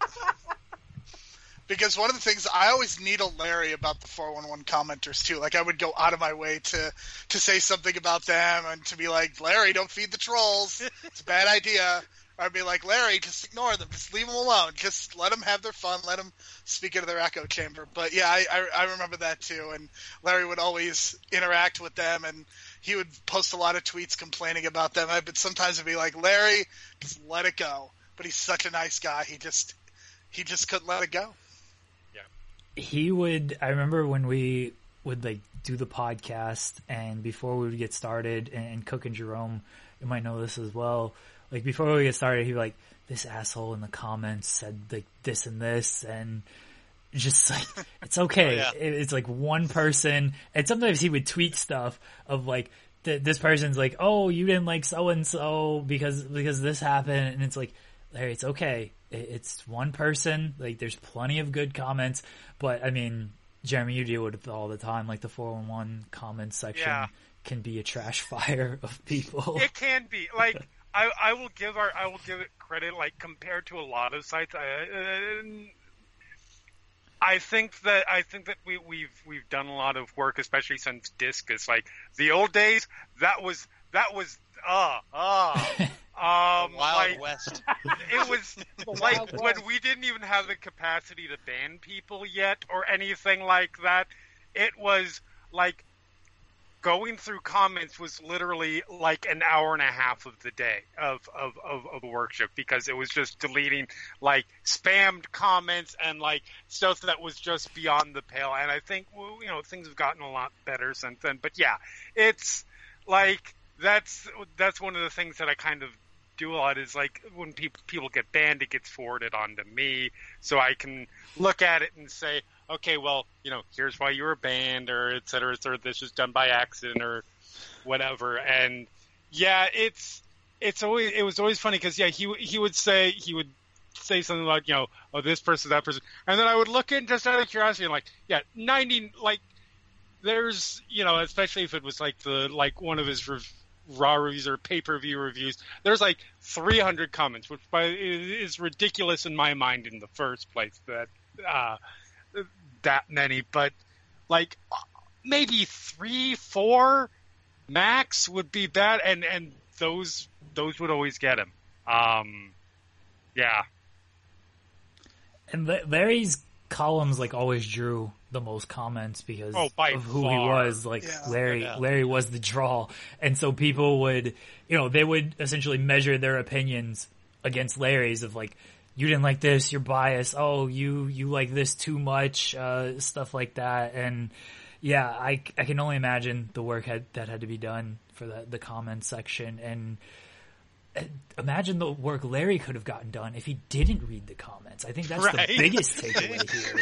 because one of the things I always needle Larry about the 411 commenters too. Like I would go out of my way to to say something about them and to be like, Larry, don't feed the trolls. It's a bad idea. Or I'd be like, Larry, just ignore them. Just leave them alone. Just let them have their fun. Let them speak into their echo chamber. But yeah, I, I, I remember that too. And Larry would always interact with them and he would post a lot of tweets complaining about them. But sometimes it'd be like, Larry, just let it go. But he's such a nice guy. He just, he just couldn't let it go. Yeah. He would i remember when we would like do the podcast and before we would get started and, and cook and jerome you might know this as well like before we get started be like this asshole in the comments said like this and this and just like it's okay Oh, yeah. It's like one person and sometimes he would tweet stuff of like th- this person's like oh you didn't like so and so because because this happened and it's like Larry, it's okay. It- It's one person. Like, there's plenty of good comments, but I mean, Jeremy, you deal with it all the time. Like the 411 comment section Yeah. can be a trash fire of people. It can be like I, I will give our I will give it credit like compared to a lot of sites. I, uh, I think that I think that we, we've we've done a lot of work, especially since Disqus. Like the old days, that was that was ah ah. Um, Wild like, West. it was like when we didn't even have the capacity to ban people yet or anything like that. It was like going through comments was literally like an hour and a half of the day of of of, of workshop because it was just deleting like spammed comments and like stuff that was just beyond the pale. And I think well, you know things have gotten a lot better since then. But yeah, it's like that's that's one of the things that I kind of do a lot is like when people people get banned, it gets forwarded onto me, so I can look at it and say, okay, well, you know, here's why you were banned, or et cetera, et cetera. This was done by accident, or whatever. And yeah, it's it's always it was always funny because yeah, he he would say he would say something like you know, oh this person, that person, and then I would look in just out of curiosity and like, yeah, ninety like there's you know, especially if it was like the like one of his rev- raw reviews or pay per view reviews, there's like 300 comments, which by is ridiculous in my mind in the first place that uh, that many, but like maybe three, four max would be bad, and and those those would always get him. Um, yeah, And La- Larry's columns like always drew the most comments because Oh, of who he was. Like Yeah. Larry, Yeah. Larry was the draw, and so people would, you know, they would essentially measure their opinions against Larry's of like, you didn't like this, you're biased. Oh, you you like this too much, uh, stuff like that. And yeah, I I can only imagine the work had that had to be done for the the comment section and imagine the work Larry could have gotten done if he didn't read the comments. I think that's Right. the biggest takeaway here.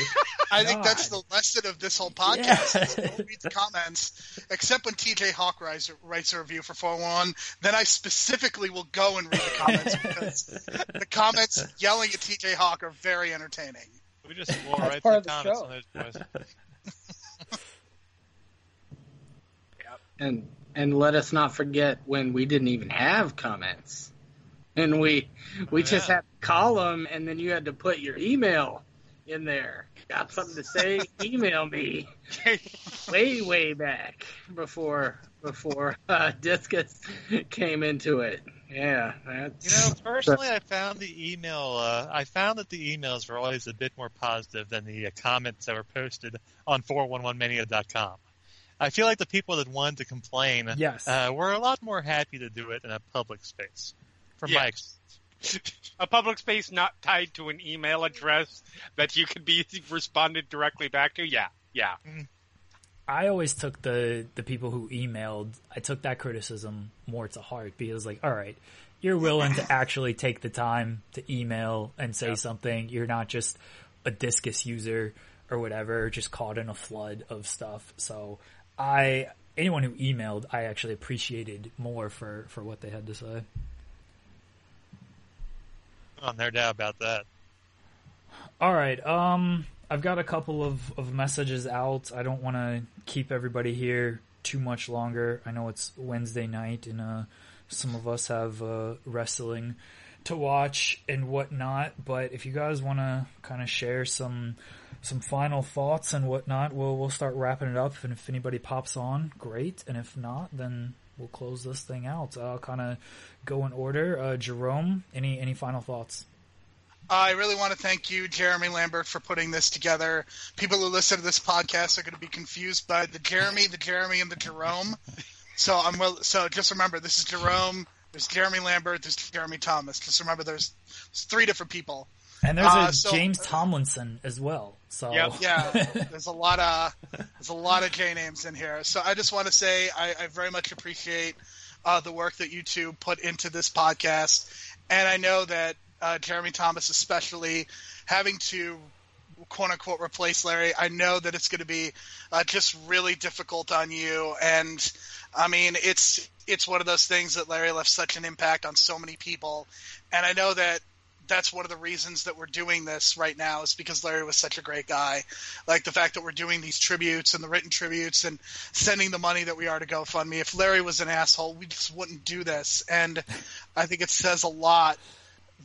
I think that's the lesson of this whole podcast. Yeah. is Don't read the comments, except when TJ Hawk writes, writes a review for 411. Then I specifically will go and read the comments because the comments yelling at TJ Hawk are very entertaining. We just blow That's right through of the comments show. on those boys. and and let us not forget when we didn't even have comments and we we Oh, just yeah. had a column and then you had to put your email in there got something to say email me way way back before before uh, Disqus came into it yeah that's You know, personally, I found the email. Uh, I found that the emails were always a bit more positive than the uh, comments that were posted on 411mania.com. I feel like the people that wanted to complain Yes. uh, were a lot more happy to do it in a public space. From Yeah. my experience. a public space not tied to an email address that you could be responded directly back to. Yeah, yeah. I always took the the people who emailed. I took that criticism more to heart because, like, all right, you're willing to actually take the time to email and say something. You're not just a Disqus user or whatever, just caught in a flood of stuff. So, I anyone who emailed, I actually appreciated more for for what they had to say. Oh, no doubt about that. All right. Um, I've got a couple of, of messages out. I don't want to keep everybody here too much longer. I know it's Wednesday night and uh, some of us have uh, wrestling to watch and whatnot. But if you guys want to kind of share some some final thoughts and whatnot, we'll we'll start wrapping it up. And if anybody pops on, great. And if not, then we'll close this thing out. I'll kind of go in order. Uh, Jerome, any any final thoughts? I really want to thank you, Jeremy Lambert, for putting this together. People who listen to this podcast are going to be confused by the Jeremy, the Jeremy, and the Jerome. So I'm well. So just remember, this is Jerome. There's Jeremy Lambert. There's Jeremy Thomas. Just remember, there's, there's three different people. And there's a Uh, so- James Thomlison as well. So Yep. Yeah, there's a lot of there's a lot of J names in here. So I just want to say I, I very much appreciate uh, the work that you two put into this podcast, and I know that uh, Jeremy Thomas, especially having to quote unquote replace Larry, I know that it's going to be uh, just really difficult on you. And I mean, it's it's one of those things that Larry left such an impact on so many people, and I know that that's one of the reasons that we're doing this right now is because Larry was such a great guy. Like the fact that we're doing these tributes and the written tributes and sending the money that we are to GoFundMe. If Larry was an asshole, we just wouldn't do this. And I think it says a lot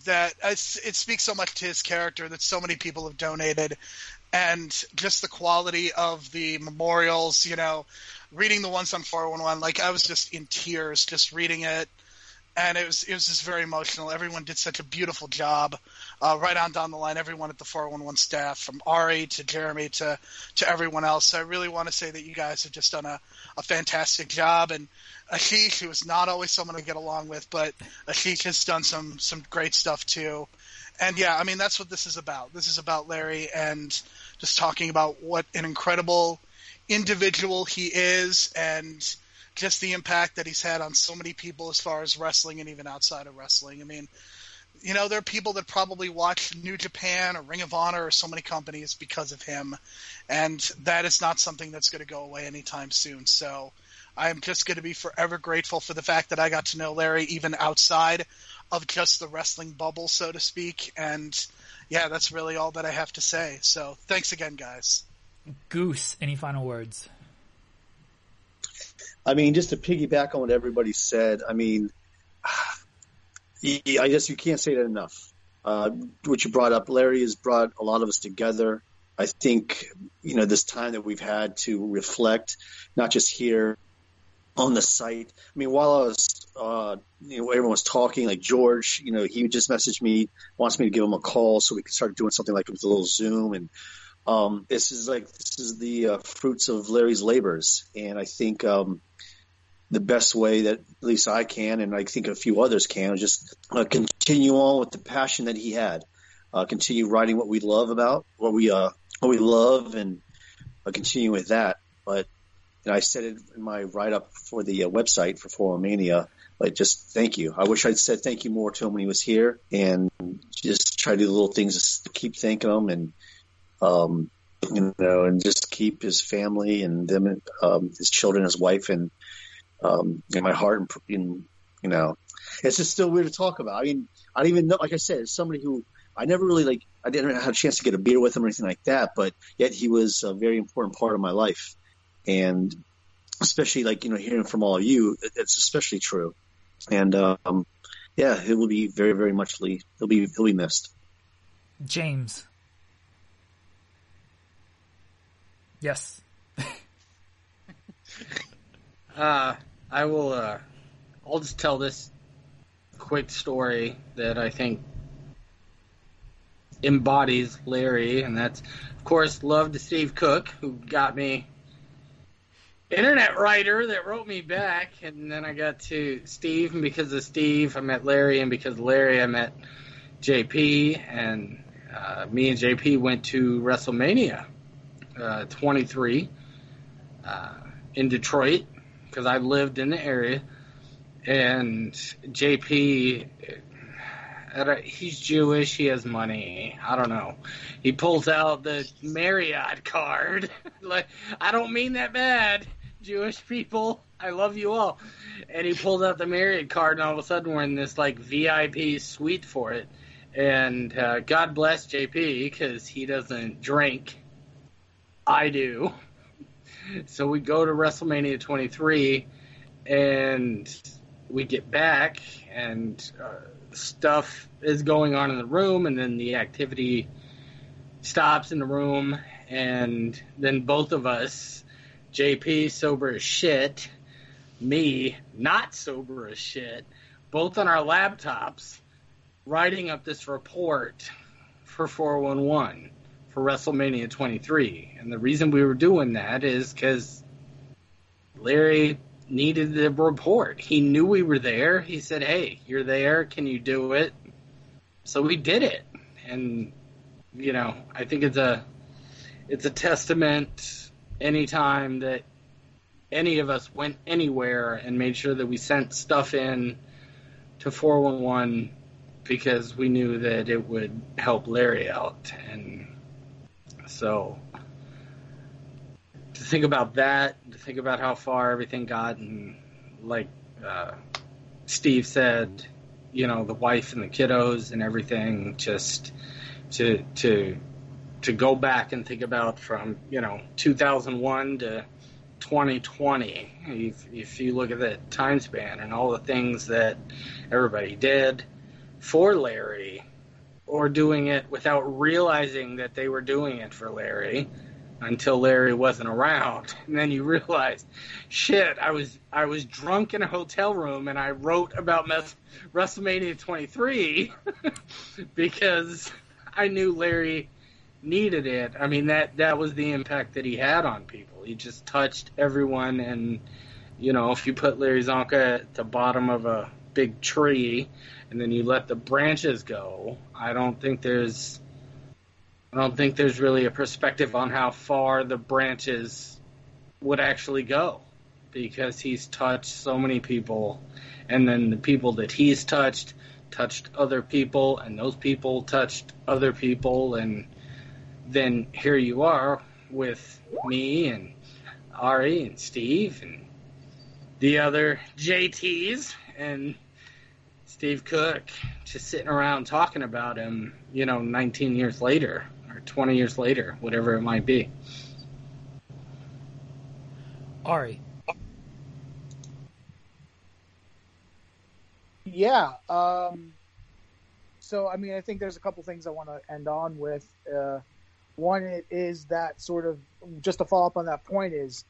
that it speaks so much to his character that so many people have donated and just the quality of the memorials, you know, reading the ones on 411, like I was just in tears just reading it and it was it was just very emotional. Everyone did such a beautiful job, uh, right on down the line. Everyone at the 411 staff, from Ari to Jeremy to to everyone else. So I really want to say that you guys have just done a, a fantastic job. And Ashish, who is not always someone to get along with, but Ashish has done some some great stuff too. And yeah, I mean that's what this is about. This is about Larry and just talking about what an incredible individual he is and just the impact that he's had on so many people as far as wrestling and even outside of wrestling. I mean, you know, there are people that probably watch New Japan or Ring of Honor or so many companies because of him, and that is not something that's going to go away anytime soon. So I'm just going to be forever grateful for the fact that I got to know Larry even outside of just the wrestling bubble, so to speak. And yeah, that's really all that I have to say. So thanks again, guys. Goose, any final words? I mean, just to piggyback on what everybody said, I mean, I guess you can't say that enough. Uh, what you brought up, Larry has brought a lot of us together. I think, you know, this time that we've had to reflect, not just here on the site. I mean, while I was, uh, you know, everyone was talking, like George, you know, he just messaged me, wants me to give him a call so we could start doing something like with a little Zoom. And um, this is like, this is the uh, fruits of Larry's labors. And I think, um, the best way that at least I can, and I think a few others can, is just uh, continue on with the passion that he had. Uh, continue writing what we love about, what we uh, what we love, and uh, continue with that. But and I said it in my write up for the uh, website for 411 Mania. Like, just thank you. I wish I'd said thank you more to him when he was here, and just try to do little things to keep thanking him, and um, you know, and just keep his family and them, um, his children, his wife, and um, in my heart, and you know, it's just still weird to talk about. I mean, I don't even know. Like I said, as somebody who I never really like, I didn't have a chance to get a beer with him or anything like that, but yet he was a very important part of my life, and especially like you know, hearing from all of you, it's especially true. And um, yeah, it will be very, very muchly. He'll be he'll be missed. James. Yes. Uh, I will. Uh, I'll just tell this quick story that I think embodies Larry, and that's, of course, love to Steve Cook, who got me internet writer that wrote me back, and then I got to Steve, and because of Steve, I met Larry, and because of Larry, I met JP, and uh, me and JP went to WrestleMania uh, 23 uh, in Detroit because I lived in the area, and JP. uh, He's Jewish. He has money. I don't know. He pulls out the Marriott card. like I don't mean that bad, Jewish people. I love you all. And he pulls out the Marriott card, and all of a sudden we're in this like VIP suite for it. And uh, God bless JP because he doesn't drink. I do. So we go to WrestleMania 23, and we get back, and uh, stuff is going on in the room, and then the activity stops in the room, and then both of us, JP sober as shit, me not sober as shit, both on our laptops, writing up this report for 411 for WrestleMania 23. And the reason we were doing that is because Larry needed the report. He knew we were there. He said, "Hey, you're there. Can you do it?" So we did it. And you know, I think it's a it's a testament anytime that any of us went anywhere and made sure that we sent stuff in to 411 because we knew that it would help Larry out. And so to think about that, to think about how far everything got, and like uh, Steve said, you know, the wife and the kiddos and everything, just to to to go back and think about from you know 2001 to 2020 if, if you look at that time span and all the things that everybody did for larry or doing it without realizing that they were doing it for larry until larry wasn't around and then you realize shit i was i was drunk in a hotel room and i wrote about Mes- wrestlemania 23 because i knew larry needed it. I mean that that was the impact that he had on people. He just touched everyone, and you know, if you put Larry Csonka at the bottom of a big tree, and then you let the branches go, I don't think there's, I don't think there's really a perspective on how far the branches would actually go, because he's touched so many people, and then the people that he's touched touched other people, and those people touched other people, and then here you are with me and Ari and Steve and the other JTs and Steve Cook just sitting around talking about him, you know, 19 years later or 20 years later, whatever it might be. Ari. Yeah. Um, so, I mean, I think there's a couple things I want to end on with. Uh, one it is that sort of just to follow up on that point is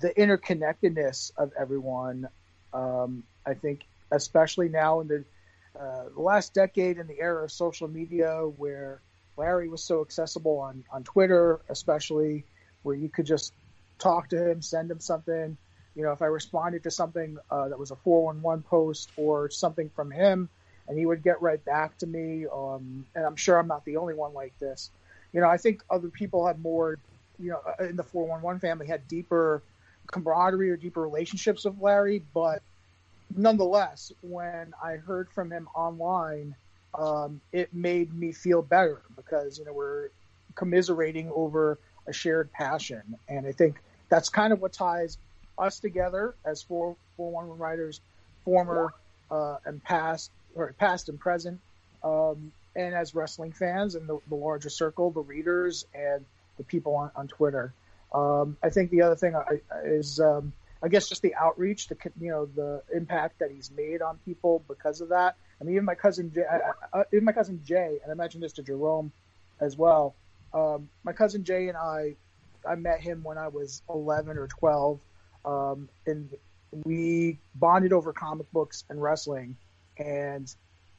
the interconnectedness of everyone. Um, I think, especially now in the, uh, last decade in the era of social media, where Larry was so accessible on on Twitter, especially where you could just talk to him, send him something. You know, if I responded to something uh, that was a 411 post or something from him, and he would get right back to me. Um, and I'm sure I'm not the only one like this you know, I think other people had more, you know, uh, in the 411 family had deeper camaraderie or deeper relationships with Larry, but nonetheless, when I heard from him online, um, it made me feel better because, you know, we're commiserating over a shared passion. And I think that's kind of what ties us together as 411 writers, former uh, and past, or past and present. Um, and as wrestling fans and the, the larger circle, the readers and the people on, on Twitter. Um, I think the other thing is, um, I guess, just the outreach, the you know, the impact that he's made on people because of that. I mean, even my cousin Jay, I, I, even my cousin Jay, and I mentioned this to Jerome as well. Um, my cousin Jay and I, I met him when I was 11 or 12, um, and we bonded over comic books and wrestling. And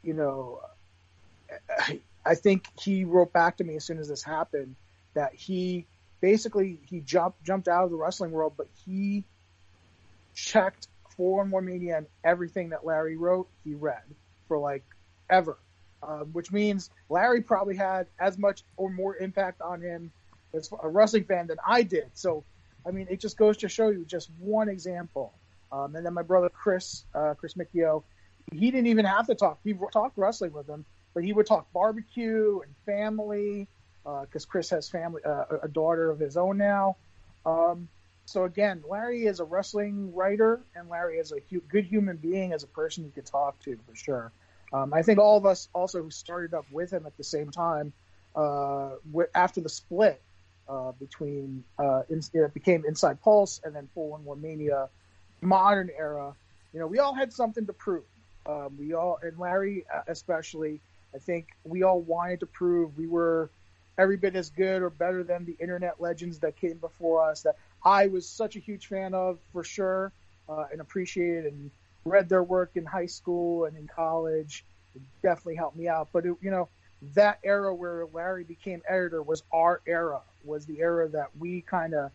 you know, I think he wrote back to me as soon as this happened that he basically he jumped jumped out of the wrestling world, but he checked four more media and everything that Larry wrote, he read for like ever, um, which means Larry probably had as much or more impact on him as a wrestling fan than I did. So, I mean, it just goes to show you just one example. Um, and then my brother Chris, uh, Chris Micchio, he didn't even have to talk. He talked wrestling with him but he would talk barbecue and family because uh, Chris has family, uh, a daughter of his own now. Um, so again, Larry is a wrestling writer, and Larry is a hu- good human being as a person you could talk to for sure. Um, I think all of us also who started up with him at the same time uh, after the split uh, between uh, in, it became Inside Pulse and then 411 Mania, modern era. You know, we all had something to prove Um, we all, and Larry uh, especially, I think we all wanted to prove we were every bit as good or better than the internet legends that came before us. That I was such a huge fan of for sure, uh, and appreciated and read their work in high school and in college. It definitely helped me out. But it, you know, that era where Larry became editor was our era. Was the era that we kind of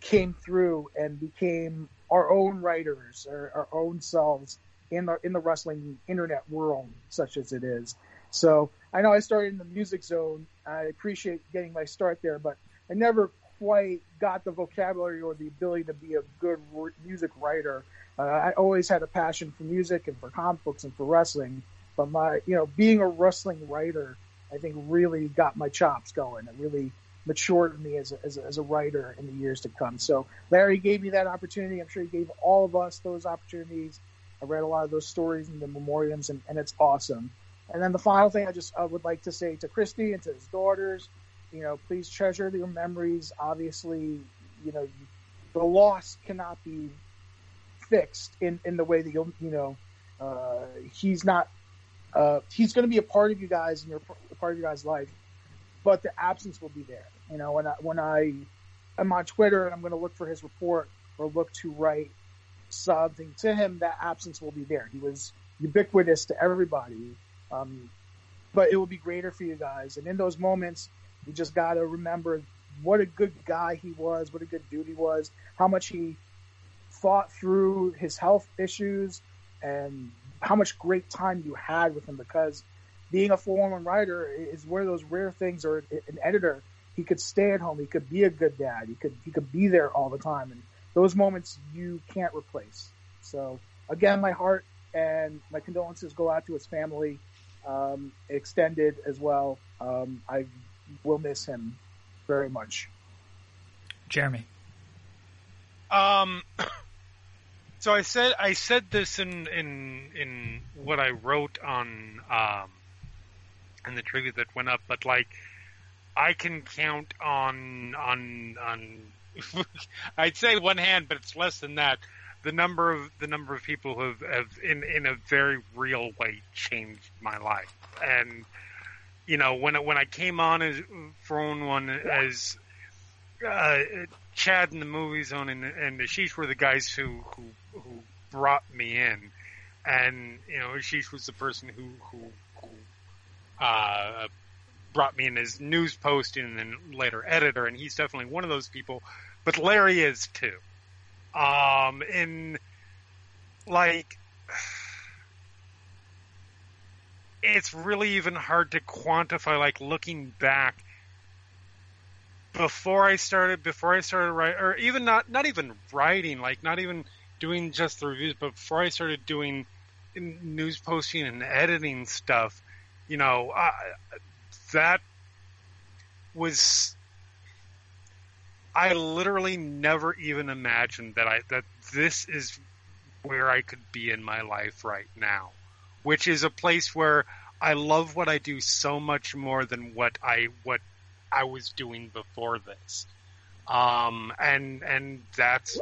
came through and became our own writers, our, our own selves in the in the wrestling internet world, such as it is. So I know I started in the music zone. I appreciate getting my start there, but I never quite got the vocabulary or the ability to be a good music writer. Uh, I always had a passion for music and for comic books and for wrestling, but my you know being a wrestling writer, I think really got my chops going. It really matured me as a, as a, as a writer in the years to come. So Larry gave me that opportunity. I'm sure he gave all of us those opportunities. I read a lot of those stories in the memoriams, and, and it's awesome. And then the final thing I just I would like to say to Christy and to his daughters, you know, please treasure your memories. Obviously, you know, the loss cannot be fixed in, in the way that you'll, you know, uh, he's not, uh, he's going to be a part of you guys and your part of your guys' life, but the absence will be there. You know, when I, when I am on Twitter and I'm going to look for his report or look to write something to him, that absence will be there. He was ubiquitous to everybody. Um, but it will be greater for you guys. And in those moments, you just got to remember what a good guy he was, what a good dude he was, how much he fought through his health issues, and how much great time you had with him because being a 411 writer is one of those rare things or an editor. He could stay at home. He could be a good dad. He could he could be there all the time and those moments you can't replace. So again my heart and my condolences go out to his family um, extended as well. Um, i will miss him very much. Jeremy. Um so I said I said this in in in what I wrote on um in the tribute that went up, but like I can count on on on I'd say one hand, but it's less than that. The number of the number of people who have, have in in a very real way changed my life, and you know when when I came on as for one as uh, Chad in the movie zone and and Ashish were the guys who who who brought me in, and you know Ashish was the person who who, who uh, brought me in as news post and then later editor, and he's definitely one of those people. But Larry is too. Um, in like. It's really even hard to quantify, like looking back before I started before I started writing or even not not even writing like not even doing just the reviews but before I started doing news posting and editing stuff you know that was I literally never even imagined that I that this is where I could be in my life right now which is a place where I love what I do so much more than what I what I was doing before this. Um, and and that's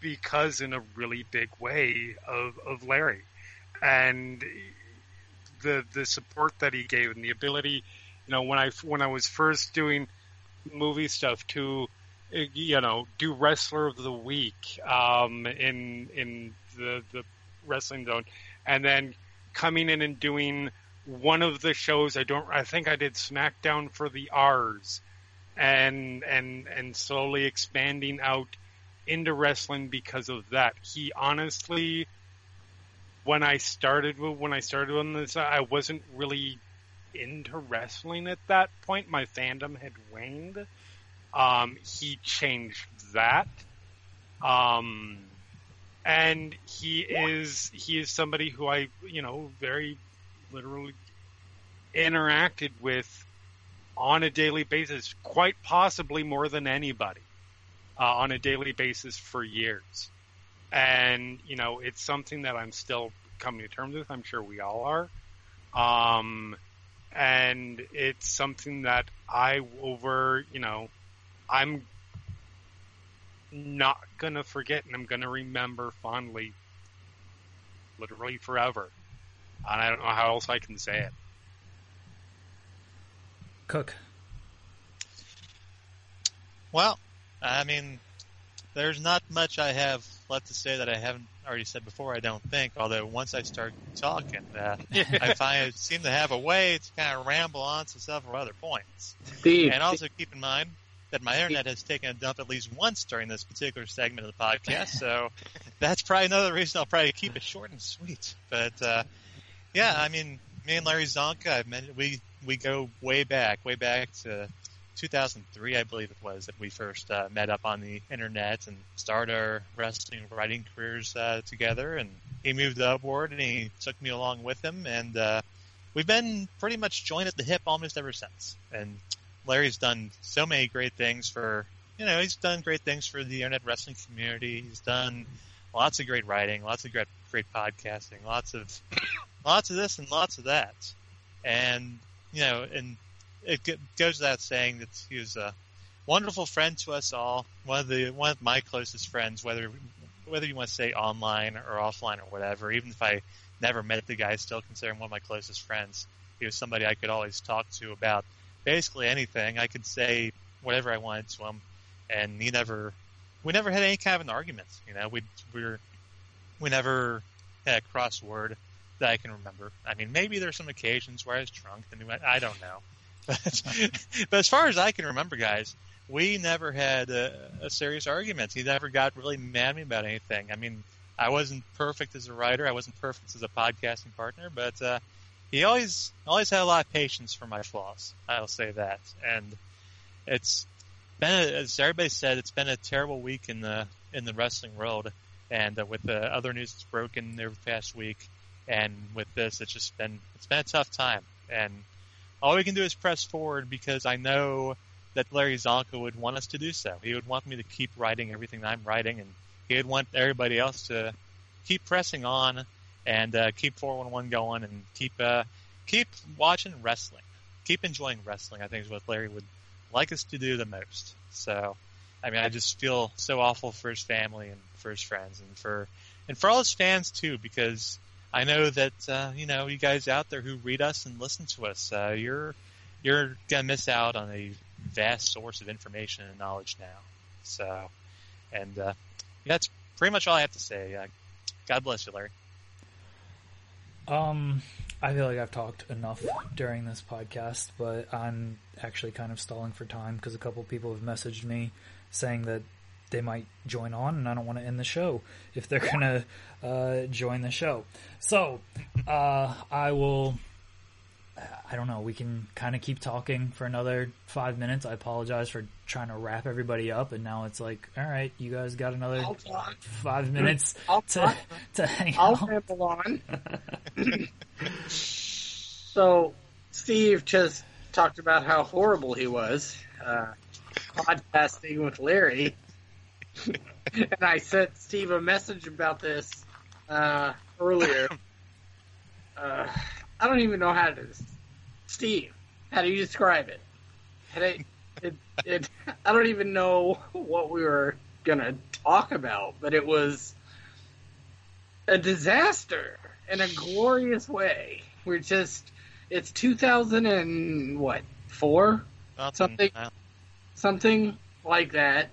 because in a really big way of, of Larry and the the support that he gave and the ability, you know, when I when I was first doing movie stuff to you know do wrestler of the week um, in in the the wrestling zone, and then coming in and doing one of the shows I don't I think I did SmackDown for the R's and and and slowly expanding out into wrestling because of that. He honestly when I started when I started on this I wasn't really into wrestling at that point. My fandom had waned. Um, he changed that. Um, and he is he is somebody who I you know very literally interacted with on a daily basis, quite possibly more than anybody uh, on a daily basis for years. And, you know, it's something that I'm still coming to terms with. I'm sure we all are. Um, and it's something that I, over, you know, I'm not going to forget and I'm going to remember fondly, literally forever. And I don't know how else I can say it. Cook. Well, I mean, there's not much I have left to say that I haven't already said before. I don't think. Although once I start talking, uh, I find I seem to have a way to kind of ramble on to several other points. Steve, And also keep in mind that my internet has taken a dump at least once during this particular segment of the podcast, so that's probably another reason I'll probably keep it short and sweet. But uh, yeah, I mean, me and Larry Csonka, I've mentioned we we go way back, way back to 2003, I believe it was, that we first uh, met up on the internet and started our wrestling writing careers uh, together. And he moved upward, and he took me along with him, and uh, we've been pretty much joined at the hip almost ever since. And Larry's done so many great things for, you know, he's done great things for the internet wrestling community. He's done lots of great writing, lots of great, great podcasting, lots of, lots of this and lots of that. And, you know, and it goes without saying that he was a wonderful friend to us all. One of the, one of my closest friends, whether, whether you want to say online or offline or whatever, even if I never met the guy, I still consider him one of my closest friends. He was somebody I could always talk to about basically anything. I could say whatever I wanted to him, and he never, we never had any kind of an argument. You know, we we we never had a crossword that I can remember. I mean, maybe there's some occasions where I was drunk and we went, I don't know, but but as far as I can remember, guys, we never had a, a serious argument. He never got really mad at me about anything. I mean, I wasn't perfect as a writer. I wasn't perfect as a podcasting partner, but uh, he always always had a lot of patience for my flaws. I'll say that. And it's been, a, as everybody said, it's been a terrible week in the in the wrestling world. And uh, with the other news that's broken over the past week, and with this, it's just been it's been a tough time. And all we can do is press forward because I know that Larry Csonka would want us to do so. He would want me to keep writing everything I'm writing, and he would want everybody else to keep pressing on and uh, keep 411 going and keep uh, keep watching wrestling, keep enjoying wrestling. I think is what Larry would like us to do the most. So, I mean, I just feel so awful for his family and for his friends and for and for all his fans too, because I know that uh, you know you guys out there who read us and listen to us, uh, you're you're gonna miss out on a vast source of information and knowledge now. So, and uh, that's pretty much all I have to say. Uh, God bless you, Larry. Um, I feel like I've talked enough during this podcast, but I'm actually kind of stalling for time because a couple people have messaged me saying that they might join on, and I don't want to end the show if they're gonna uh, join the show. So, uh, I will. I don't know. We can kind of keep talking for another five minutes. I apologize for trying to wrap everybody up, and now it's like, all right, you guys got another five minutes I'll to talk. to hang I'll out. ramble on. so, Steve just talked about how horrible he was uh, podcasting with Larry, and I sent Steve a message about this uh, earlier. Uh, I don't even know how to. Steve, how do you describe it? Had I- it, it, I don't even know what we were gonna talk about, but it was a disaster in a glorious way. We're just it's 2000 and what four something something like that.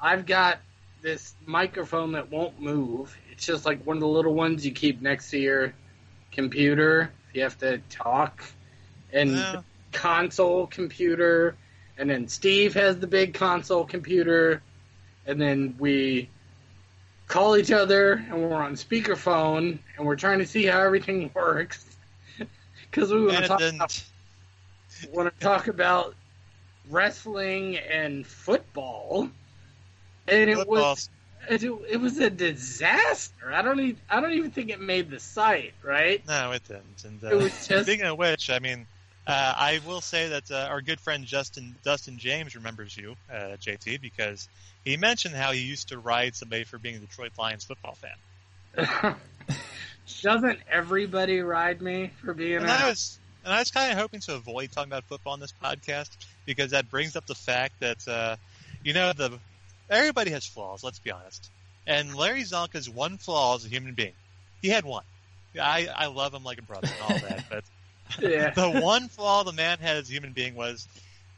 I've got this microphone that won't move. It's just like one of the little ones you keep next to your computer you have to talk, and Yeah. console computer, and then Steve has the big console computer, and then we call each other and we're on speakerphone and we're trying to see how everything works because we want to talk about, want to talk about wrestling and football, and it Football. was it, it was a disaster. I don't even I don't even think it made the site right. No, it didn't. And uh, It was just- speaking of which, I mean, uh, I will say that uh, our good friend Justin Dustin James remembers you, uh, JT, because he mentioned how he used to ride somebody for being a Detroit Lions football fan. Doesn't everybody ride me for being And a I was and I was kind of hoping to avoid talking about football in this podcast because that brings up the fact that uh, you know the everybody has flaws. Let's be honest. And Larry Csonka's one flaw as a human being, he had one. I I love him like a brother and all that, but Yeah. the one flaw the man had as a human being was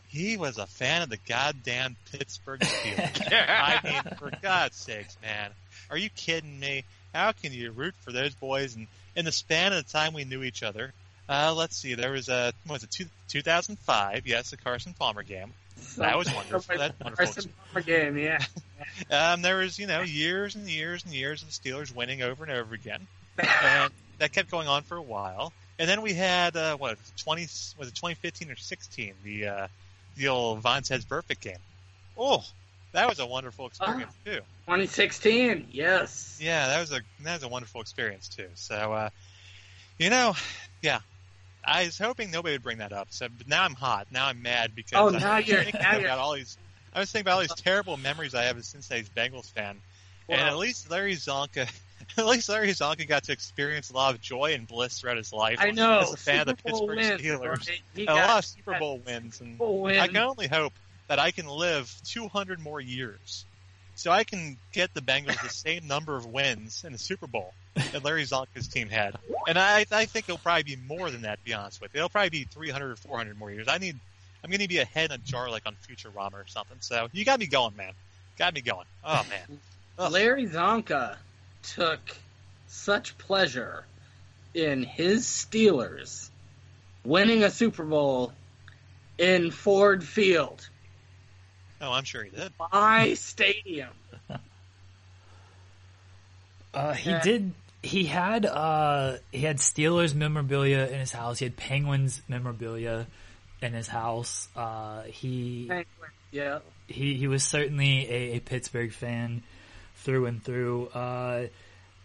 he was a fan of the goddamn Pittsburgh Steelers. I mean, for God's sakes, man, are you kidding me? How can you root for those boys? And in the span of the time we knew each other, uh, let's see, there was a was it two, 2005? Yes, the Carson Palmer game. That was wonderful. That wonderful. Game, yeah. Um, there was, you know, years and years and years of the Steelers winning over and over again, and that kept going on for a while. And then we had uh, what twenty was it 2015 or 16 the uh, the old Vontaze Burfict game. Oh, that was a wonderful experience too. 2016, yes. Yeah, that was a that was a wonderful experience too. So, uh, you know, yeah, I was hoping nobody would bring that up. So, but now I'm hot. Now I'm mad because Oh, I'm now you're- thinking now you're- about all these. I was thinking about all these terrible memories I have as Cincinnati's Bengals fan, and at least Larry Csonka. At least Larry Csonka got to experience a lot of joy and bliss throughout his life. I know. As a fan of the Pittsburgh wins, Steelers. right? He a lot of Super Bowl wins. And Bowl win. I can only hope that I can live 200 more years so I can get the Bengals the same number of wins in the Super Bowl that Larry Csonka's team had. And I, I think it'll probably be more than that, to be honest with you. It'll probably be 300 or 400 more years. I need, I'm going to be ahead head in a jar like on future Futurama or something. So you got me going, man. Got me going. Oh, man. Ugh. Larry Zonka took such pleasure in his Steelers winning a Super Bowl in Ford Field, Oh, I'm sure he did. my stadium. Uh, he Yeah. did. He had uh, he had Steelers memorabilia in his house. He had Penguins memorabilia in his house. Uh, he Yeah. he he was certainly a, a Pittsburgh fan through and through. Uh,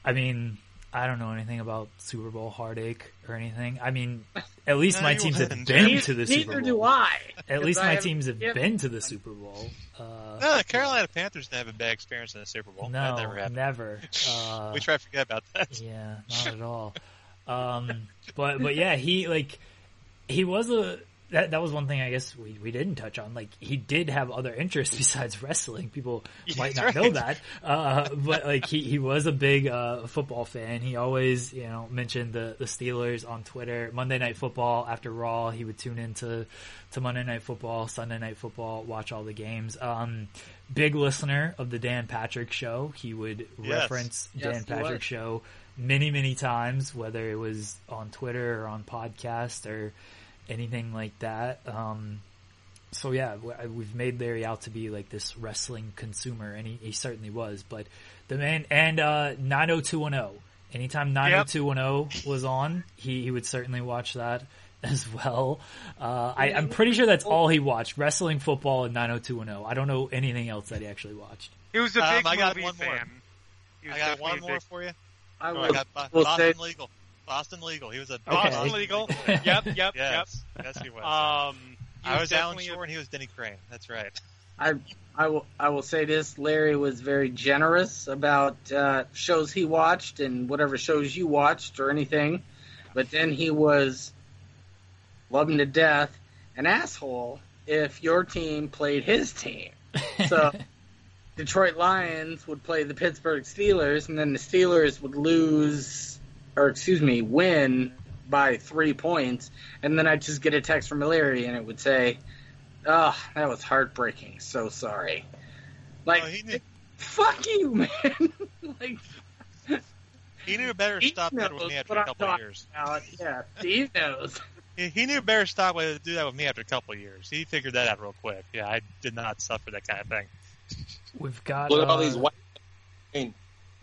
I mean, I don't know anything about Super Bowl heartache or anything. I mean, at least No, my teams have been Neither- to the Super Bowl. neither do I. At least I my teams have yeah. been to the Super Bowl. Uh, No, the Carolina Panthers didn't have a bad experience in the Super Bowl. that no, never happened. never. Uh, we try to forget about that. Yeah, not at all. Um, but but yeah, he like he was a that that was one thing I guess we, we didn't touch on. Like he did have other interests besides wrestling. People might that's not know that, uh, but like he, he was a big uh, football fan. He always you know mentioned the the Steelers on Twitter. Monday Night Football after Raw, he would tune into to Monday Night Football, Sunday Night Football, watch all the games. Um, big listener of the Dan Patrick Show. He would Yes. reference Yes, Dan Patrick was. Show many many times, whether it was on Twitter or on podcast or anything like that. Um, so yeah, we've made Larry out to be like this wrestling consumer, and he, he certainly was. But the man and uh, 90210. Anytime 90210 was on, he, he would certainly watch that as well. Uh, I, I'm pretty sure that's all he watched: wrestling, football, and 90210. I don't know anything else that he actually watched. He was a Um, big I got movie one more. fan. He was I got one more big- for you. I Oh, I will, got Bo- will Boston say Legal. Boston Legal. He was a Okay. Boston legal. Yep, yep, yep. Yes, yes, he was. Um, he I was Alan definitely a- Shore and he was Denny Crane. That's right. I I will I will say this: Larry was very generous about uh, shows he watched and whatever shows you watched or anything, but then he was love him to death, an asshole if your team played his team. So Detroit Lions would play the Pittsburgh Steelers, and then the Steelers would lose, or excuse me, win by three points, and then I'd just get a text from Larry, and it would say, "Oh, that was heartbreaking. So sorry." Like, Oh, he fuck you, man. like, he knew better to he stop that with me after a couple of years. about. Yeah, Steve knows. He, he knew better to stop with do that with me after a couple of years. He figured that out real quick. Yeah, I did not suffer that kind of thing. We've got Look at all uh, these white.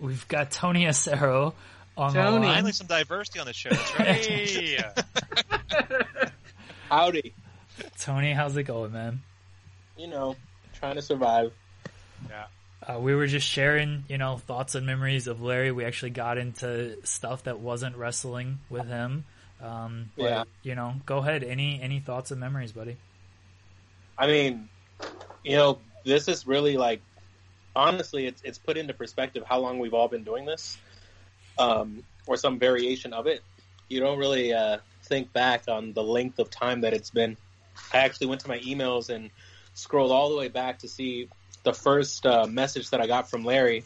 we've got Tony Acero on Tony. the line. Finally, some diversity on the show. That's right. Hey, Howdy. Tony, how's it going, man? You know, trying to survive. Yeah. Uh, we were just sharing, you know, thoughts and memories of Larry. We actually got into stuff that wasn't wrestling with him. Um, but, Yeah. you know, go ahead. Any any thoughts and memories, buddy? I mean, you know, this is really like, honestly, it's it's put into perspective how long we've all been doing this, um, or some variation of it. You don't really uh, think back on the length of time that it's been. I actually went to my emails and scrolled all the way back to see the first uh, message that I got from Larry,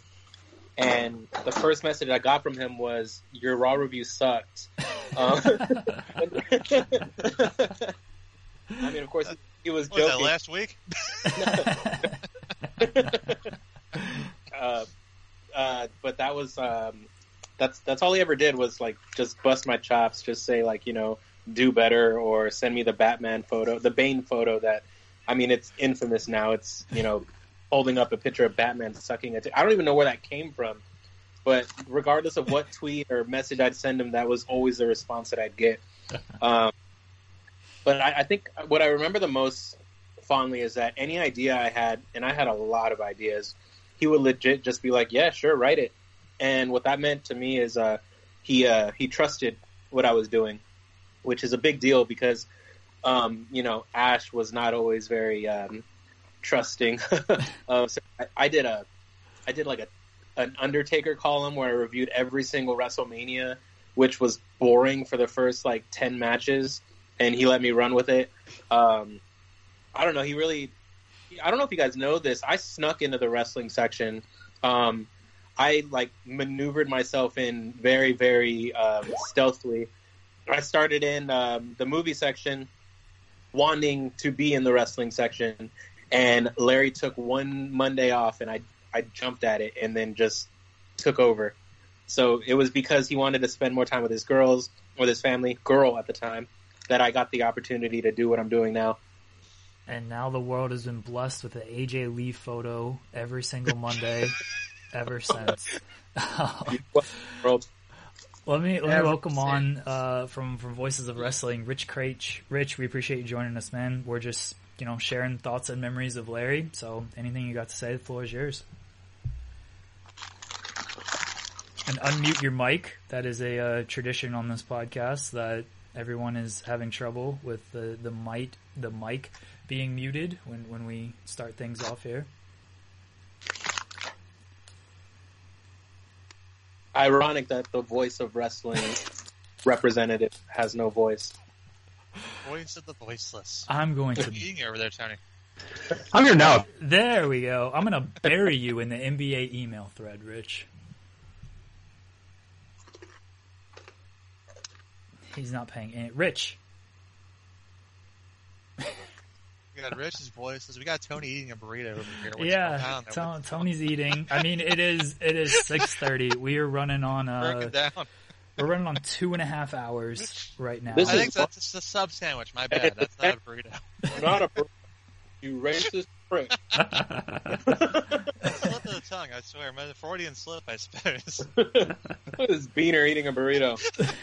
and the first message I got from him was, "Your Raw review sucked." Um, I mean, of course, he was What was that joking. last week? uh, uh, but that was um, that's that's all he ever did was like just bust my chops, just say like you know do better or send me the Batman photo, the Bane photo that I mean it's infamous now. It's you know holding up a picture of Batman sucking it. I don't even know where that came from, but regardless of what tweet or message I'd send him, that was always the response that I'd get. Um, but I, I think what I remember the most fondly is that any idea I had, and I had a lot of ideas, he would legit just be like, "Yeah, sure, write it." And what that meant to me is uh, he uh, he trusted what I was doing, which is a big deal because um, you know Ash was not always very um, trusting. uh, so I, I did a I did like a an Undertaker column where I reviewed every single WrestleMania, which was boring for the first like ten matches, and he let me run with it. Um, I don't know. He really. I don't know if you guys know this. I snuck into the wrestling section. Um, I like maneuvered myself in very, very um, stealthily. I started in um, the movie section, wanting to be in the wrestling section, and Larry took one Monday off, and I I jumped at it and then just took over. So it was because he wanted to spend more time with his girls, with his family, girl at the time, that I got the opportunity to do what I'm doing now. And now the world has been blessed with an AJ Lee photo every single Monday ever since. Let me let me Ever welcome on uh, from from Voices of Wrestling, Rich Kraetsch. Rich, we appreciate you joining us, man. We're just you know sharing thoughts and memories of Larry. So anything you got to say, the floor is yours. And unmute your mic. That is a uh, tradition on this podcast that everyone is having trouble with the the mic the mic being muted when when we start things off here. Ironic that the voice of wrestling representative has no voice. Voice of the voiceless. I'm going to are you eating over there, Tony? I'm here now. There we go. I'm gonna bury you in the NBA email thread, Rich. He's not paying any. Rich, We got Rich's voice. We got Tony eating a burrito over here. Yeah, on there? Ton- Tony's eating. I mean, it is it is six thirty. We are running on Broke uh, down. we're running on two and a half hours right now. This I is think that's just a sub sandwich. My bad. That's not a burrito. Not a you racist prick. slip of the tongue, I swear. My Freudian slip, I suppose. Look at this beaner eating a burrito.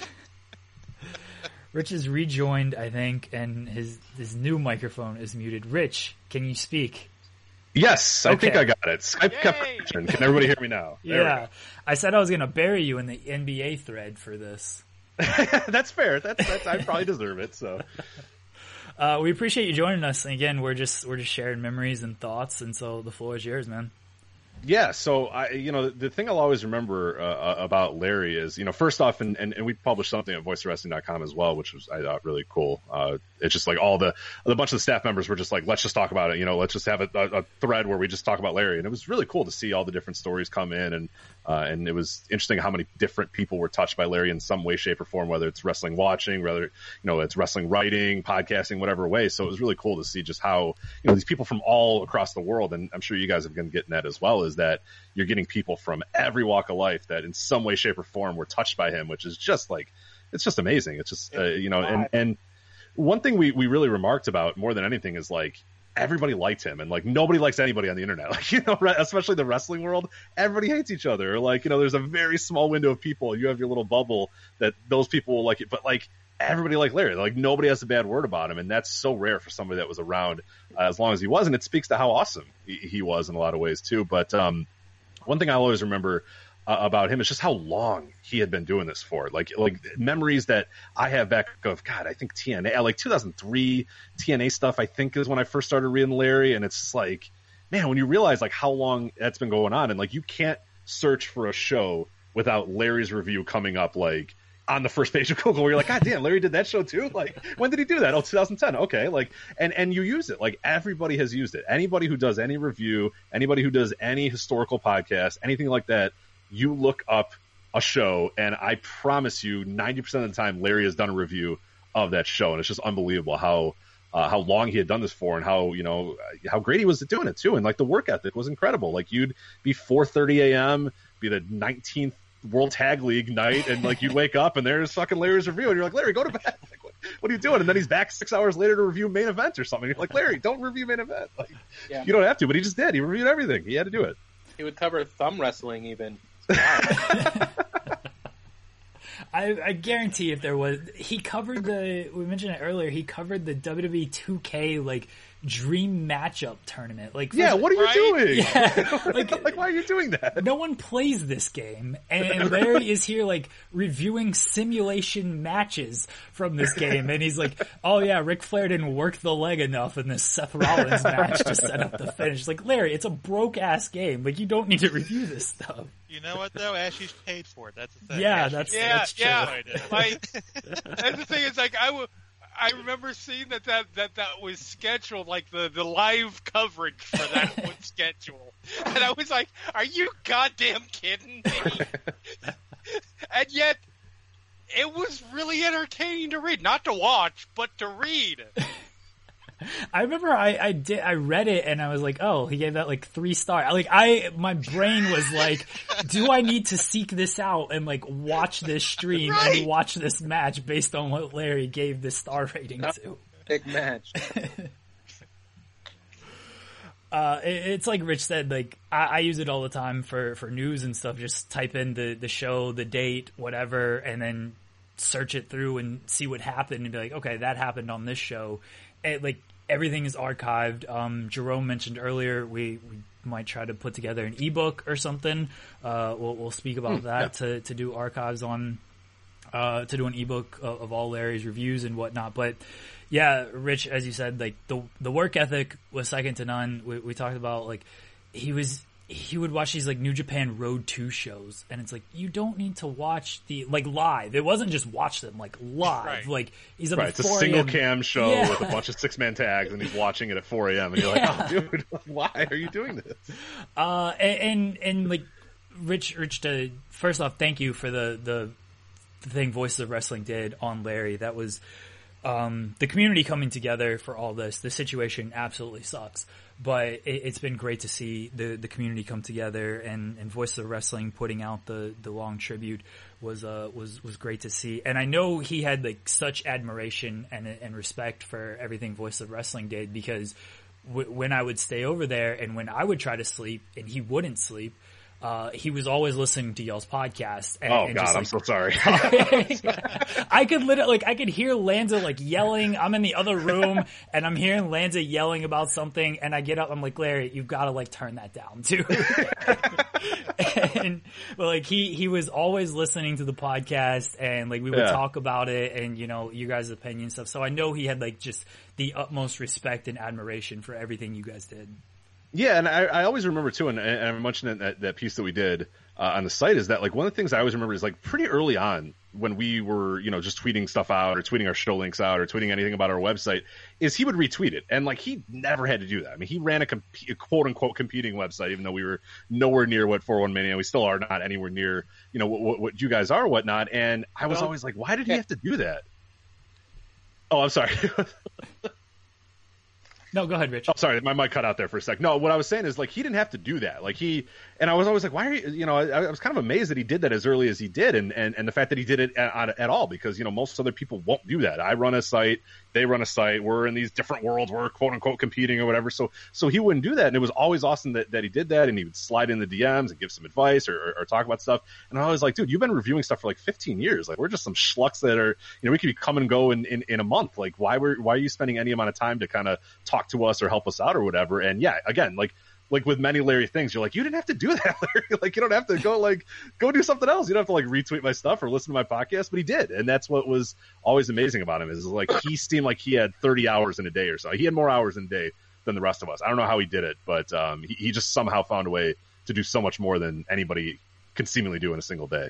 Rich is rejoined, I think, and his his new microphone is muted. Rich, can you speak? Yes, I think I got it. Skype kept crashing. Can everybody hear me now? There Yeah, I said I was gonna bury you in the NBA thread for this. that's fair. That's, that's I probably deserve it. So Uh, we appreciate you joining us. And again, we're just we're just sharing memories and thoughts, and so the floor is yours, man. Yeah, so I, you know, the thing I'll always remember uh, about Larry is, you know, first off, and, and, and we published something at voiceofwrestling.com as well, which was I thought really cool. Uh, it's just like all the a bunch of the staff members were just like, let's just talk about it. You know, let's just have a, a, a thread where we just talk about Larry, and it was really cool to see all the different stories come in, and uh, and it was interesting how many different people were touched by Larry in some way, shape, or form, whether it's wrestling watching, whether you know it's wrestling writing, podcasting, whatever way. So it was really cool to see just how you know these people from all across the world, and I'm sure you guys have been getting that as well, is that you're getting people from every walk of life that in some way, shape, or form were touched by him, which is just like it's just amazing. It's just uh, you know, and and one thing we we really remarked about more than anything is like everybody liked him and like nobody likes anybody on the internet. Like you know especially the wrestling world everybody hates each other. Like you know there's a very small window of people you have your little bubble that those people will like it but like everybody liked larry. Like nobody has a bad word about him and that's so rare for somebody that was around uh, as long as he was and it speaks to how awesome he, he was in a lot of ways too. But um one thing i always remember uh, about him is just how long he had been doing this for. Like like memories that I have back of God, I think TNA like 2003 TNA stuff. I think is when I first started reading Larry, and it's like man, when you realize like how long that's been going on, and like you can't search for a show without Larry's review coming up like on the first page of Google where you're like, God damn, Larry did that show too? Like, when did he do that? Oh, 2010. Okay. Like, and, and you use it. Like, everybody has used it. Anybody who does any review, anybody who does any historical podcast, anything like that, you look up a show, and I promise you, ninety percent of the time, Larry has done a review of that show, and it's just unbelievable how. Uh, how long he had done this for and how you know how great he was at doing it too and like the work ethic was incredible like you'd be 4:30 a.m. be the 19th World Tag League night and like you'd wake up and there's fucking Larry's review and you're like Larry go to bed like what, what are you doing and then he's back 6 hours later to review main event or something you're like Larry don't review main event like Yeah. you don't have to but he just did he reviewed everything he had to do it He would cover thumb wrestling even. I, I guarantee if there was, he covered the. We mentioned it earlier. He covered the WWE 2K like dream matchup tournament. Like, Yeah, what are you doing? Yeah, like, like why are you doing that? No one plays this game, and Larry is here like reviewing simulation matches from this game, and he's like, "Oh yeah, Ric Flair didn't work the leg enough in this Seth Rollins match to set up the finish." Like Larry, it's a broke ass game. Like you don't need to review this stuff. You know what though? Ashley's paid for it. That's the thing. Yeah, Ashley's that's- yeah, that's true. yeah. for it. Like, and the thing is, like, I w- I remember seeing that that that that was scheduled, like the the live coverage for that was scheduled, and I was like, "Are you goddamn kidding me?" and yet, it was really entertaining to read, not to watch, but to read. I remember I, I did I read it and I was like, oh, he gave that like three star. Like I my brain was like, do I need to seek this out and like watch this stream Right. and watch this match based on what Larry gave this star rating to? Big match. Uh, it, it's like Rich said, like I, I use it all the time for, for news and stuff. Just type in the, the show, the date, whatever, and then search it through and see what happened and be like, okay, that happened on this show. It, like everything is archived. Um, Jerome mentioned earlier we, we might try to put together an ebook or something. Uh, we'll, we'll speak about Hmm, that yeah. to, to do archives on uh, to do an ebook of, of all Larry's reviews and whatnot. But yeah, Rich, as you said, like the the work ethic was second to none. We, we talked about like he was he would watch these like New Japan Road to shows, and it's like you don't need to watch the like live. It wasn't just watch them like live. Right. Like he's up right at it's a single cam show Yeah. with a bunch of six man tags and he's watching it at 4 a.m and you're Yeah. like oh dude why are you doing this Uh, and, and and like Rich, Rich, to first off, thank you for the the, the thing Voices of Wrestling did on Larry. That was um, the community coming together for all this. The situation absolutely sucks, but it, it's been great to see the the community come together and and Voices of Wrestling putting out the the long tribute was uh was was great to see. And I know he had like such admiration and and respect for everything Voice of Wrestling did because w- when I would stay over there and when I would try to sleep and he wouldn't sleep, uh, he was always listening to y'all's podcast. And, oh and god i'm so sorry I could literally, like, I could hear Lanza, like, yelling. I'm in the other room, and I'm hearing Lanza yelling about something, and I get up, I'm like, Larry, you've got to, like, turn that down, too. and, but, like, he, he was always listening to the podcast, and, like, we would Yeah. talk about it, and, you know, you guys' opinion stuff. So I know he had, like, just the utmost respect and admiration for everything you guys did. Yeah, and I, I always remember too, and, and I mentioned that, that piece that we did uh, on the site is that like one of the things I always remember is like pretty early on when we were you know just tweeting stuff out or tweeting our show links out or tweeting anything about our website is he would retweet it and like he never had to do that. I mean he ran a, comp- a quote unquote competing website even though we were nowhere near what 411 Mania we still are not anywhere near you know what, what, what you guys are or whatnot and I was Well, always like why did he have to do that? Oh, I'm sorry. No, go ahead, Rich. Oh, sorry, my mic cut out there for a sec. No, what I was saying is like he didn't have to do that. Like he and I was always like, why are you? You know, I, I was kind of amazed that he did that as early as he did, and and, and the fact that he did it at, at all because you know most other people won't do that. I run a site, they run a site. We're in these different worlds. We're quote unquote competing or whatever. So so he wouldn't do that, and it was always awesome that, that he did that, and he would slide in the DMs and give some advice or, or, or talk about stuff. And I was like, dude, you've been reviewing stuff for like 15 years. Like we're just some schlucks that are you know we could be come and go in, in, in a month. Like why were why are you spending any amount of time to kind of talk to us or help us out or whatever? And yeah, again, like like with many Larry things, you're like, you didn't have to do that, Larry. like you don't have to go like go do something else. You don't have to like retweet my stuff or listen to my podcast, but he did, and that's what was always amazing about him is like he seemed like he had 30 hours in a day or so. He had more hours in a day than the rest of us. I don't know how he did it, but um, he, he just somehow found a way to do so much more than anybody can seemingly do in a single day.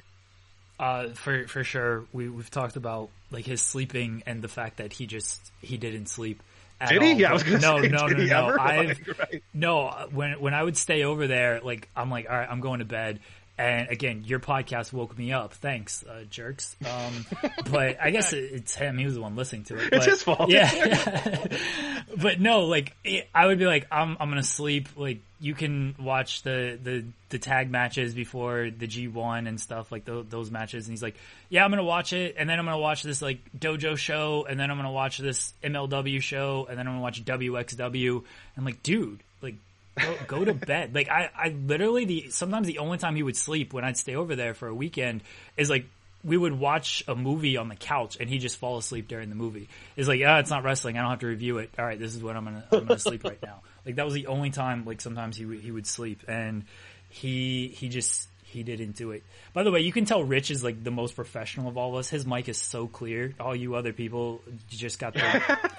Uh, for for sure, we we've talked about like his sleeping and the fact that he just he didn't sleep. Did he? all. Yeah, I was gonna no, say, no, no, no. ever? Like, right. no. When when I would stay over there, like I'm like, all right, I'm going to bed, And again, your podcast woke me up. Thanks, uh, jerks. Um, but I guess it, it's him. He was the one listening to it. But, It's his fault. Yeah. but no, like it, I would be like, I'm I'm gonna sleep. Like you can watch the the the tag matches before the G1 and stuff like those, those matches. And he's like, yeah, I'm gonna watch it, and then I'm gonna watch this like dojo show, and then I'm gonna watch this MLW show, and then I'm gonna watch WXW. I'm like, dude, like go, go to bed. Like I, I literally the sometimes the only time he would sleep when I'd stay over there for a weekend is like we would watch a movie on the couch and he just fall asleep during the movie. It's like, yeah, it's not wrestling. I don't have to review it. All right, this is what I'm gonna I'm gonna sleep right now. Like that was the only time. Like sometimes he would he would sleep and he he just he didn't do it. By the way, you can tell Rich is like the most professional of all of us. His mic is so clear. All you other people just got their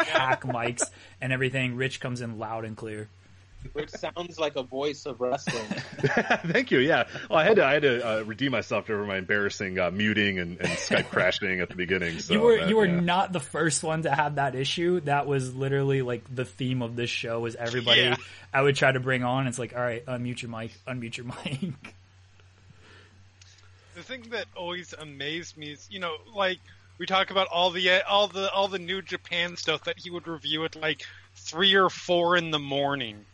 hack mics and everything. Rich comes in loud and clear. Which sounds like a voice of wrestling. Thank you. Yeah. Well, I had to I had to uh, redeem myself over my embarrassing uh, muting and, and Skype crashing at the beginning. So you were that- you were yeah. not the first one to have that issue. That was literally like the theme of this show was everybody Yeah. I would try to bring on. It's like, all right, unmute your mic, unmute your mic. the thing that always amazed me is, you know, like we talk about all the all the all the New Japan stuff that he would review at like three or four in the morning.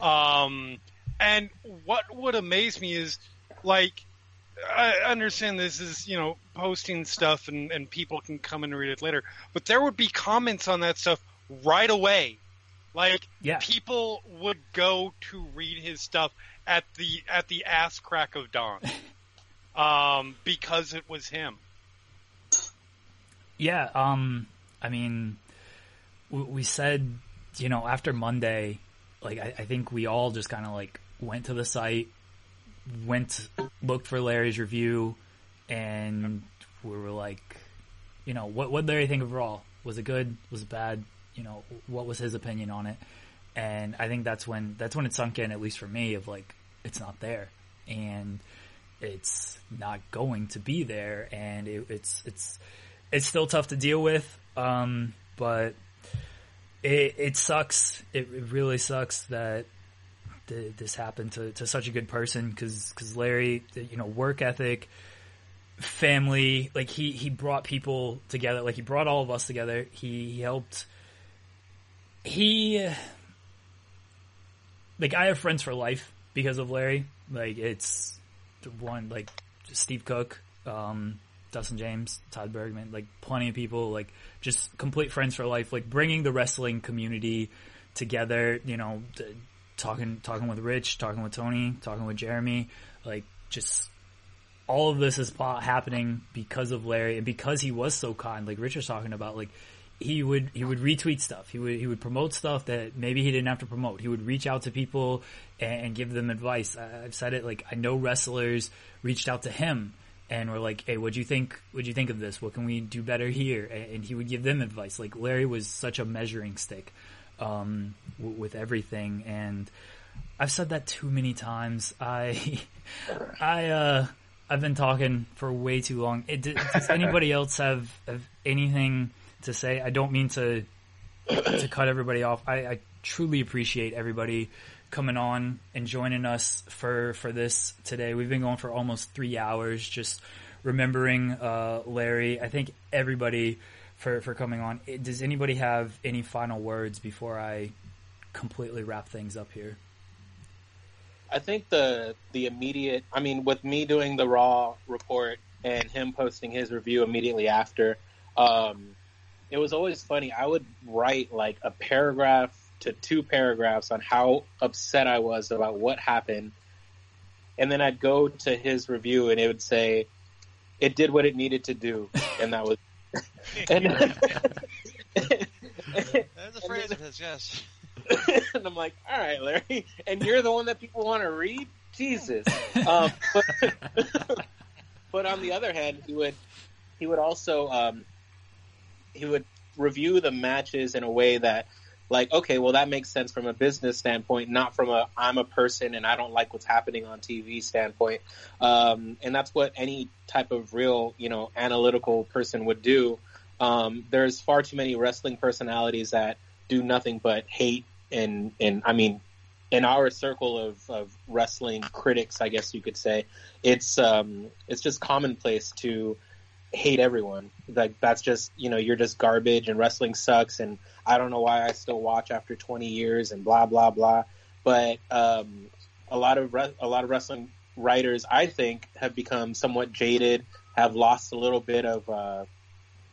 Um, and what would amaze me is like I understand this is you know posting stuff and and people can come and read it later, but there would be comments on that stuff right away. Like Yeah. people would go to read his stuff at the at the ass crack of dawn um, because it was him. Yeah, um, I mean, we, we said, you know, after Monday, like, I, I think we all just kind of like went to the site, went, looked for Larry's review, and we were like, you know, what, what Larry think of Raw? Was it good? Was it bad? You know, what was his opinion on it? And I think that's when, that's when it sunk in, at least for me, of like, it's not there. And it's not going to be there. And it, it's, it's, it's still tough to deal with, um, but it, it sucks. It, it really sucks that th- this happened to, to such a good person because because Larry, you know, work ethic, family, like he, he brought people together, like he brought all of us together. He, he helped, he, like I have friends for life because of Larry. Like it's the one, like Steve Cook, um, Dustin James, Todd Bergman, like plenty of people, like just complete friends for life, like bringing the wrestling community together, you know, talking, talking with Rich, talking with Tony, talking with Jeremy, like just all of this is happening because of Larry and because he was so kind, like Rich was talking about, like he would, he would retweet stuff. He would, he would promote stuff that maybe he didn't have to promote. He would reach out to people and, and give them advice. I, I've said it, like I know wrestlers reached out to him and were like, "Hey, what'd you think? What'd you think of this? What can we do better here?" And, he would give them advice. Like Larry was such a measuring stick um, w- with everything, and I've said that too many times. I, I, uh, I've been talking for way too long. It, does anybody else have, have anything to say? I don't mean to to cut everybody off. I, I truly appreciate everybody coming on and joining us for for this today. We've been going for almost three hours, just remembering uh, Larry. I think everybody for for coming on. Does anybody have any final words before I completely wrap things up here? I think the the immediate. I mean, with me doing the raw report and him posting his review immediately after, um, it was always funny. I would write like a paragraph to two paragraphs on how upset I was about what happened, and then I'd go to his review and it would say, "It did what it needed to do," and that was. and, That's a phrase of his, yes. and I'm like, all right, Larry, and you're the one that people want to read, Jesus. Um, but, but on the other hand, he would he would also um, he would review the matches in a way that, like, okay, well, that makes sense from a business standpoint, not from a I'm a person and I don't like what's happening on TV standpoint. Um, and that's what any type of real, you know, analytical person would do. Um, there's far too many wrestling personalities that do nothing but hate and and I mean in our circle of, of wrestling critics, I guess you could say, it's um, it's just commonplace to hate everyone. Like that's just you know you're just garbage and wrestling sucks and I don't know why I still watch after 20 years and blah blah blah. But um, a lot of re- a lot of wrestling writers, I think, have become somewhat jaded, have lost a little bit of uh,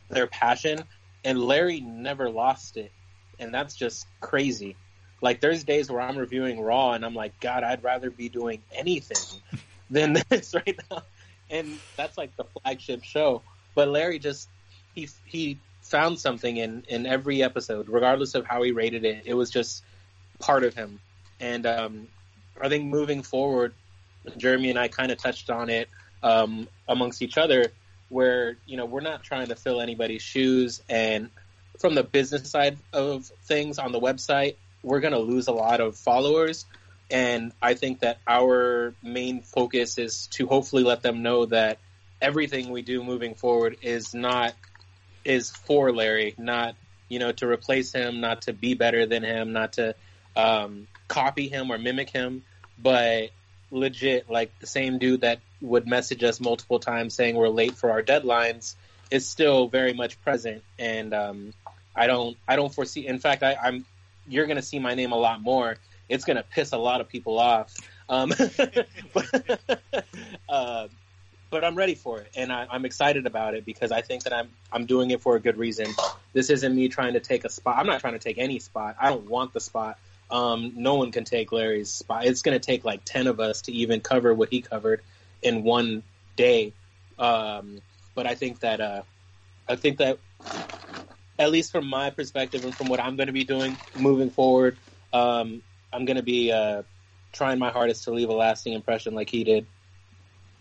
their passion, and Larry never lost it, and that's just crazy. Like there's days where I'm reviewing Raw and I'm like, God, I'd rather be doing anything than this right now, and that's like the flagship show. But Larry just he he found something in in every episode, regardless of how he rated it. It was just part of him, and um, I think moving forward, Jeremy and I kind of touched on it um, amongst each other, where you know we're not trying to fill anybody's shoes, and from the business side of things on the website, we're going to lose a lot of followers. And I think that our main focus is to hopefully let them know that everything we do moving forward is not is for Larry, not you know to replace him, not to be better than him, not to um, copy him or mimic him, but legit like the same dude that would message us multiple times saying we're late for our deadlines is still very much present, and um, I don't I don't foresee. In fact, I, I'm you're to see my name a lot more. It's to piss a lot of people off. Um, but, uh, but I'm ready for it, and I, I'm excited about it because I think that I'm I'm doing it for a good reason. This isn't me trying to take a spot. I'm not trying to take any spot. I don't want the spot. Um, no one can take Larry's spot. It's going to take like ten of us to even cover what he covered in one day. Um, but I think that uh, I think that at least from my perspective and from what I'm going to be doing moving forward, um, I'm going to be uh, trying my hardest to leave a lasting impression like he did.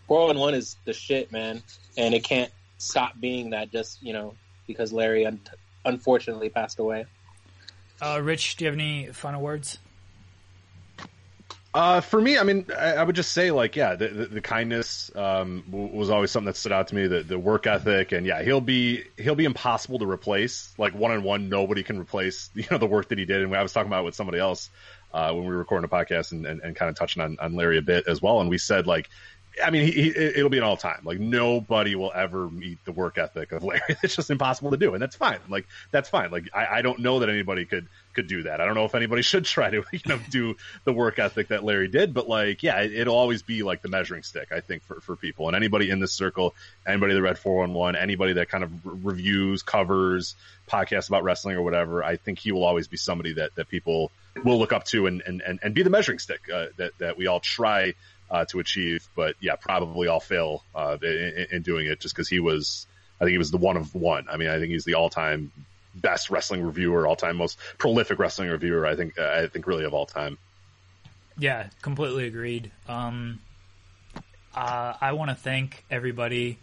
411 is the shit, man, and it can't stop being that just you know because Larry un- unfortunately passed away. Uh, Rich, do you have any final words? Uh, for me, I mean, I, I would just say like, yeah, the, the, the kindness um, w- was always something that stood out to me. The, the work ethic, and yeah, he'll be he'll be impossible to replace. Like one on one, nobody can replace you know the work that he did. And I was talking about it with somebody else uh, when we were recording a podcast and, and, and kind of touching on, on Larry a bit as well. And we said like, I mean, he, he, it'll be an all time. Like nobody will ever meet the work ethic of Larry. It's just impossible to do, and that's fine. Like that's fine. Like I, I don't know that anybody could could do that. I don't know if anybody should try to you know do the work ethic that Larry did, but like yeah, it, will always be like the measuring stick. I think for for people and anybody in this circle, anybody that read four one one, anybody that kind of re- reviews, covers, podcasts about wrestling or whatever. I think he will always be somebody that that people will look up to and and and, and be the measuring stick uh, that that we all try uh, to achieve. But yeah, probably I'll fail uh, in, in, doing it just because he was. I think he was the one of one. I mean, I think he's the all-time best wrestling reviewer, all-time most prolific wrestling reviewer. I think. I think really of all time. Yeah, completely agreed. Um, uh, I want to thank everybody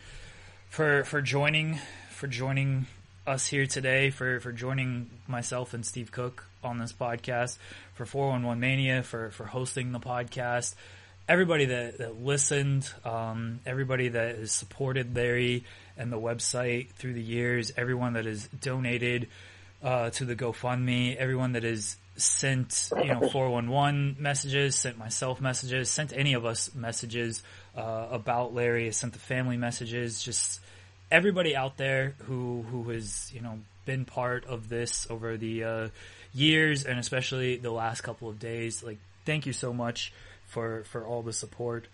for for joining for joining us here today for for joining myself and Steve Cook on this podcast for 411 Mania for for hosting the podcast everybody that, that listened, um, everybody that has supported Larry and the website through the years, everyone that has donated uh, to the GoFundMe, everyone that has sent you know 411 messages, sent myself messages, sent any of us messages uh, about Larry, sent the family messages, just everybody out there who who has you know been part of this over the uh, years and especially the last couple of days. Like, thank you so much for for all the support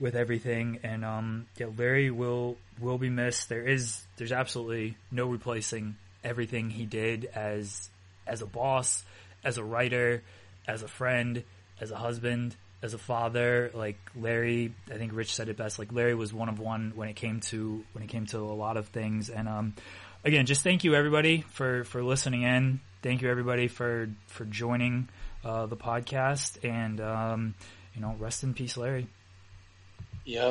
with everything. And um, yeah, Larry will will be missed. There is there's absolutely no replacing everything he did as as a boss, as a writer, as a friend, as a husband, as a father. Like Larry, I think Rich said it best. Like Larry was one of one when it came to when it came to a lot of things. And um, again, just thank you everybody for for listening in. Thank you everybody for for joining uh, the podcast and. Um, you know, rest in peace, Larry. Yeah.